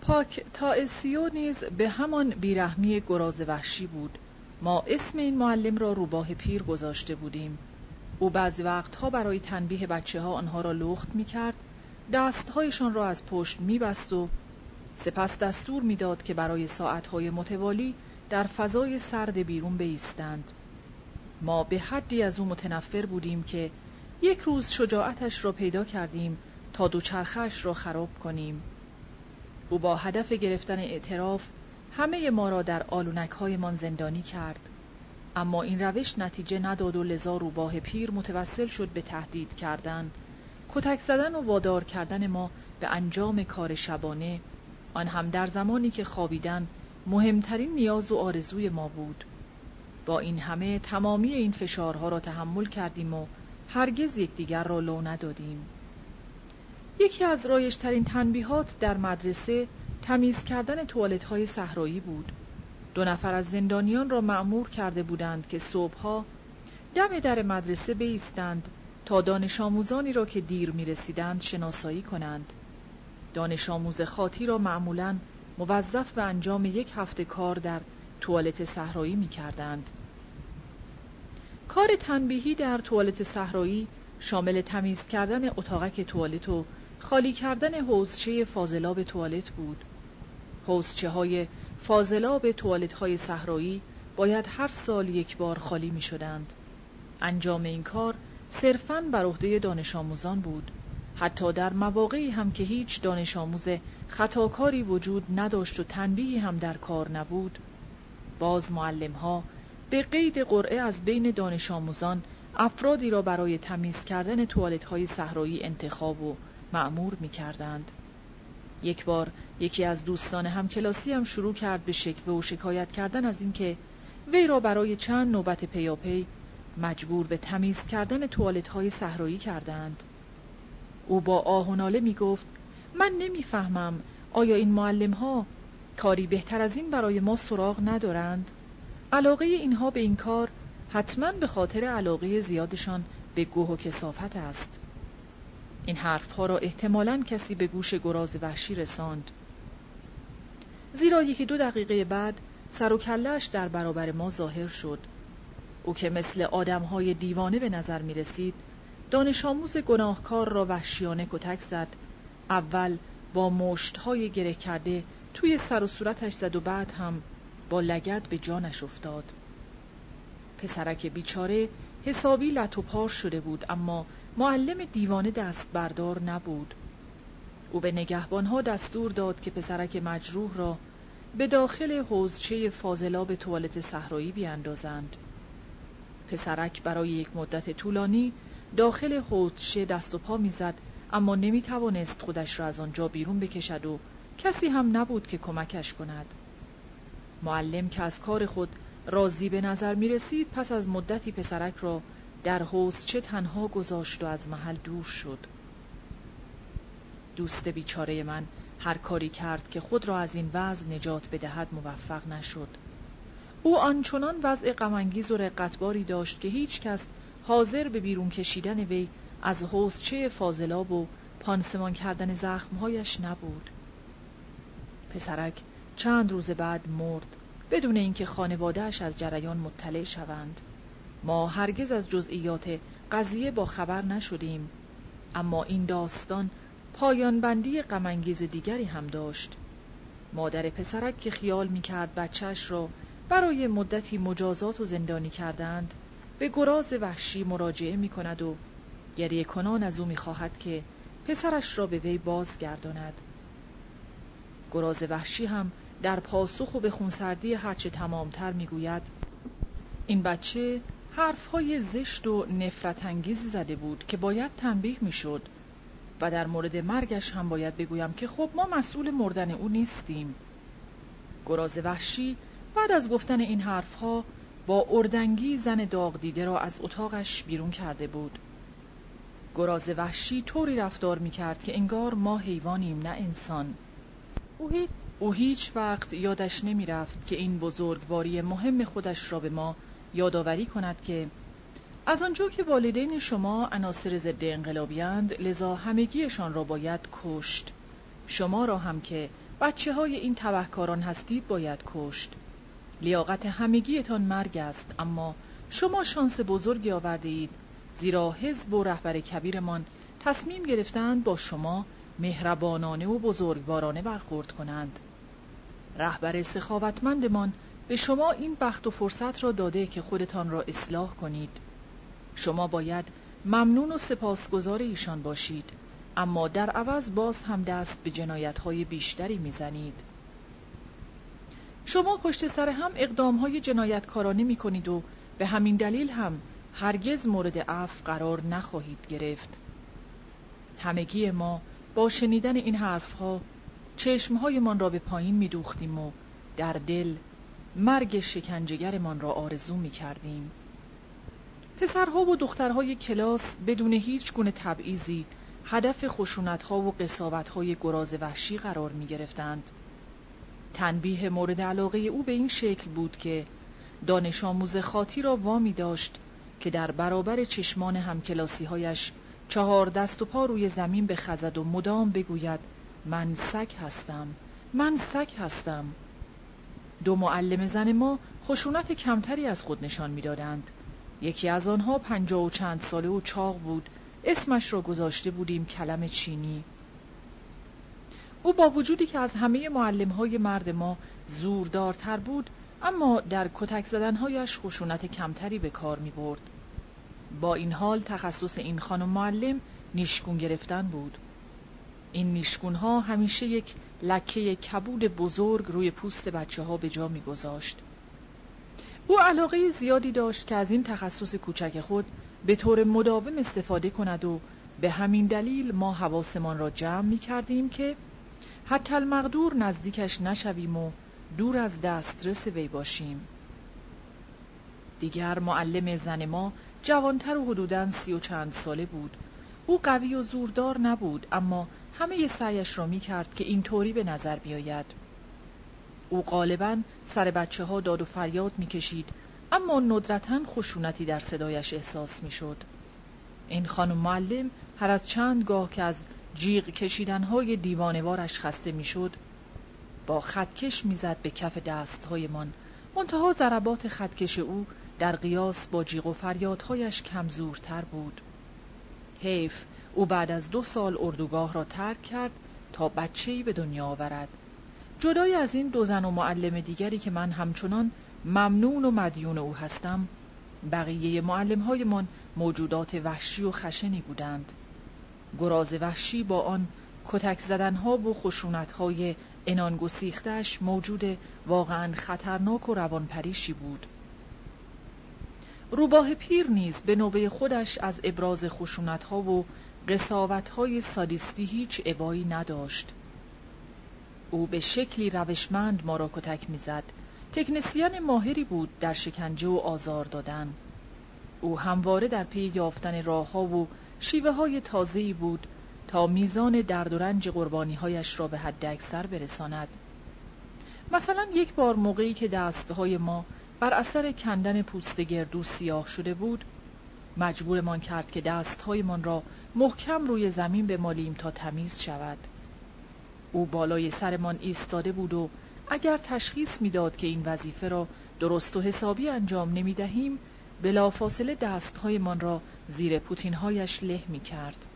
پاک تائسیو نیز به همان بیرحمی گراز وحشی بود. ما اسم این معلم را روباه پیر گذاشته بودیم. او بعضی وقتها برای تنبیه بچه ها آنها را لخت می کرد دستهایشان را از پشت می بست و سپس دستور می‌داد که برای ساعتهای متوالی در فضای سرد بیرون بایستند ما به حدی از او متنفر بودیم که یک روز شجاعتش را پیدا کردیم تا دوچرخش را خراب کنیم. او با هدف گرفتن اعتراف همه ما را در آلونک من زندانی کرد. اما این روش نتیجه نداد و لذا روباه پیر متوسل شد به تهدید کردن. کتک زدن و وادار کردن ما به انجام کار شبانه آن هم در زمانی که خوابیدن مهمترین نیاز و آرزوی ما بود. با این همه تمامی این فشارها را تحمل کردیم و هرگز یکدیگر را لو ندادیم. یکی از رایشترین تنبیهات در مدرسه تمیز کردن توالت های صحرایی بود. دو نفر از زندانیان را معمور کرده بودند که صبحها دم در مدرسه بیستند تا دانش آموزانی را که دیر می رسیدند شناسایی کنند. دانش آموز خاطی را معمولا موظف به انجام یک هفته کار در توالت صحرایی می کردند. کار تنبیهی در توالت صحرایی شامل تمیز کردن اتاقک توالت و خالی کردن حوزچه فاضلاب توالت بود. حوزچه های فاضلاب توالت های صحرایی باید هر سال یک بار خالی می شدند. انجام این کار صرفاً بر عهده دانش آموزان بود. حتی در مواقعی هم که هیچ دانش آموز خطاکاری وجود نداشت و تنبیهی هم در کار نبود باز معلم ها به قید قرعه از بین دانش آموزان افرادی را برای تمیز کردن توالت های صحرایی انتخاب و معمور می کردند. یک بار یکی از دوستان همکلاسی هم شروع کرد به شکوه و شکایت کردن از اینکه وی را برای چند نوبت پیاپی مجبور به تمیز کردن توالت های صحرایی کردند. او با آه و ناله می گفت من نمی‌فهمم آیا این معلم ها کاری بهتر از این برای ما سراغ ندارند؟ علاقه اینها به این کار حتما به خاطر علاقه زیادشان به گوه و کسافت است. این حرفها را احتمالا کسی به گوش گراز وحشی رساند. زیرا یکی دو دقیقه بعد سر و کلش در برابر ما ظاهر شد. او که مثل آدمهای دیوانه به نظر می رسید دانش آموز گناهکار را وحشیانه کتک زد اول با مشتهای گره کرده توی سر و صورتش زد و بعد هم با لگت به جانش افتاد. پسرک بیچاره حسابی لط و پار شده بود اما معلم دیوانه دست بردار نبود. او به نگهبانها دستور داد که پسرک مجروح را به داخل حوزچه فاضلاب توالت صحرایی بیاندازند. پسرک برای یک مدت طولانی داخل حوزچه دست و پا می‌زد اما نمی توانست خودش را از آنجا بیرون بکشد و کسی هم نبود که کمکش کند. معلم که از کار خود راضی به نظر می رسید پس از مدتی پسرک را در حوزچه تنها گذاشت و از محل دور شد. دوست بیچاره من هر کاری کرد که خود را از این وضع نجات بدهد موفق نشد. او آنچنان وضع غمانگیز و رقتباری داشت که هیچ کس حاضر به بیرون کشیدن وی از حوزچه فاضلاب و پانسمان کردن زخمهایش نبود. پسرک چند روز بعد مرد بدون اینکه خانوادهش از جریان مطلع شوند. ما هرگز از جزئیات قضیه با خبر نشدیم اما این داستان پایان بندی غمانگیز دیگری هم داشت. مادر پسرک که خیال می‌کرد بچهش را برای مدتی مجازات و زندانی کردند به گراز وحشی مراجعه می کند و گریه کنان از او می خواهد که پسرش را به وی بازگرداند. گراز وحشی هم در پاسخ و به خونسردی هرچه تمامتر می گوید این بچه حرفهای زشت و نفرت انگیز زده بود که باید تنبیه می شد و در مورد مرگش هم باید بگویم که خب ما مسئول مردن او نیستیم. گراز وحشی بعد از گفتن این حرفها با اردنگی زن داغ دیده را از اتاقش بیرون کرده بود گراز وحشی طوری رفتار می کرد که انگار ما حیوانیم نه انسان. او هیچ, او هیچ وقت یادش نمی رفت که این بزرگواری مهم خودش را به ما یادآوری کند که از آنجا که والدین شما عناصر ضد انقلابیاند لذا همگیشان را باید کشت. شما را هم که بچه های این تبهکاران هستید باید کشت. لیاقت همگیتان مرگ است اما شما شانس بزرگی آورده اید زیرا حزب و رهبر کبیرمان تصمیم گرفتند با شما مهربانانه و بزرگوارانه برخورد کنند. رهبر سخاوتمندمان به شما این بخت و فرصت را داده که خودتان را اصلاح کنید. شما باید ممنون و سپاسگزار ایشان باشید اما در عوض باز هم دست به جنایتهای بیشتری می‌زنید. شما پشت سر هم اقدامهای جنایتکارانه می کنید و به همین دلیل هم هرگز مورد عفو قرار نخواهید گرفت همگی ما با شنیدن این حرفها چشمهایمان را به پایین می دوختیم و در دل مرگ شکنجگرمان را آرزو می کردیم پسرها و دخترهای کلاس بدون هیچ گونه تبعیضی هدف خشونتها و قصاوتهای گراز وحشی قرار می گرفتند. تنبیه مورد علاقه او به این شکل بود که دانش آموز خاطی را وامی داشت که در برابر چشمان همکلاسی هایش چهار دست و پا روی زمین بخزد و مدام بگوید من سگ هستم من سگ هستم. دو معلم زن ما خشونت کمتری از خود نشان می‌دادند. یکی از آنها پنجاه و چند ساله و چاق بود. اسمش را گذاشته بودیم کلم چینی. او با وجودی که از همه معلم های مرد ما زوردارتر بود اما در کتک زدنهایش خشونت کمتری به کار می برد. با این حال تخصص این خانم معلم نیشگون گرفتن بود این نیشگون ها همیشه یک لکه کبود بزرگ روی پوست بچه ها به جا می گذاشت. او علاقه زیادی داشت که از این تخصص کوچک خود به طور مداوم استفاده کند و به همین دلیل ما حواسمان را جمع می کردیم که حتی المقدور نزدیکش نشویم و دور از دسترس وی باشیم دیگر معلم زن ما جوانتر و حدوداً سی و چند ساله بود. او قوی و زوردار نبود اما همه سعیش را می کرد که اینطوری به نظر بیاید. او غالبا سر بچه ها داد و فریاد می کشید اما ندرتا خشونتی در صدایش احساس می شد. این خانم معلم هر از چند گاه که از جیغ کشیدنهای دیوانوارش خسته می شد با خطکش می‌زد به کف دستهایمان. منتها ضربات خطکش او در قیاس با جیغ و فریادهایش کمزورتر بود. حیف او بعد از دو سال اردوگاه را ترک کرد تا بچه‌ای به دنیا آورد. جدای از این دو زن و معلم دیگری که من همچنان ممنون و مدیون او هستم بقیه معلم موجودات وحشی و خشنی بودند. گراز وحشی با آن کتک زدنها و خشونتهای انان گسیختش موجود واقعا خطرناک و روانپریشی بود. روباه پیر نیز به نوبه خودش از ابراز خشونتها و قصاوتهای سادیستی هیچ عبایی نداشت. او به شکلی روشمند ما را کتک می‌زد. تکنسیان ماهری بود در شکنجه و آزار دادن. او همواره در پی یافتن راهها و شیوه های تازه‌ای بود تا میزان درد و رنج قربانیهایش را به حد اکثر برساند. مثلا یک بار موقعی که دستهای ما بر اثر کندن پوست گردو سیاه شده بود مجبورمان کرد که دستهایمان را محکم روی زمین بمالیم تا تمیز شود او بالای سرمان ایستاده بود و اگر تشخیص می‌داد که این وظیفه را درست و حسابی انجام نمی دهیم بلافاصله دستهایمان را زیر پوتینهایش له می کرد.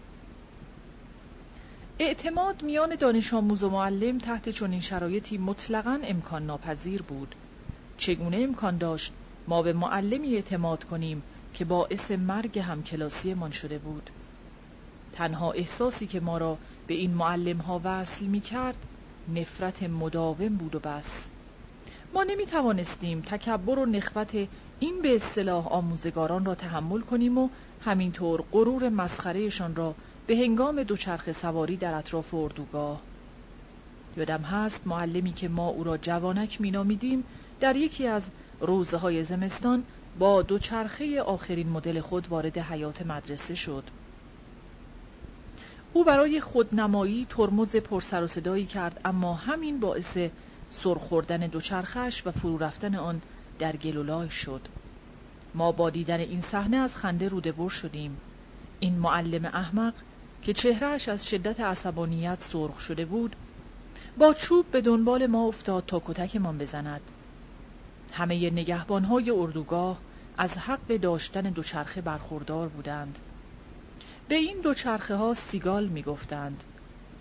اعتماد میان دانش آموز و معلم تحت چنین شرایطی مطلقا امکان ناپذیر بود. چگونه امکان داشت ما به معلمی اعتماد کنیم که باعث مرگ همکلاسیمان شده بود؟ تنها احساسی که ما را به این معلم ها وصل می کرد نفرت مداوم بود و بس ما نمی توانستیم تکبر و نخوت این به اصطلاح آموزگاران را تحمل کنیم و همینطور غرور مسخرهشان را به هنگام دوچرخ سواری در اطراف اردوگاه یادم هست معلمی که ما او را جوانک مینامیدیم در یکی از روزه های زمستان با دوچرخه آخرین مدل خود وارد حیات مدرسه شد. او برای خودنمایی ترمز پرسر و صدایی کرد اما همین باعث سرخوردن دوچرخش و فرو رفتن آن در گلولای شد. ما با دیدن این صحنه از خنده روده بر شدیم. این معلم احمق که چهرهش از شدت عصبانیت سرخ شده بود با چوب به دنبال ما افتاد تا کتکمان بزند. همه نگهبانهای اردوگاه از حق داشتن دوچرخه برخوردار بودند. به این دوچرخه ها سیگال می گفتند.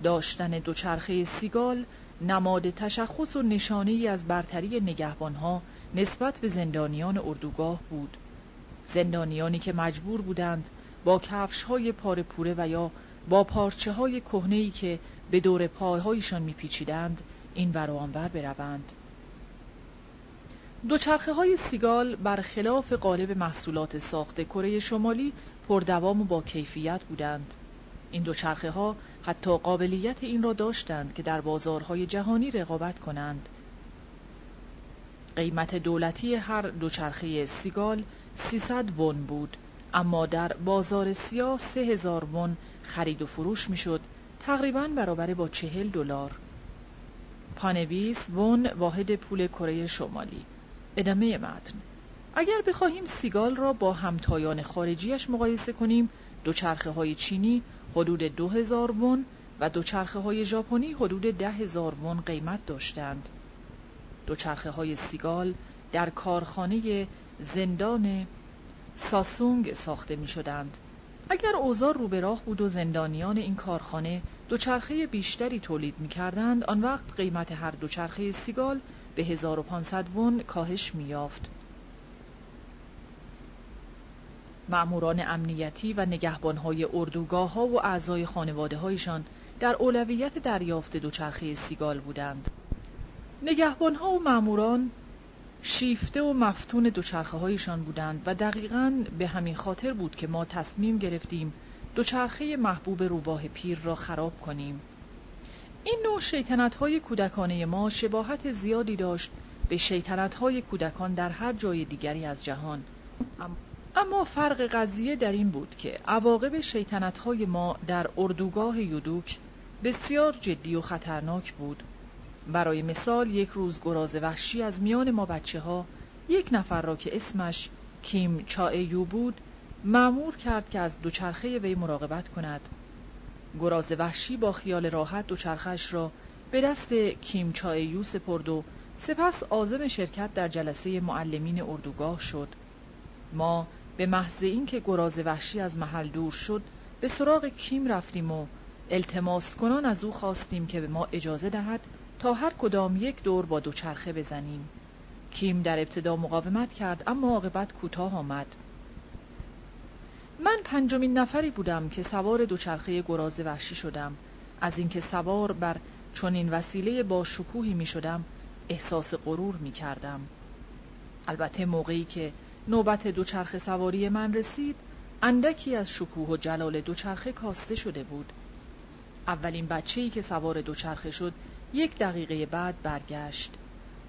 داشتن دوچرخه سیگال نماد تشخص و نشانه ای از برتری نگهبانها نسبت به زندانیان اردوگاه بود. زندانیانی که مجبور بودند با کفش های پاره پوره و یا با پارچه های که به دور پایهایشان میپیچیدند این ور و آنور بروند. دوچرخه های سیگال برخلاف قالب محصولات ساخت کره شمالی پردوام و با کیفیت بودند. این دوچرخه ها حتی قابلیت این را داشتند که در بازارهای جهانی رقابت کنند. قیمت دولتی هر دوچرخه سیگال 300 ون بود اما در بازار سیاه 3000 ون خرید و فروش می‌شد تقریبا برابر با چهل دلار. پانویس ون واحد پول کره شمالی. ادامه متن اگر بخواهیم سیگال را با همتایان خارجیش مقایسه کنیم دوچرخه های چینی حدود 2000 ون و دوچرخه های ژاپنی حدود ده هزار ون قیمت داشتند. دوچرخه های سیگال در کارخانه زندان ساسونگ ساخته می شدند. اگر اوزار رو به راه بود و زندانیان این کارخانه دوچرخه بیشتری تولید می کردند، آن وقت قیمت هر دوچرخه سیگال به 1500 ون کاهش می یافت. معموران امنیتی و نگهبانهای اردوگاه ها و اعضای خانواده هایشان در اولویت دریافت دوچرخه سیگال بودند. نگهبانها و ماموران شیفته و مفتون دوچرخه هایشان بودند و دقیقا به همین خاطر بود که ما تصمیم گرفتیم دوچرخه محبوب روباه پیر را خراب کنیم. این نوع شیطنت های کودکانه ما شباهت زیادی داشت به شیطنت های کودکان در هر جای دیگری از جهان. اما فرق قضیه در این بود که عواقب شیطنت های ما در اردوگاه یودوک بسیار جدی و خطرناک بود برای مثال یک روز گراز وحشی از میان ما بچه ها یک نفر را که اسمش کیم چائیو بود معمور کرد که از دوچرخه وی مراقبت کند. گراز وحشی با خیال راحت دوچرخش را به دست کیم چائیو سپرد و سپس آزم شرکت در جلسه معلمین اردوگاه شد. ما به محض اینکه گراز وحشی از محل دور شد به سراغ کیم رفتیم و التماس کنان از او خواستیم که به ما اجازه دهد تا هر کدام یک دور با دوچرخه بزنیم. کیم در ابتدا مقاومت کرد اما عاقبت کوتاه آمد. من پنجمین نفری بودم که سوار دوچرخه گراز وحشی شدم. از اینکه سوار بر چنین وسیله با شکوهی می شدم احساس غرور می کردم. البته موقعی که نوبت دوچرخه سواری من رسید اندکی از شکوه و جلال دوچرخه کاسته شده بود. اولین بچه‌ای که سوار دوچرخه شد یک دقیقه بعد برگشت.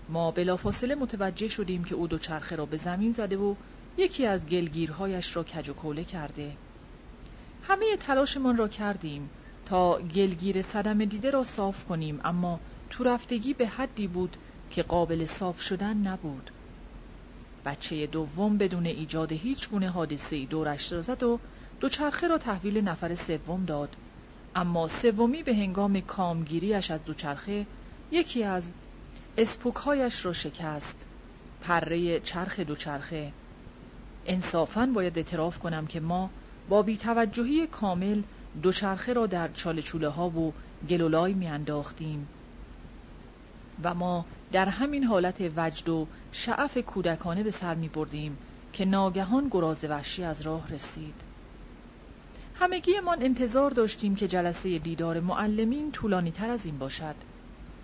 ما بلافاصله متوجه شدیم که او دوچرخه را به زمین زده و یکی از گلگیرهایش را کج و کوله کرده. همه تلاشمان را کردیم تا گلگیر صدم دیده را صاف کنیم اما تو رفتگی به حدی بود که قابل صاف شدن نبود. بچه دوم بدون ایجاد هیچ گونه حادثه دورش را زد و دوچرخه را تحویل نفر سوم داد. اما سومی به هنگام کامگیریش از دوچرخه یکی از اسپوکهایش را شکست. پره چرخ دوچرخه. انصافا باید اعتراف کنم که ما با بیتوجهی کامل دوچرخه را در چاله چوله ها و گلولای میانداختیم. و ما در همین حالت وجد و شعف کودکانه به سر می بردیم که ناگهان گراز وحشی از راه رسید. همگیمان انتظار داشتیم که جلسه دیدار معلمین طولانی تر از این باشد.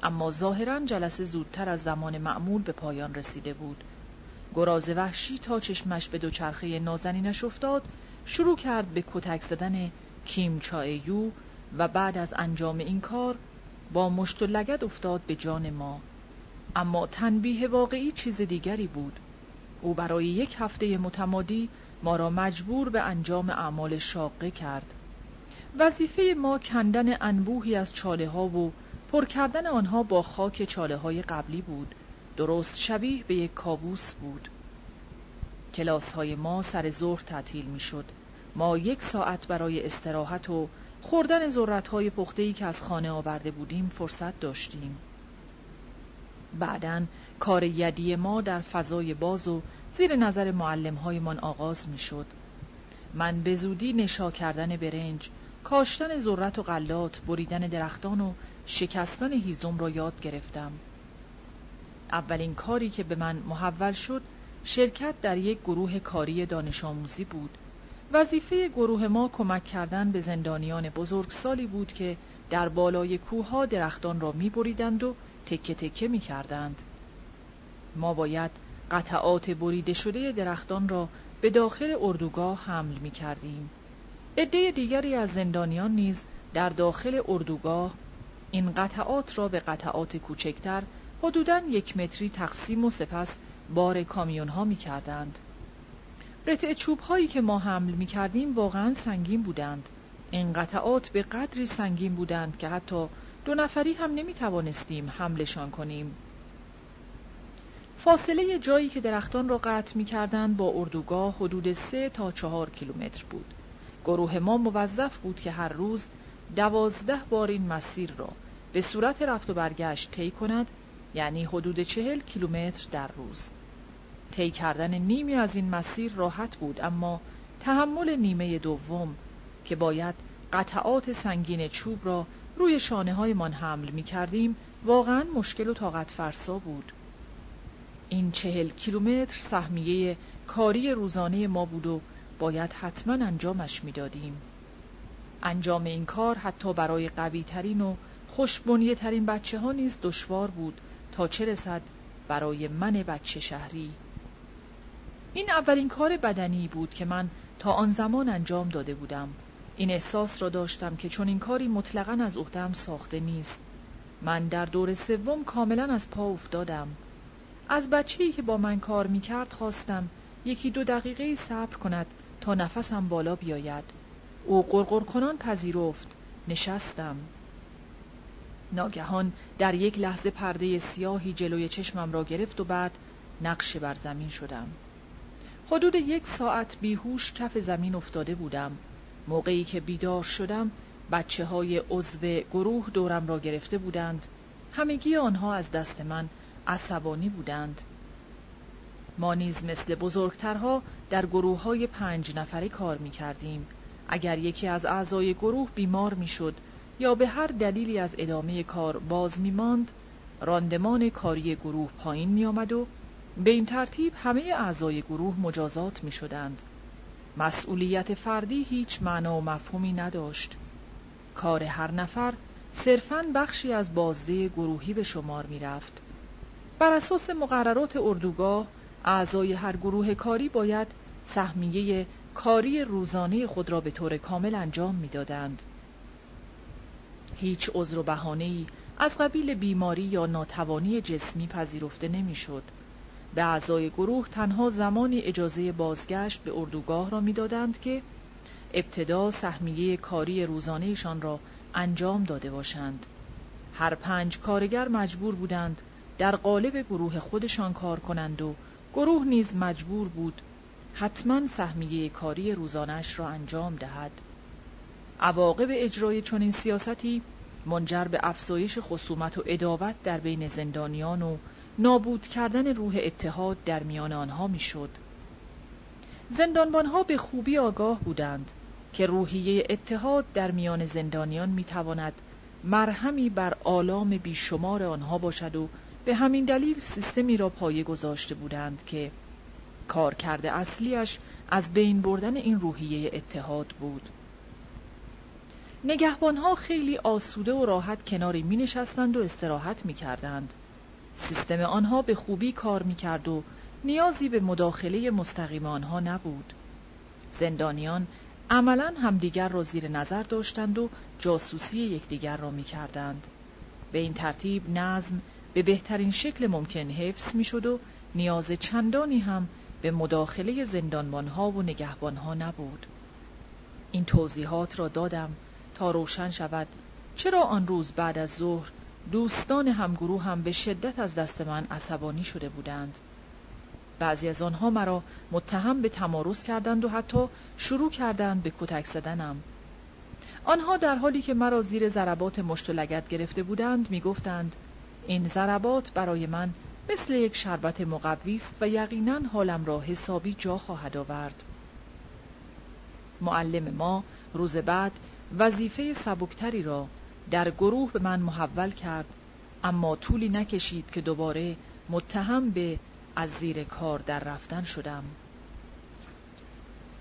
اما ظاهرا جلسه زودتر از زمان معمول به پایان رسیده بود. گراز وحشی تا چشمش به دوچرخه نازنینش افتاد شروع کرد به کتک زدن کیم چایو و بعد از انجام این کار با مشت و لگد افتاد به جان ما. اما تنبیه واقعی چیز دیگری بود. او برای یک هفته متمادی ما را مجبور به انجام اعمال شاقه کرد. وظیفه ما کندن انبوهی از چاله ها و پر کردن آنها با خاک چاله های قبلی بود. درست شبیه به یک کابوس بود کلاس های ما سر ظهر تعطیل می شد ما یک ساعت برای استراحت و خوردن زرت های پخته که از خانه آورده بودیم فرصت داشتیم بعدا کار یدی ما در فضای باز و زیر نظر معلم هایمان آغاز می شد. من به زودی نشا کردن برنج، کاشتن ذرت و غلات، بریدن درختان و شکستن هیزم را یاد گرفتم. اولین کاری که به من محول شد شرکت در یک گروه کاری دانش آموزی بود. وظیفه گروه ما کمک کردن به زندانیان بزرگسالی بود که در بالای کوه درختان را می بریدند و تکه تکه می کردند. ما باید قطعات بریده شده درختان را به داخل اردوگاه حمل می کردیم. عده دیگری از زندانیان نیز در داخل اردوگاه این قطعات را به قطعات کوچکتر حدوداً یک متری تقسیم و سپس بار کامیون ها می کردند. قطع چوب هایی که ما حمل می کردیم واقعا سنگین بودند. این قطعات به قدری سنگین بودند که حتی دو نفری هم نمی توانستیم حملشان کنیم. فاصله جایی که درختان را قطع می کردند با اردوگاه حدود سه تا چهار کیلومتر بود. گروه ما موظف بود که هر روز دوازده بار این مسیر را به صورت رفت و برگشت طی کند یعنی حدود چهل کیلومتر در روز. طی کردن نیمی از این مسیر راحت بود اما تحمل نیمه دوم که باید قطعات سنگین چوب را روی شانه های من حمل می کردیم واقعا مشکل و طاقت فرسا بود. این چهل کیلومتر سهمیه کاری روزانه ما بود و باید حتما انجامش می‌دادیم. انجام این کار حتی برای قوی ترین و خوشبنیه ترین بچه ها نیز دشوار بود تا چه رسد برای من بچه شهری. این اولین کار بدنی بود که من تا آن زمان انجام داده بودم. این احساس را داشتم که چون این کاری مطلقا از عهدهام ساخته نیست. من در دور سوم کاملا از پا افتادم. از بچه‌ای که با من کار می‌کرد خواستم یکی دو دقیقه صبر کند تا نفسم بالا بیاید او قرقر کنان پذیرفت نشستم ناگهان در یک لحظه پرده سیاهی جلوی چشمم را گرفت و بعد نقش بر زمین شدم. حدود یک ساعت بیهوش کف زمین افتاده بودم. موقعی که بیدار شدم بچه های عضو گروه دورم را گرفته بودند. همگی آنها از دست من عصبانی بودند. ما نیز مثل بزرگترها در گروه های پنج نفره کار می کردیم. اگر یکی از اعضای گروه بیمار می شد یا به هر دلیلی از ادامه کار باز می ماند، راندمان کاری گروه پایین می آمد و به این ترتیب همه اعضای گروه مجازات می شدند. مسئولیت فردی هیچ معنا و مفهومی نداشت. کار هر نفر صرفاً بخشی از بازده گروهی به شمار می رفت. بر اساس مقررات اردوگاه اعضای هر گروه کاری باید سهمیه کاری روزانه خود را به طور کامل انجام می‌دادند. هیچ عذر و بهانه‌ای از قبیل بیماری یا ناتوانی جسمی پذیرفته نمی‌شد. به اعضای گروه تنها زمانی اجازه بازگشت به اردوگاه را می‌دادند که ابتدا سهمیه کاری روزانهشان را انجام داده باشند. هر پنج کارگر مجبور بودند در قالب گروه خودشان کار کنند و گروه نیز مجبور بود حتما سهمیه کاری روزانش را انجام دهد عواقب اجرای چنین سیاستی منجر به افزایش خصومت و اداوت در بین زندانیان و نابود کردن روح اتحاد در میان آنها می‌شد. زندانبانها به خوبی آگاه بودند که روحیه اتحاد در میان زندانیان می‌تواند مرهمی بر آلام بیشمار آنها باشد و به همین دلیل سیستمی را پایه گذاشته بودند که کارکرد اصلیش از بین بردن این روحیه اتحاد بود. نگهبانها خیلی آسوده و راحت کناری می نشستند و استراحت می کردند. سیستم آنها به خوبی کار می کرد و نیازی به مداخله مستقیم آنها نبود. زندانیان عملا همدیگر را زیر نظر داشتند و جاسوسی یکدیگر را می کردند. به این ترتیب نظم به بهترین شکل ممکن حفظ می‌شد و نیاز چندانی هم به مداخله زندانبانها و نگهبانها نبود. این توضیحات را دادم تا روشن شود چرا آن روز بعد از ظهر دوستان همگروه هم به شدت از دست من عصبانی شده بودند. بعضی از آنها مرا متهم به تمارز کردند و حتی شروع کردند به کتک زدنم. آنها در حالی که مرا زیر ضربات مشت لگت گرفته بودند می‌گفتند این ضربات برای من مثل یک شربت مقوی است و یقینا حالم را حسابی جا خواهد آورد معلم ما روز بعد وظیفه سبکتری را در گروه به من محول کرد اما طولی نکشید که دوباره متهم به از زیر کار در رفتن شدم.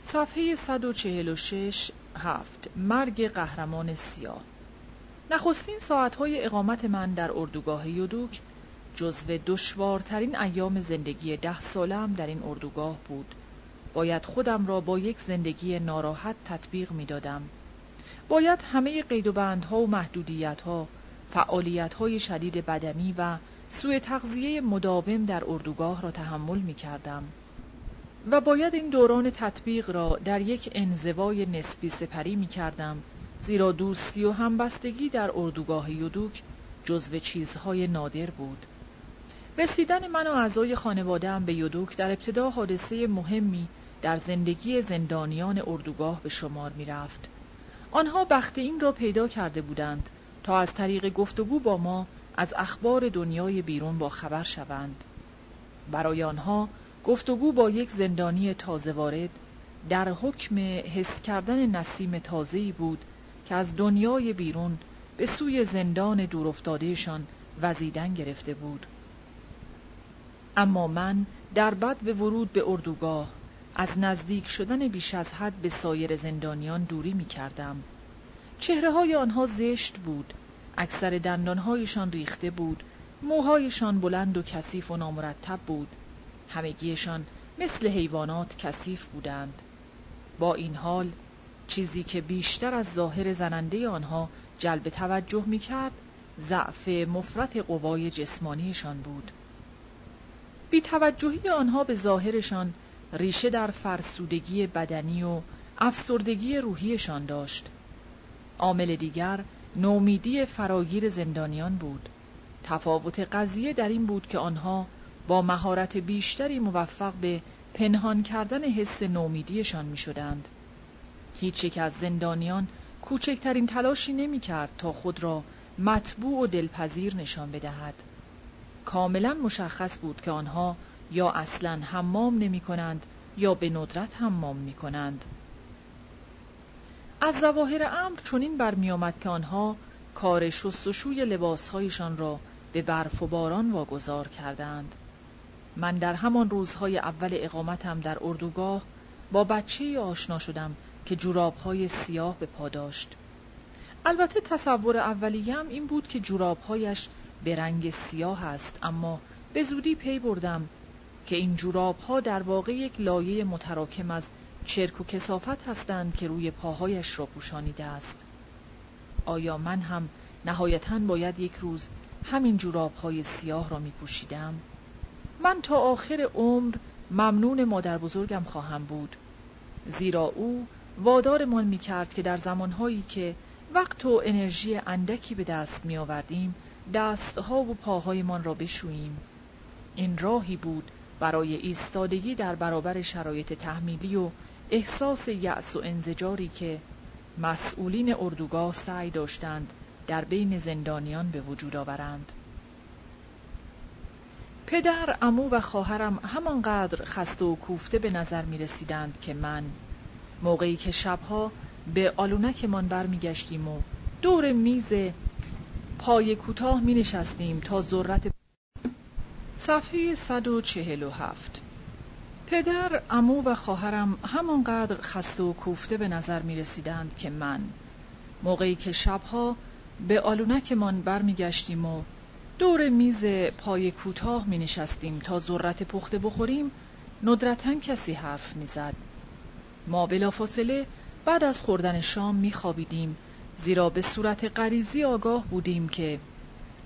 صفحه 146 هفت مرگ قهرمان سیاه. نخستین ساعتهای اقامت من در اردوگاه یودوک جزو دشوارترین ایام زندگی ده سالم در این اردوگاه بود. باید خودم را با یک زندگی ناراحت تطبیق می دادم. باید همه قید و بندها و محدودیتها فعالیتهای شدید بدنی و سوء تغذیه مداوم در اردوگاه را تحمل می کردم. و باید این دوران تطبیق را در یک انزوای نسبی سپری می کردم زیرا دوستی و همبستگی در اردوگاه یودوک جزو چیزهای نادر بود رسیدن من و اعضای خانوادهام به یودوک در ابتدا حادثه مهمی در زندگی زندانیان اردوگاه به شمار می رفت. آنها بخت این را پیدا کرده بودند تا از طریق گفتگو با ما از اخبار دنیای بیرون با خبر شوند. برای آنها گفتگو با یک زندانی تازه وارد در حکم حس کردن نسیم تازه‌ای بود که از دنیای بیرون به سوی زندان دورافتادهشان وزیدن گرفته بود. اما من در بد به ورود به اردوگاه از نزدیک شدن بیش از حد به سایر زندانیان دوری می کردم. چهره های آنها زشت بود، اکثر دندانهایشان ریخته بود، موهایشان بلند و کثیف و نامرتب بود، همگیشان مثل حیوانات کثیف بودند. با این حال چیزی که بیشتر از ظاهر زننده آنها جلب توجه می کرد ضعف مفرت قوای جسمانیشان بود. بی توجهی آنها به ظاهرشان ریشه در فرسودگی بدنی و افسردگی روحیشان داشت. عامل دیگر نومیدی فراگیر زندانیان بود. تفاوت قضیه در این بود که آنها با مهارت بیشتری موفق به پنهان کردن حس نومیدیشان می شدند. هیچ یک از زندانیان کوچکترین تلاشی نمی کرد تا خود را مطبوع و دلپذیر نشان بدهد. کاملا مشخص بود که آنها یا اصلا حمام نمی کنند یا به ندرت حمام می کنند. از ظواهر امر چنین برمیآمد که آنها کار شستشوی لباسهایشان را به برف و باران واگذار کردند. من در همان روزهای اول اقامتم در اردوگاه با بچه آشنا شدم که جورابهای سیاه به پا داشت. البته تصور اولیم این بود که جورابهایش به رنگ سیاه است اما به زودی پی بردم که این جورابها در واقع یک لایه متراکم از چرک و کسافت هستند که روی پاهایش را پوشانیده است. آیا من هم نهایتا باید یک روز همین جورابهای سیاه را می پوشیدم؟ من تا آخر عمر ممنون مادر بزرگم خواهم بود زیرا او وادارمان می کرد که در زمانهایی که وقت و انرژی اندکی به دست می آوردیم دستها و پاهایمان را بشوییم این راهی بود برای ایستادگی در برابر شرایط تحمیلی و احساس یأس و انزجاری که مسئولین اردوگاه سعی داشتند در بین زندانیان به وجود آورند. پدر، امو و خواهرم همانقدر خسته و کوفته به نظر می رسیدند که من موقعی که شبها به آلونکمان برمیگشتیم و دور میز پای کوتاه می نشستیم تا ذرت صفحه 147 پدر، امو و خواهرم همانقدر خسته و کوفته به نظر می رسیدند که من موقعی که شبها به آلونکمان برمیگشتیم و دور میز پای کوتاه می نشستیم تا ذرت پخته بخوریم ندرتا کسی حرف می‌زد. ما بلافاصله بعد از خوردن شام می خوابیدیم زیرا به صورت غریزی آگاه بودیم که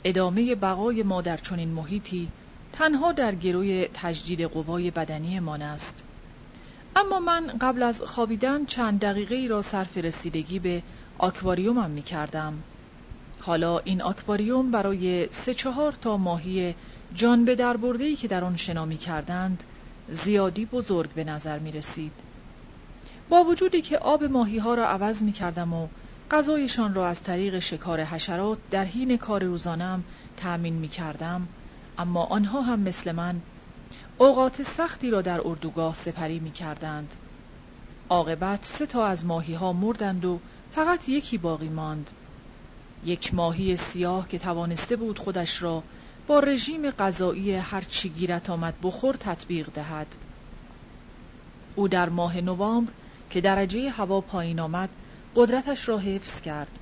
ادامه بقای ما در چنین محیطی تنها در گروی تجدید قوای بدنی ما است. اما من قبل از خوابیدن چند دقیقه ای را صرف رسیدگی به آکواریومم می کردم. حالا این آکواریوم برای سه چهار تا ماهی جان به در که در آن شنا می کردند زیادی بزرگ به نظر می رسید. با وجودی که آب ماهی ها را عوض می کردم و غذایشان را از طریق شکار حشرات در حین کار روزانم تأمین می کردم اما آنها هم مثل من اوقات سختی را در اردوگاه سپری می کردند. عاقبت سه تا از ماهی ها مردند و فقط یکی باقی ماند. یک ماهی سیاه که توانسته بود خودش را با رژیم غذایی هر چی گیرت آمد بخور تطبیق دهد. او در ماه نوامبر که درجه هوا پایین آمد قدرتش را حفظ کرد.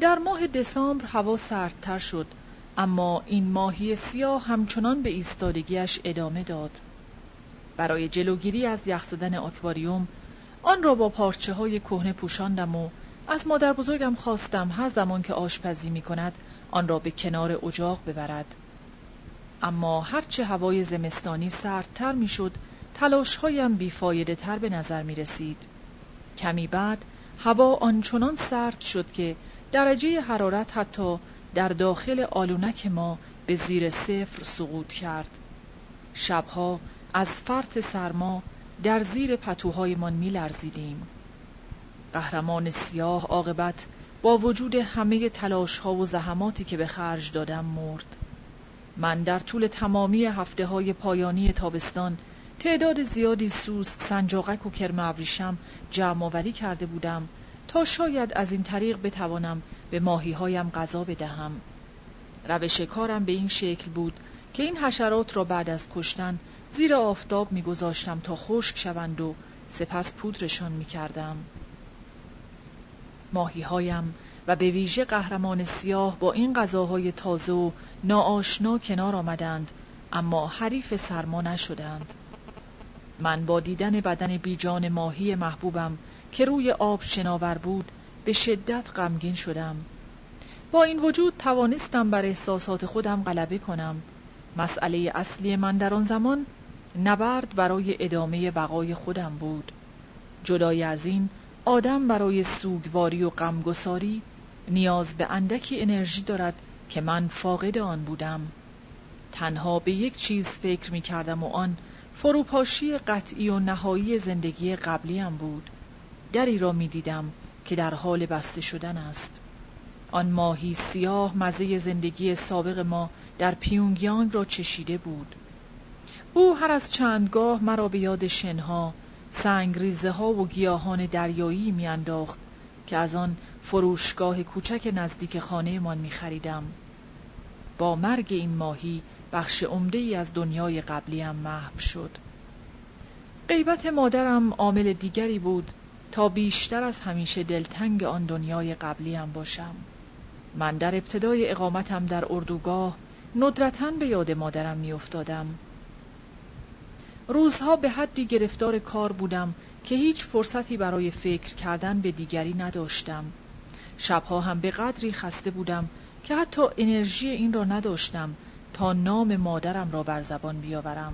در ماه دسامبر هوا سردتر شد اما این ماهی سیاه همچنان به ایستادگیش ادامه داد. برای جلوگیری از یخ زدن آکواریوم آن را با پارچه های کهنه پوشاندم و از مادر بزرگم خواستم هر زمان که آشپزی می کند آن را به کنار اجاق ببرد. اما هرچه هوای زمستانی سردتر می شد تلاش هایم بیفایده تر به نظر می رسید. کمی بعد هوا آنچنان سرد شد که درجه حرارت حتی در داخل آلونک ما به زیر صفر سقوط کرد. شبها از فرط سرما در زیر پتوهایمان می لرزیدیم. قهرمان سیاه عاقبت با وجود همه تلاش ها و زحماتی که به خرج دادم مرد. من در طول تمامی هفته های پایانی تابستان تعداد زیادی سوسک، سنجاقک و کرم ابریشم جمع آوری کرده بودم تا شاید از این طریق بتوانم به ماهی هایم غذا بدهم. روش کارم به این شکل بود که این حشرات را بعد از کشتن زیر آفتاب میگذاشتم تا خشک شوند و سپس پودرشان می‌کردم. ماهی هایم و به ویژه قهرمان سیاه با این غذاهای تازه و ناآشنا کنار آمدند اما حریف سرما نشدند. من با دیدن بدن بیجان ماهی محبوبم که روی آب شناور بود به شدت غمگین شدم. با این وجود توانستم بر احساسات خودم غلبه کنم. مسئله اصلی من در آن زمان نبرد برای ادامه بقای خودم بود. جدای از این آدم برای سوگواری و غمگساری نیاز به اندکی انرژی دارد که من فاقد آن بودم. تنها به یک چیز فکر می کردم و آن فروپاشی قطعی و نهایی زندگی قبلیم بود. دری را می دیدم که در حال بسته شدن است آن ماهی سیاه مزه زندگی سابق ما در پیونگیانگ را چشیده بود او هر از چندگاه مرا به یاد شنها سنگریزه ها و گیاهان دریایی میانداخت که از آن فروشگاه کوچک نزدیک خانهمان می خریدم. با مرگ این ماهی بخش عمده ای از دنیای قبلیم محو شد. غیبت مادرم عامل دیگری بود تا بیشتر از همیشه دلتنگ آن دنیای قبلیم باشم. من در ابتدای اقامتم در اردوگاه ندرتا به یاد مادرم میافتادم. روزها به حدی گرفتار کار بودم که هیچ فرصتی برای فکر کردن به دیگری نداشتم. شبها هم به قدری خسته بودم که حتی انرژی این را نداشتم تا نام مادرم را بر زبان بیاورم.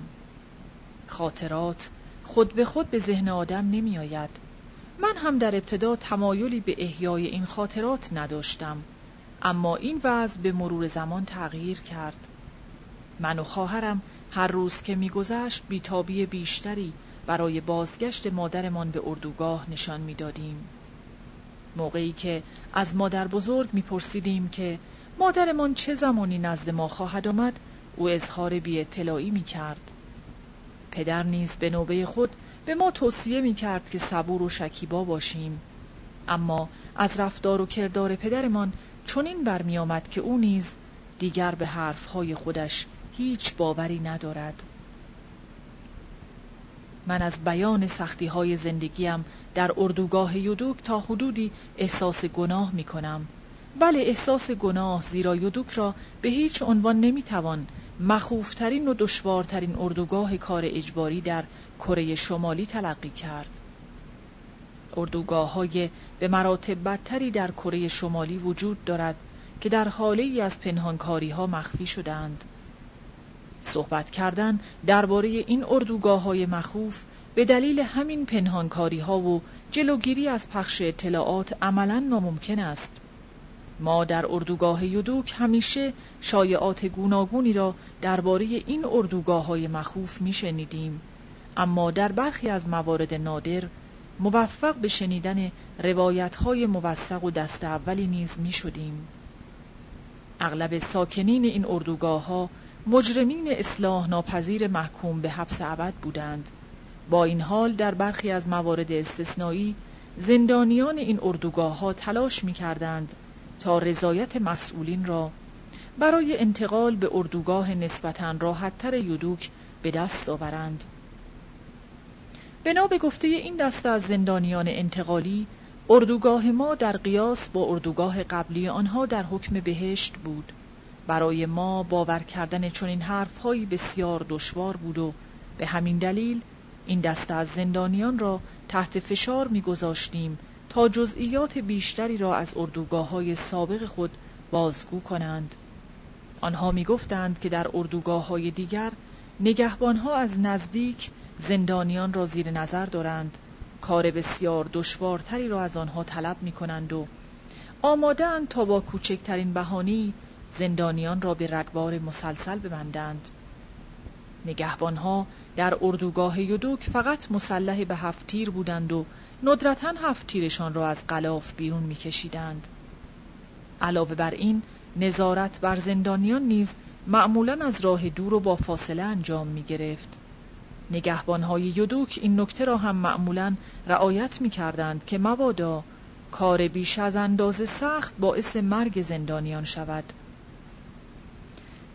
خاطرات خود به خود به ذهن آدم نمی آید. من هم در ابتدا تمایلی به احیای این خاطرات نداشتم اما این وضع به مرور زمان تغییر کرد من و خواهرم هر روز که میگذشت بیتابی بیشتری برای بازگشت مادرمان به اردوگاه نشان می‌دادیم. موقعی که از مادر بزرگ میپرسیدیم که مادرمان چه زمانی نزد ما خواهد آمد او اظهار بی اطلاعی می کرد. پدر نیز به نوبه خود به ما توصیه می کرد که صبور و شکیبا باشیم. اما از رفتار و کردار پدرمان چنین برمی آمد که او نیز دیگر به حرفهای خودش هیچ باوری ندارد. من از بیان سختی های زندگیم در اردوگاه یودوک تا حدودی احساس گناه می کنم بله احساس گناه زیرا یودوک را به هیچ عنوان نمی‌توان مخوفترین و دشوارترین اردوگاه کار اجباری در کره شمالی تلقی کرد. اردوگاه های به مراتب بدتری در کره شمالی وجود دارد که در حاله ای از پنهانکاری ها مخفی شدند. صحبت کردن درباره این اردوگاه های مخوف به دلیل همین پنهانکاری ها و جلوگیری از پخش اطلاعات عملا ناممکن است. ما در اردوگاه یودوک همیشه شایعات گوناگونی را درباره این اردوگاه های مخوف می شنیدیم. اما در برخی از موارد نادر موفق به شنیدن روایتهای موثق و دست اولی نیز می شدیم. اغلب ساکنین این اردوگاه ها مجرمین اصلاح ناپذیر محکوم به حبس ابد بودند. با این حال در برخی از موارد استثنایی زندانیان این اردوگاه ها تلاش می کردند تا رضایت مسئولین را برای انتقال به اردوگاه نسبتا راحتتر یودوک به دست آورند. بنا به گفته این دسته از زندانیان انتقالی اردوگاه ما در قیاس با اردوگاه قبلی آنها در حکم بهشت بود. برای ما باور کردن چنین حرفهایی بسیار دشوار بود و به همین دلیل این دسته از زندانیان را تحت فشار میگذاشتیم تا جزئیات بیشتری را از اردوگاه های سابق خود بازگو کنند. آنها می‌گفتند که در اردوگاه های دیگر نگهبانها از نزدیک زندانیان را زیر نظر دارند کار بسیار دشوارتری را از آنها طلب می کنند و آمادن تا با کوچکترین بهانی زندانیان را به رگبار مسلسل ببندند نگهبانها در اردوگاه یودوک فقط مسلح به هفت تیر بودند و ندرتا هفت تیرشان را از قلاف بیرون میکشیدند. علاوه بر این نظارت بر زندانیان نیز معمولا از راه دور و با فاصله انجام می گرفت. نگهبانهای یودوک این نکته را هم معمولا رعایت می کردند که مبادا کار بیش از اندازه سخت باعث مرگ زندانیان شود.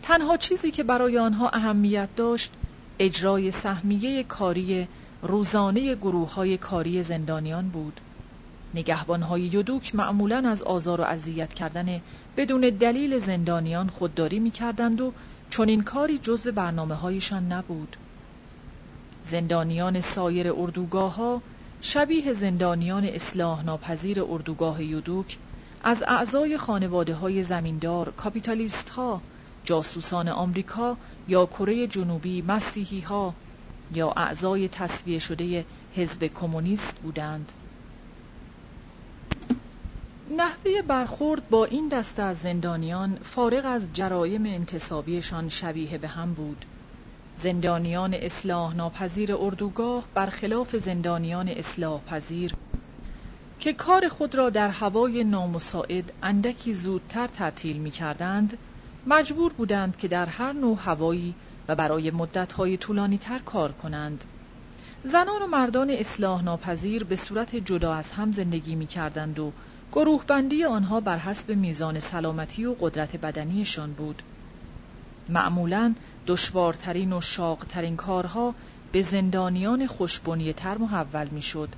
تنها چیزی که برای آنها اهمیت داشت اجرای سهمیه کاری روزانه گروه های کاری زندانیان بود. نگهبانهای یودوک معمولا از آزار و اذیت کردن بدون دلیل زندانیان خودداری می کردند و چون این کاری جزو برنامه هایشان نبود. زندانیان سایر اردوگاه ها شبیه زندانیان اصلاح ناپذیر اردوگاه یودوک از اعضای خانواده های زمیندار، کاپیتالیست ها، جاسوسان آمریکا یا کره جنوبی مسیحی ها یا اعضای تصویه شده حزب کمونیست بودند. نحوه برخورد با این دسته از زندانیان فارغ از جرایم انتصابیشان شبیه به هم بود. زندانیان اصلاح ناپذیر اردوگاه برخلاف زندانیان اصلاح پذیر که کار خود را در هوای نامساعد اندکی زودتر تعطیل می کردند، مجبور بودند که در هر نوع هوایی و برای مدتهای طولانی تر کار کنند. زنان و مردان اصلاح ناپذیر به صورت جدا از هم زندگی می کردند و گروه بندی آنها بر حسب میزان سلامتی و قدرت بدنیشان بود. معمولا دشوارترین و شاقترین کارها به زندانیان تر محول می شد.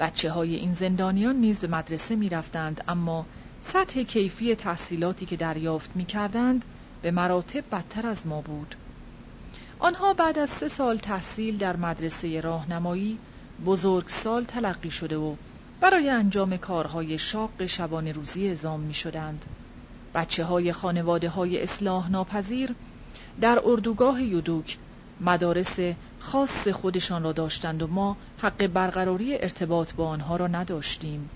بچه های این زندانیان نیز به مدرسه می رفتند اما سطح کیفی تحصیلاتی که دریافت می کردند به مراتب بدتر از ما بود. آنها بعد از سه سال تحصیل در مدرسه راهنمایی بزرگ سال تلقی شده و برای انجام کارهای شاق شبانه روزی اعزام می شدند. بچه های خانواده های اصلاح ناپذیر در اردوگاه یودوک مدارس خاص خودشان را داشتند و ما حق برقراری ارتباط با آنها را نداشتیم.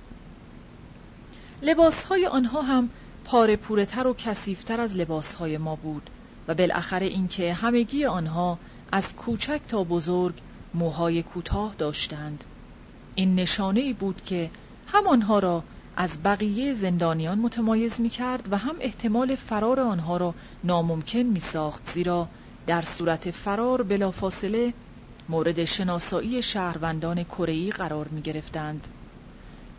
لباسهای آنها هم پاره پورتر و کسیفتر از لباسهای ما بود و بالاخره اینکه همگی آنها از کوچک تا بزرگ موهای کوتاه داشتند. این نشانه ای بود که هم آنها را از بقیه زندانیان متمایز می کرد و هم احتمال فرار آنها را ناممکن می ساخت زیرا در صورت فرار بلافاصله مورد شناسایی شهروندان کره‌ای قرار می گرفتند.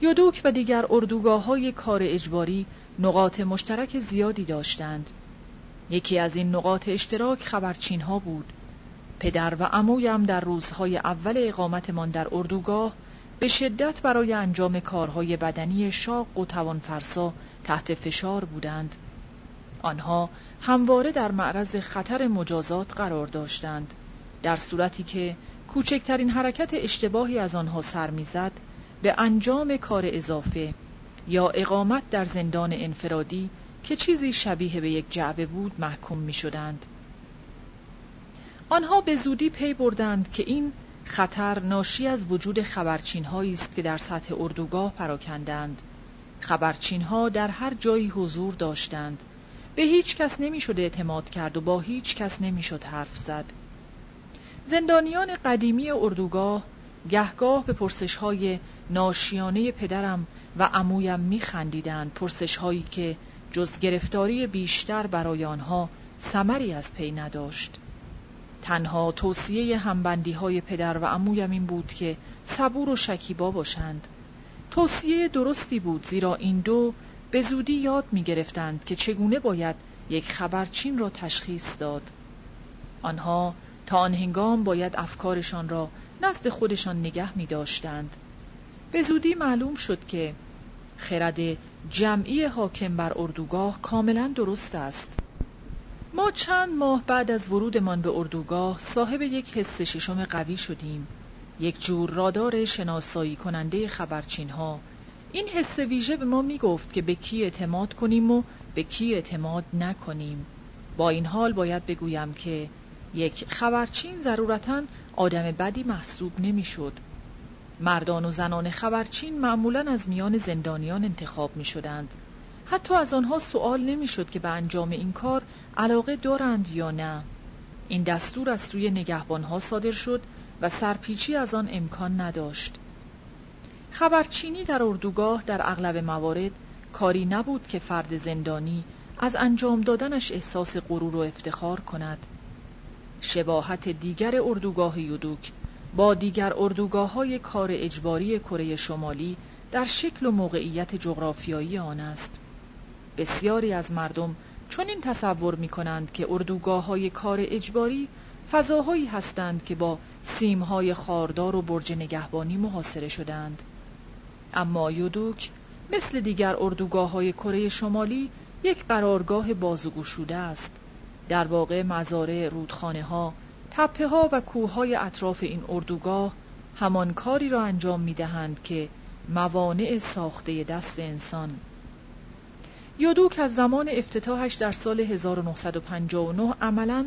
یودوک و دیگر اردوگاه های کار اجباری نقاط مشترک زیادی داشتند. یکی از این نقاط اشتراک خبرچین ها بود. پدر و عمویم در روزهای اول اقامتمان در اردوگاه به شدت برای انجام کارهای بدنی شاق و توانفرسا تحت فشار بودند. آنها همواره در معرض خطر مجازات قرار داشتند. در صورتی که کوچکترین حرکت اشتباهی از آنها سر می‌زد به انجام کار اضافه یا اقامت در زندان انفرادی که چیزی شبیه به یک جعبه بود محکوم می شدند. آنها به زودی پی بردند که این خطر ناشی از وجود خبرچین است که در سطح اردوگاه پراکندند. خبرچین ها در هر جایی حضور داشتند. به هیچ کس نمی‌شد اعتماد کرد و با هیچ کس نمی‌شد حرف زد. زندانیان قدیمی اردوگاه گهگاه به پرسش های ناشیانه پدرم و عمویم میخندیدند پرسش هایی که جز گرفتاری بیشتر برای آنها ثمری از پی نداشت تنها توصیه همبندی های پدر و عمویم این بود که صبور و شکیبا باشند. توصیه درستی بود زیرا این دو به زودی یاد می گرفتند که چگونه باید یک خبرچین را تشخیص داد. آنها تا آن هنگام باید افکارشان را نزد خودشان نگه می داشتند به زودی معلوم شد که خرد جمعی حاکم بر اردوگاه کاملا درست است. ما چند ماه بعد از ورودمان به اردوگاه صاحب یک حس ششم قوی شدیم یک جور رادار شناسایی کننده خبرچین ها این حس ویژه به ما می گفت که به کی اعتماد کنیم و به کی اعتماد نکنیم با این حال باید بگویم که یک خبرچین ضرورتا آدم بدی محسوب نمی‌شد. مردان و زنان خبرچین معمولا از میان زندانیان انتخاب می شدند. حتی از آنها سوال نمی شد که به انجام این کار علاقه دارند یا نه. این دستور از سوی نگهبانها صادر شد و سرپیچی از آن امکان نداشت. خبرچینی در اردوگاه در اغلب موارد کاری نبود که فرد زندانی از انجام دادنش احساس غرور و افتخار کند. شباهت دیگر اردوگاه یودوک با دیگر اردوگاه های کار اجباری کره شمالی در شکل و موقعیت جغرافیایی آن است. بسیاری از مردم چون این تصور می کنند که اردوگاه های کار اجباری فضاهایی هستند که با سیمهای خاردار و برج نگهبانی محاصره شدند. اما یودوک مثل دیگر اردوگاه های کره شمالی یک قرارگاه بازوگشوده است. در واقع مزارع رودخانه ها، تپه ها و کوه های اطراف این اردوگاه همان کاری را انجام می دهند که موانع ساخته دست انسان. یودوک از زمان افتتاحش در سال 1959 عملا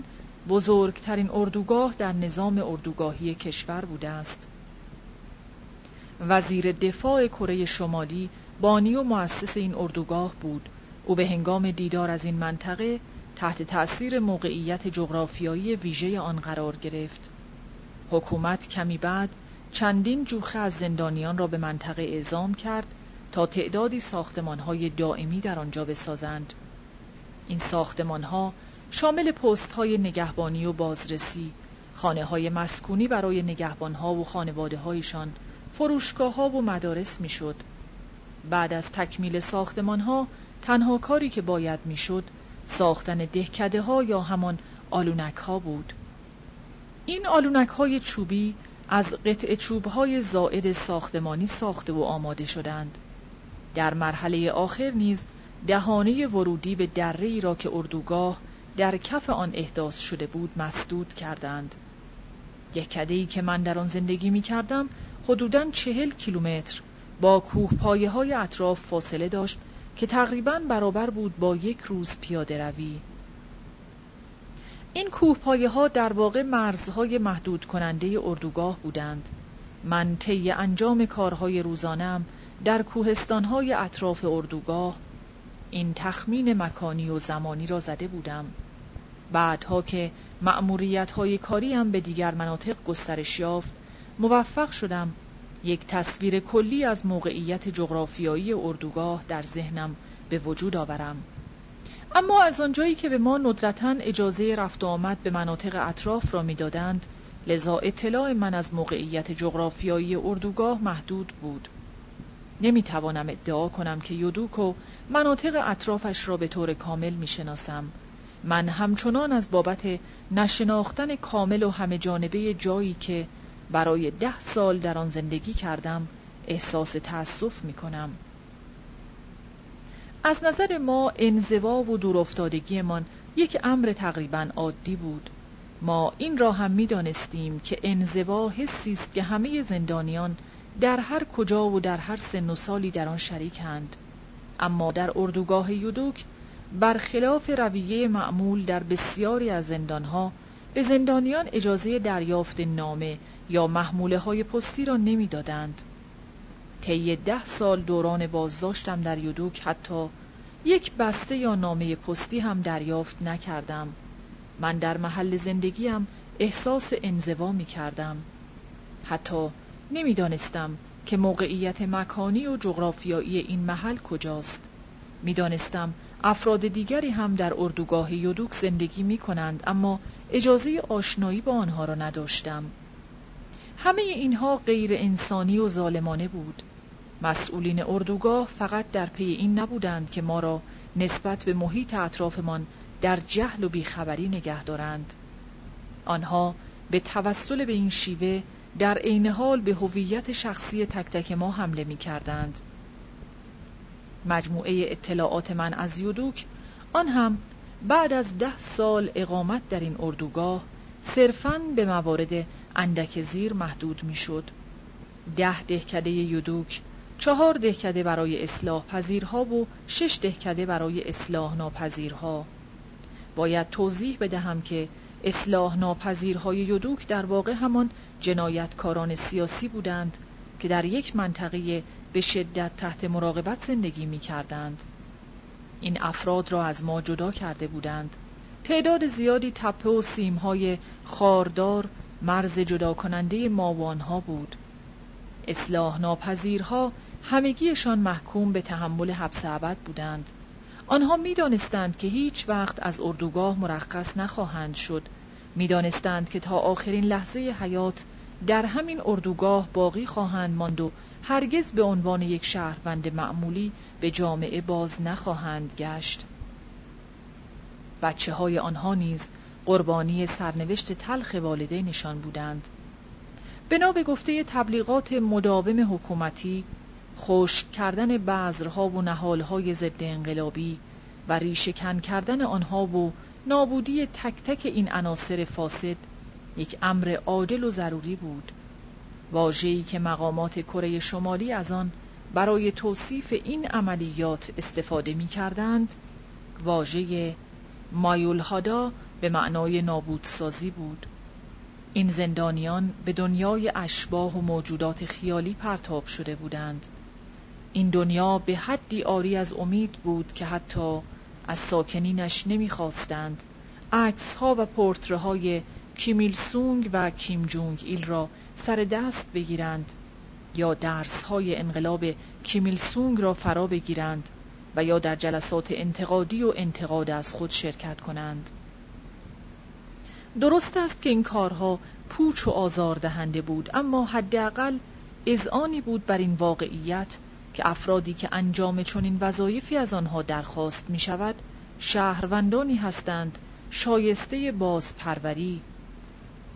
بزرگترین اردوگاه در نظام اردوگاهی کشور بوده است. وزیر دفاع کره شمالی بانی و مؤسس این اردوگاه بود. او به هنگام دیدار از این منطقه تحت تأثیر موقعیت جغرافیایی ویژه آن قرار گرفت. حکومت کمی بعد چندین جوخه از زندانیان را به منطقه اعزام کرد تا تعدادی ساختمانهای دائمی در آنجا بسازند. این ساختمانها شامل پست های نگهبانی و بازرسی، خانه های مسکونی برای نگهبانها و خانواده هایشان، فروشگاه ها و مدارس می‌شد. بعد از تکمیل ساختمان ها تنها کاری که باید می‌شد ساختن دهکده ها یا همان آلونک ها بود. این آلونک های چوبی از قطع چوب های زائد ساختمانی ساخته و آماده شدند. در مرحله آخر نیز دهانه ورودی به دره ای را که اردوگاه در کف آن احداث شده بود مسدود کردند. ای که من در آن زندگی می کردم حدوداً چهل کیلومتر با کوه پایه های اطراف فاصله داشت که تقریبا برابر بود با یک روز پیاده روی. این کوه پایه ها در واقع مرزهای محدود کننده اردوگاه بودند. من طی انجام کارهای روزانم در کوهستانهای اطراف اردوگاه این تخمین مکانی و زمانی را زده بودم. بعدها که مأموریت های کاری هم به دیگر مناطق گسترش یافت موفق شدم یک تصویر کلی از موقعیت جغرافیایی اردوگاه در ذهنم به وجود آورم اما از آنجایی که به ما ندرتا اجازه رفت و آمد به مناطق اطراف را می‌دادند لذا اطلاع من از موقعیت جغرافیایی اردوگاه محدود بود نمی توانم ادعا کنم که یودوک و مناطق اطرافش را به طور کامل می شناسم. من همچنان از بابت نشناختن کامل و همه جانبه جایی که برای ده سال در آن زندگی کردم احساس تأسف می کنم. از نظر ما انزوا و دورافتادگیمان یک امر تقریبا عادی بود. ما این را هم می دانستیم که انزوا حسی است که همه زندانیان در هر کجا و در هر سن و سالی در آن شریکند. اما در اردوگاه یودوک برخلاف رویه معمول در بسیاری از زندانها به زندانیان اجازه دریافت نامه یا محموله های پستی را نمی‌دادند. طی ده سال دوران بازداشتم در یودوک حتی یک بسته یا نامه پستی هم دریافت نکردم. من در محل زندگیم احساس انزوا می کردم. حتی نمی‌دانستم که موقعیت مکانی و جغرافیایی این محل کجاست. می‌دانستم افراد دیگری هم در اردوگاه یودوک زندگی می کنند اما اجازه آشنایی با آنها را نداشتم. همه اینها غیر انسانی و ظالمانه بود. مسئولین اردوگاه فقط در پی این نبودند که ما را نسبت به محیط اطرافمان در جهل و بیخبری نگه دارند. آنها به توسل به این شیوه در عین حال به هویت شخصی تک تک ما حمله می کردند. مجموعه اطلاعات من از یودوک آن هم بعد از ده سال اقامت در این اردوگاه صرفاً به موارد اندک زیر محدود می شد. ده دهکده یودوک چهار دهکده برای اصلاح پذیرها و شش دهکده برای اصلاح ناپذیرها باید توضیح بدهم که اصلاح ناپذیرهای یودوک در واقع همان جنایتکاران سیاسی بودند که در یک منطقه به شدت تحت مراقبت زندگی می کردند. این افراد را از ما جدا کرده بودند. تعداد زیادی تپه و سیمهای خاردار مرز جدا کننده ماوانها بود. اصلاح ناپذیرها همگیشان محکوم به تحمل حبس ابد بودند. آنها می‌دانستند که هیچ وقت از اردوگاه مرخص نخواهند شد. می‌دانستند که تا آخرین لحظه حیات در همین اردوگاه باقی خواهند ماند و هرگز به عنوان یک شهروند معمولی به جامعه باز نخواهند گشت. بچه های آنها نیز قربانی سرنوشت تلخ والدینشان بودند. بنا به گفته تبلیغات مداوم حکومتی خشک کردن بذرها و نهالهای ضد انقلابی و ریشهکن کردن آنها و نابودی تک تک این عناصر فاسد یک امر عاجل و ضروری بود. واژه‌ای که مقامات کره شمالی از آن برای توصیف این عملیات استفاده می کردند واژه مایولهادا به معنای نابودسازی بود. این زندانیان به دنیای اشباه و موجودات خیالی پرتاب شده بودند. این دنیا به حدی آری از امید بود که حتی از ساکنینش نمی‌خواستند. عکس ها و پورتره های کیمیل سونگ و کیم جونگ ایل را سر دست بگیرند یا درس های انقلاب کیمیل سونگ را فرا بگیرند و یا در جلسات انتقادی و انتقاد از خود شرکت کنند. درست است که این کارها پوچ و آزار دهنده بود اما حداقل اذعانی بود بر این واقعیت که افرادی که انجام چنین وظایفی از آنها درخواست می شود شهروندانی هستند شایسته بازپروری.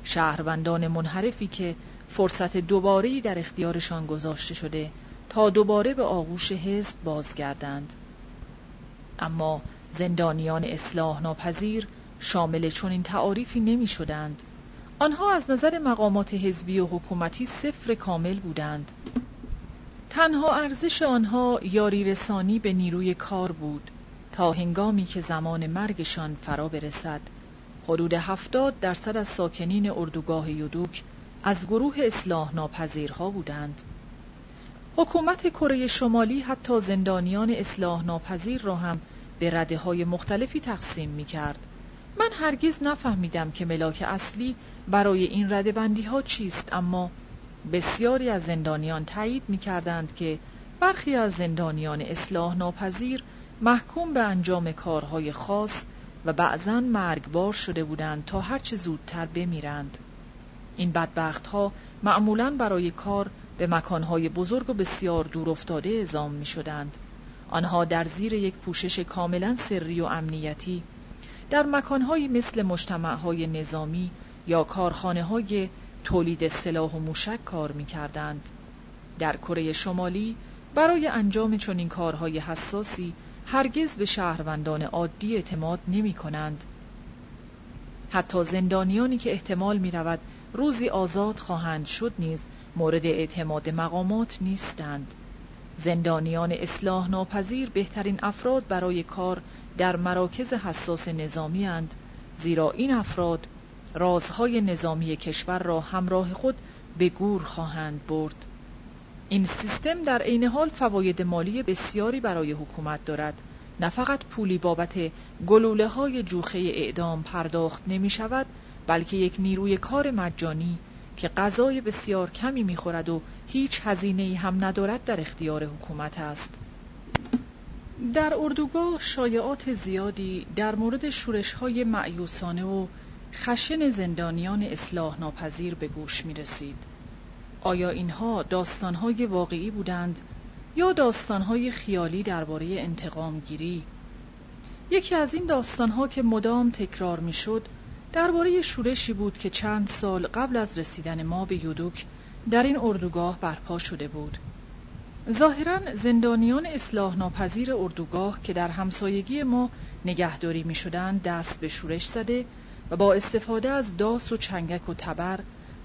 شهروندان منحرفی که فرصت دوباره در اختیارشان گذاشته شده تا دوباره به آغوش حزب بازگردند. اما زندانیان اصلاح ناپذیر شامل چنین تعاریفی نمی شدند آنها از نظر مقامات حزبی و حکومتی صفر کامل بودند. تنها ارزش آنها یاری رسانی به نیروی کار بود تا هنگامی که زمان مرگشان فرا برسد حدود هفتاد درصد از ساکنین اردوگاه یودوک از گروه اصلاح ناپذیرها بودند حکومت کره شمالی حتی زندانیان اصلاح ناپذیر را هم به رده های مختلفی تقسیم می کرد. من هرگز نفهمیدم که ملاک اصلی برای این رده بندی ها چیست اما بسیاری از زندانیان تایید می کردند که برخی از زندانیان اصلاح ناپذیر محکوم به انجام کارهای خاص و بعضا مرگبار شده بودند تا هرچه زودتر بمیرند. این بدبخت ها معمولا برای کار به مکانهای بزرگ و بسیار دور افتاده ازام می شدند. آنها در زیر یک پوشش کاملا سری و امنیتی در مکانهایی مثل مجتمعهای نظامی یا کارخانه های تولید سلاح و موشک کار می کردند. در کره شمالی برای انجام چنین کارهای حساسی هرگز به شهروندان عادی اعتماد نمی کنند. حتی زندانیانی که احتمال می رود روزی آزاد خواهند شد نیز مورد اعتماد مقامات نیستند. زندانیان اصلاح ناپذیر بهترین افراد برای کار در مراکز حساس نظامی اند زیرا این افراد رازهای نظامی کشور را همراه خود به گور خواهند برد. این سیستم در عین حال فواید مالی بسیاری برای حکومت دارد. نه فقط پولی بابت گلوله های جوخه اعدام پرداخت نمی شود بلکه یک نیروی کار مجانی که غذای بسیار کمی می‌خورد و هیچ هزینه هم ندارد در اختیار حکومت است. در اردوگاه شایعات زیادی در مورد شورش های معیوسانه و خشن زندانیان اصلاح ناپذیر به گوش می رسید. آیا اینها داستانهای واقعی بودند یا داستانهای خیالی درباره انتقام گیری؟ یکی از این داستانها که مدام تکرار می شد درباره شورشی بود که چند سال قبل از رسیدن ما به یودوک در این اردوگاه برپا شده بود. ظاهرا زندانیان اصلاح ناپذیر اردوگاه که در همسایگی ما نگهداری می شدند دست به شورش زده و با استفاده از داس و چنگک و تبر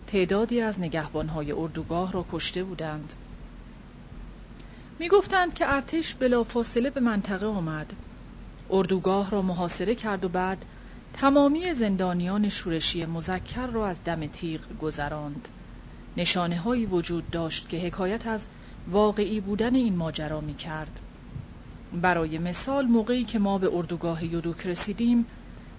تعدادی از نگهبانهای اردوگاه را کشته بودند. می گفتند که ارتش بلافاصله به منطقه آمد. اردوگاه را محاصره کرد و بعد تمامی زندانیان شورشی مزکر را از دم تیغ گذراند. نشانه هایی وجود داشت که حکایت از واقعی بودن این ماجرا می کرد. برای مثال موقعی که ما به اردوگاه یودوک رسیدیم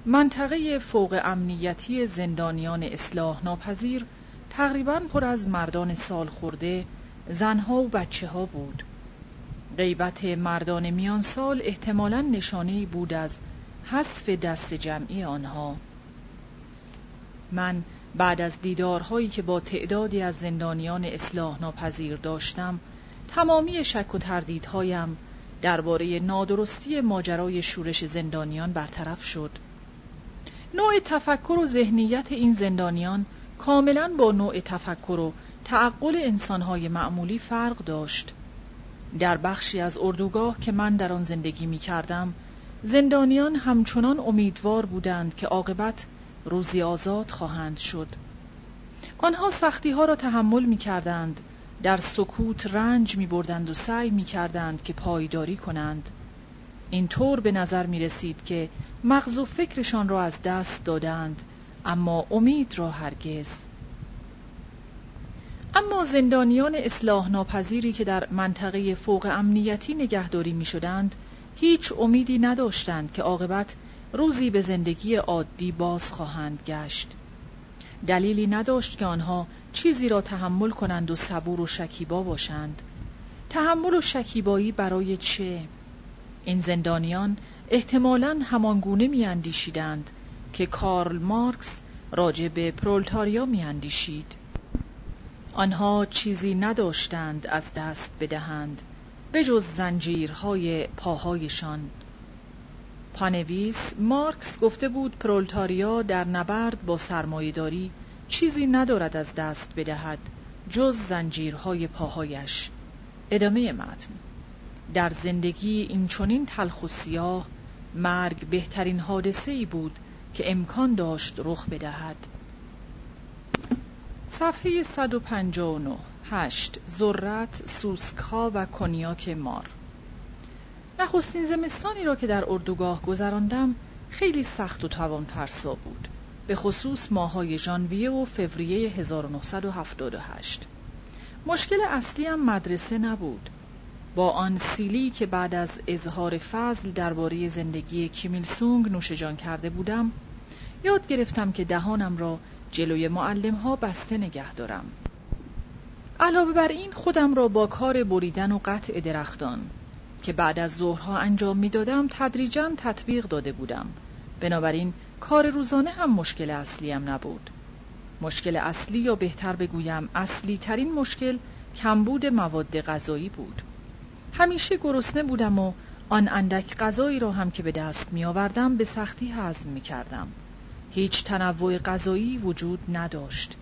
منطقه فوق امنیتی زندانیان اصلاح ناپذیر تقریبا پر از مردان سال خورده زنها و بچه ها بود. غیبت مردان میان سال احتمالا نشانه بود از حذف دست جمعی آنها. من بعد از دیدارهایی که با تعدادی از زندانیان اصلاح ناپذیر داشتم تمامی شک و تردیدهایم درباره نادرستی ماجرای شورش زندانیان برطرف شد. نوع تفکر و ذهنیت این زندانیان کاملا با نوع تفکر و تعقل انسانهای معمولی فرق داشت. در بخشی از اردوگاه که من در آن زندگی می کردم زندانیان همچنان امیدوار بودند که عاقبت روزی آزاد خواهند شد. آنها سختی ها را تحمل می کردند در سکوت رنج می بردند و سعی می کردند که پایداری کنند. این طور به نظر می رسید که مغز و فکرشان را از دست دادند اما امید را هرگز. اما زندانیان اصلاح ناپذیری که در منطقه فوق امنیتی نگهداری می شدند هیچ امیدی نداشتند که عاقبت روزی به زندگی عادی باز خواهند گشت. دلیلی نداشت که آنها چیزی را تحمل کنند و صبور و شکیبا باشند. تحمل و شکیبایی برای چه؟ این زندانیان احتمالا همانگونه میاندیشیدند که کارل مارکس راجع به پرولتاریا میاندیشید. آنها چیزی نداشتند از دست بدهند به جز زنجیرهای پاهایشان. پانویس مارکس گفته بود پرولتاریا در نبرد با سرمایهداری چیزی ندارد از دست بدهد جز زنجیرهای پاهایش. ادامه متن. در زندگی این چنین تلخ و سیاه مرگ بهترین حادثه ای بود که امکان داشت رخ بدهد. صفحه 159 هشت ذرت، سوسکها و کنیاک مار. نخستین زمستانی را که در اردوگاه گذراندم خیلی سخت و توان فرسا بود به خصوص ماهای ژانویه و فوریه 1978 مشکل اصلی هم مدرسه نبود. با آن سیلی که بعد از اظهار فضل درباره زندگی کیمیل سونگ نوشجان کرده بودم یاد گرفتم که دهانم را جلوی معلم ها بسته نگه دارم. علاوه بر این خودم را با کار بریدن و قطع درختان که بعد از ظهرها انجام می‌دادم تدریجا تطبیق داده بودم. بنابراین کار روزانه هم مشکل اصلیم نبود. مشکل اصلی یا بهتر بگویم اصلی ترین مشکل کمبود مواد غذایی بود. همیشه گرسنه بودم و آن اندک غذایی را هم که به دست می آوردم به سختی هضم می کردم. هیچ تنوع غذایی وجود نداشت.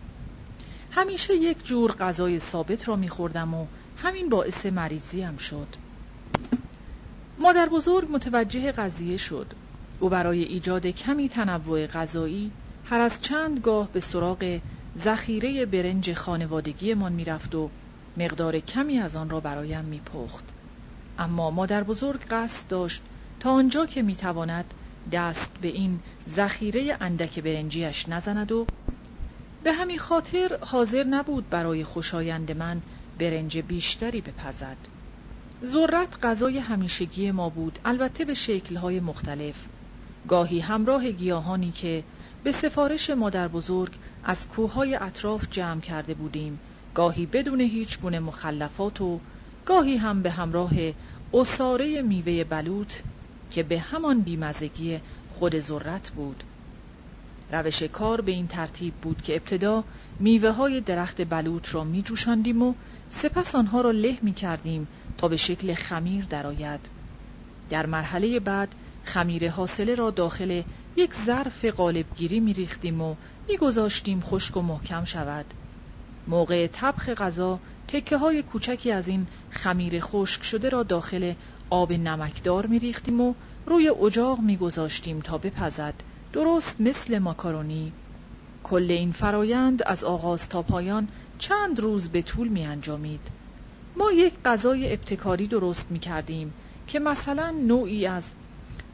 همیشه یک جور غذای ثابت را می خوردم و همین باعث مریضیم شد. مادر بزرگ متوجه قضیه شد. او برای ایجاد کمی تنوع غذایی هر از چند گاه به سراغ ذخیره برنج خانوادگیمان می‌رفت و مقدار کمی از آن را برایم میپخت. اما مادر بزرگ قصد داشت تا آنجا که می‌تواند دست به این ذخیره اندک برنجیش نزند و به همین خاطر حاضر نبود برای خوشایند من برنج بیشتری بپزد. ذرت غذای همیشگی ما بود البته به شکلهای مختلف. گاهی همراه گیاهانی که به سفارش مادر بزرگ از کوههای اطراف جمع کرده بودیم گاهی بدون هیچ گونه مخلفات و گاهی هم به همراه اصاره میوه بلوط که به همان بیمزگی خود ذرت بود روش کار به این ترتیب بود که ابتدا میوه های درخت بلوط را می جوشاندیم و سپس آنها را له می کردیم تا به شکل خمیر درآید. در مرحله بعد خمیر حاصله را داخل یک ظرف قالبگیری می ریختیم و می گذاشتیم خشک و محکم شود. موقع طبخ غذا تکه های کوچکی از این خمیر خشک شده را داخل آب نمکدار می ریختیم و روی اجاق می گذاشتیم تا بپزد درست مثل ماکارونی کل این فرایند از آغاز تا پایان چند روز به طول می انجامید. ما یک غذای ابتکاری درست می کردیم که مثلا نوعی از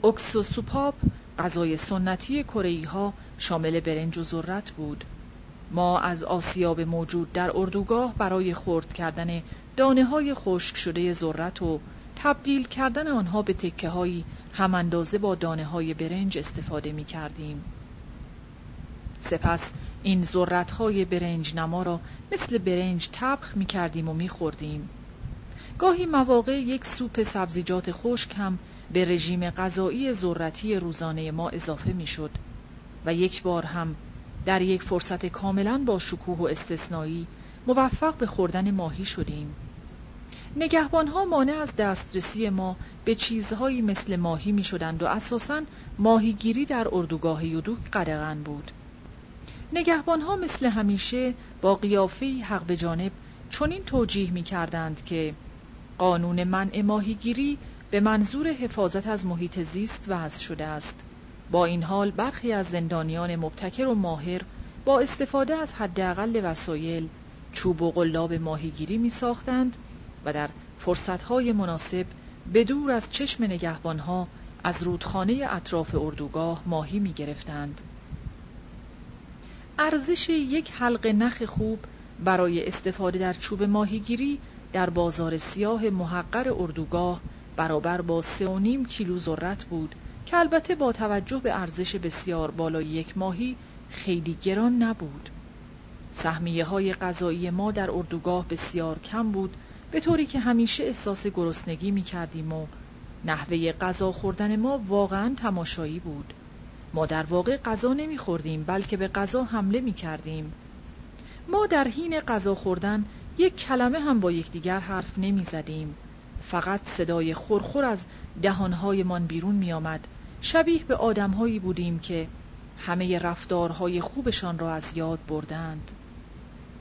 اکسوسوپاپ غذای سنتی کره ها شامل برنج و ذرت بود. ما از آسیاب موجود در اردوگاه برای خرد کردن دانه های خشک شده ذرت و تبدیل کردن آنها به تکه هایی هم اندازه با دانه های برنج استفاده می کردیم. سپس این ذرت های برنج نما را مثل برنج تبخ می کردیم و می خوردیم. گاهی مواقع یک سوپ سبزیجات خشک هم به رژیم غذایی ذرتی روزانه ما اضافه می شد و یک بار هم در یک فرصت کاملا با شکوه و استثنایی موفق به خوردن ماهی شدیم. نگهبان ها مانع از دسترسی ما به چیزهایی مثل ماهی می شدند و اساساً ماهیگیری در اردوگاه یودوک قدغن بود. نگهبان ها مثل همیشه با قیافه حق به جانب چنین توجیه می کردند که قانون منع ماهیگیری به منظور حفاظت از محیط زیست وضع شده است. با این حال برخی از زندانیان مبتکر و ماهر با استفاده از حداقل وسایل چوب و قلاب ماهیگیری می ساختند و در فرصتهای مناسب به دور از چشم نگهبانها از رودخانه اطراف اردوگاه ماهی می گرفتند. ارزش یک حلقه نخ خوب برای استفاده در چوب ماهیگیری در بازار سیاه محقر اردوگاه برابر با سه و نیم کیلو ذرت بود که البته با توجه به ارزش بسیار بالای یک ماهی خیلی گران نبود. سهمیه های غذایی ما در اردوگاه بسیار کم بود به طوری که همیشه احساس گرسنگی می کردیم و نحوه غذا خوردن ما واقعا تماشایی بود. ما در واقع غذا نمی خوردیم بلکه به غذا حمله می کردیم. ما در حین غذا خوردن یک کلمه هم با یکدیگر حرف نمی زدیم. فقط صدای خورخور از دهانهایمان بیرون می آمد. شبیه به آدمهایی بودیم که همه رفتارهای خوبشان را از یاد بردند.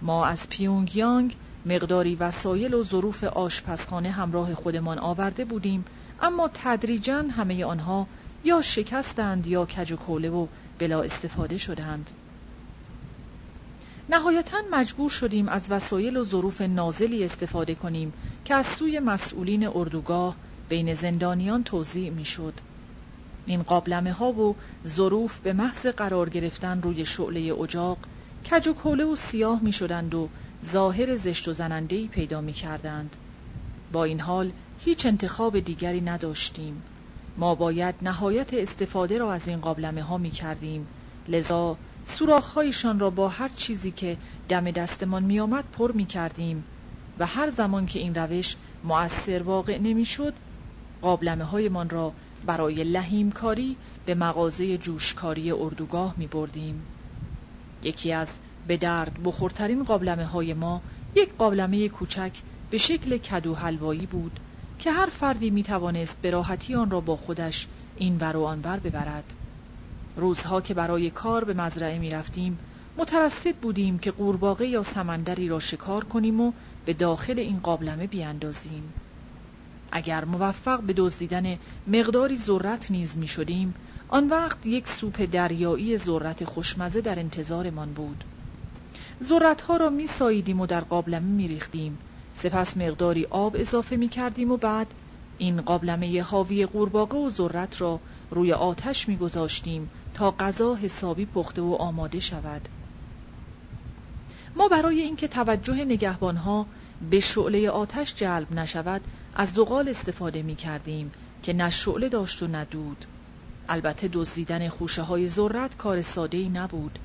ما از پیونگ یانگ مقداری وسایل و ظروف آشپزخانه همراه خودمان آورده بودیم اما تدریجا همه آنها یا شکستند یا کج و کوله و بلا استفاده شدند نهایتا مجبور شدیم از وسایل و ظروف نازلی استفاده کنیم که از سوی مسئولین اردوگاه بین زندانیان توضیع می‌شد. این قابلمه ها و ظروف به محض قرار گرفتن روی شعله اجاق کج و کوله و سیاه می شدند و ظاهر زشت و زنندهی پیدا می کردند. با این حال هیچ انتخاب دیگری نداشتیم. ما باید نهایت استفاده را از این قابلمه ها می کردیم. لذا سوراخهایشان را با هر چیزی که دم دستمان می آمد پر می کردیم و هر زمان که این روش مؤثر واقع نمی شد قابلمه های من را برای لحیمکاری به مغازه جوشکاری اردوگاه می بردیم. یکی از به درد بخورترین قابلمه های ما یک قابلمه کوچک به شکل کدو حلوایی بود که هر فردی می توانست به راحتی آن را با خودش این ور و آن ببرد. روزها که برای کار به مزرعه می رفتیم مترصد بودیم که قورباغه یا سمندری را شکار کنیم و به داخل این قابلمه بیاندازیم. اگر موفق به دزدیدن مقداری ذرت نیز می شدیم آن وقت یک سوپ دریایی ذرت خوشمزه در انتظارمان بود. ذرت ها را می ساییدیم و در قابلمه می ریختیم. سپس مقداری آب اضافه می کردیم و بعد این قابلمه حاوی قورباغه و ذرت را روی آتش می گذاشتیم تا غذا حسابی پخته و آماده شود. ما برای اینکه توجه نگهبانها به شعله آتش جلب نشود از زغال استفاده می کردیم که نه شعله داشت و نه دود. البته دزدیدن خوشه های ذرت کار ساده ای نبود.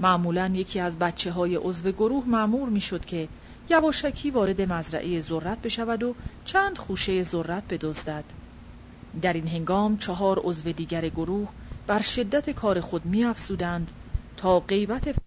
معمولا یکی از بچه های عضو گروه معمور می شد که یواشکی وارد مزرعه ذرت بشود و چند خوشه ذرت بدزدد. در این هنگام چهار عضو دیگر گروه بر شدت کار خود می افسودند تا غیبت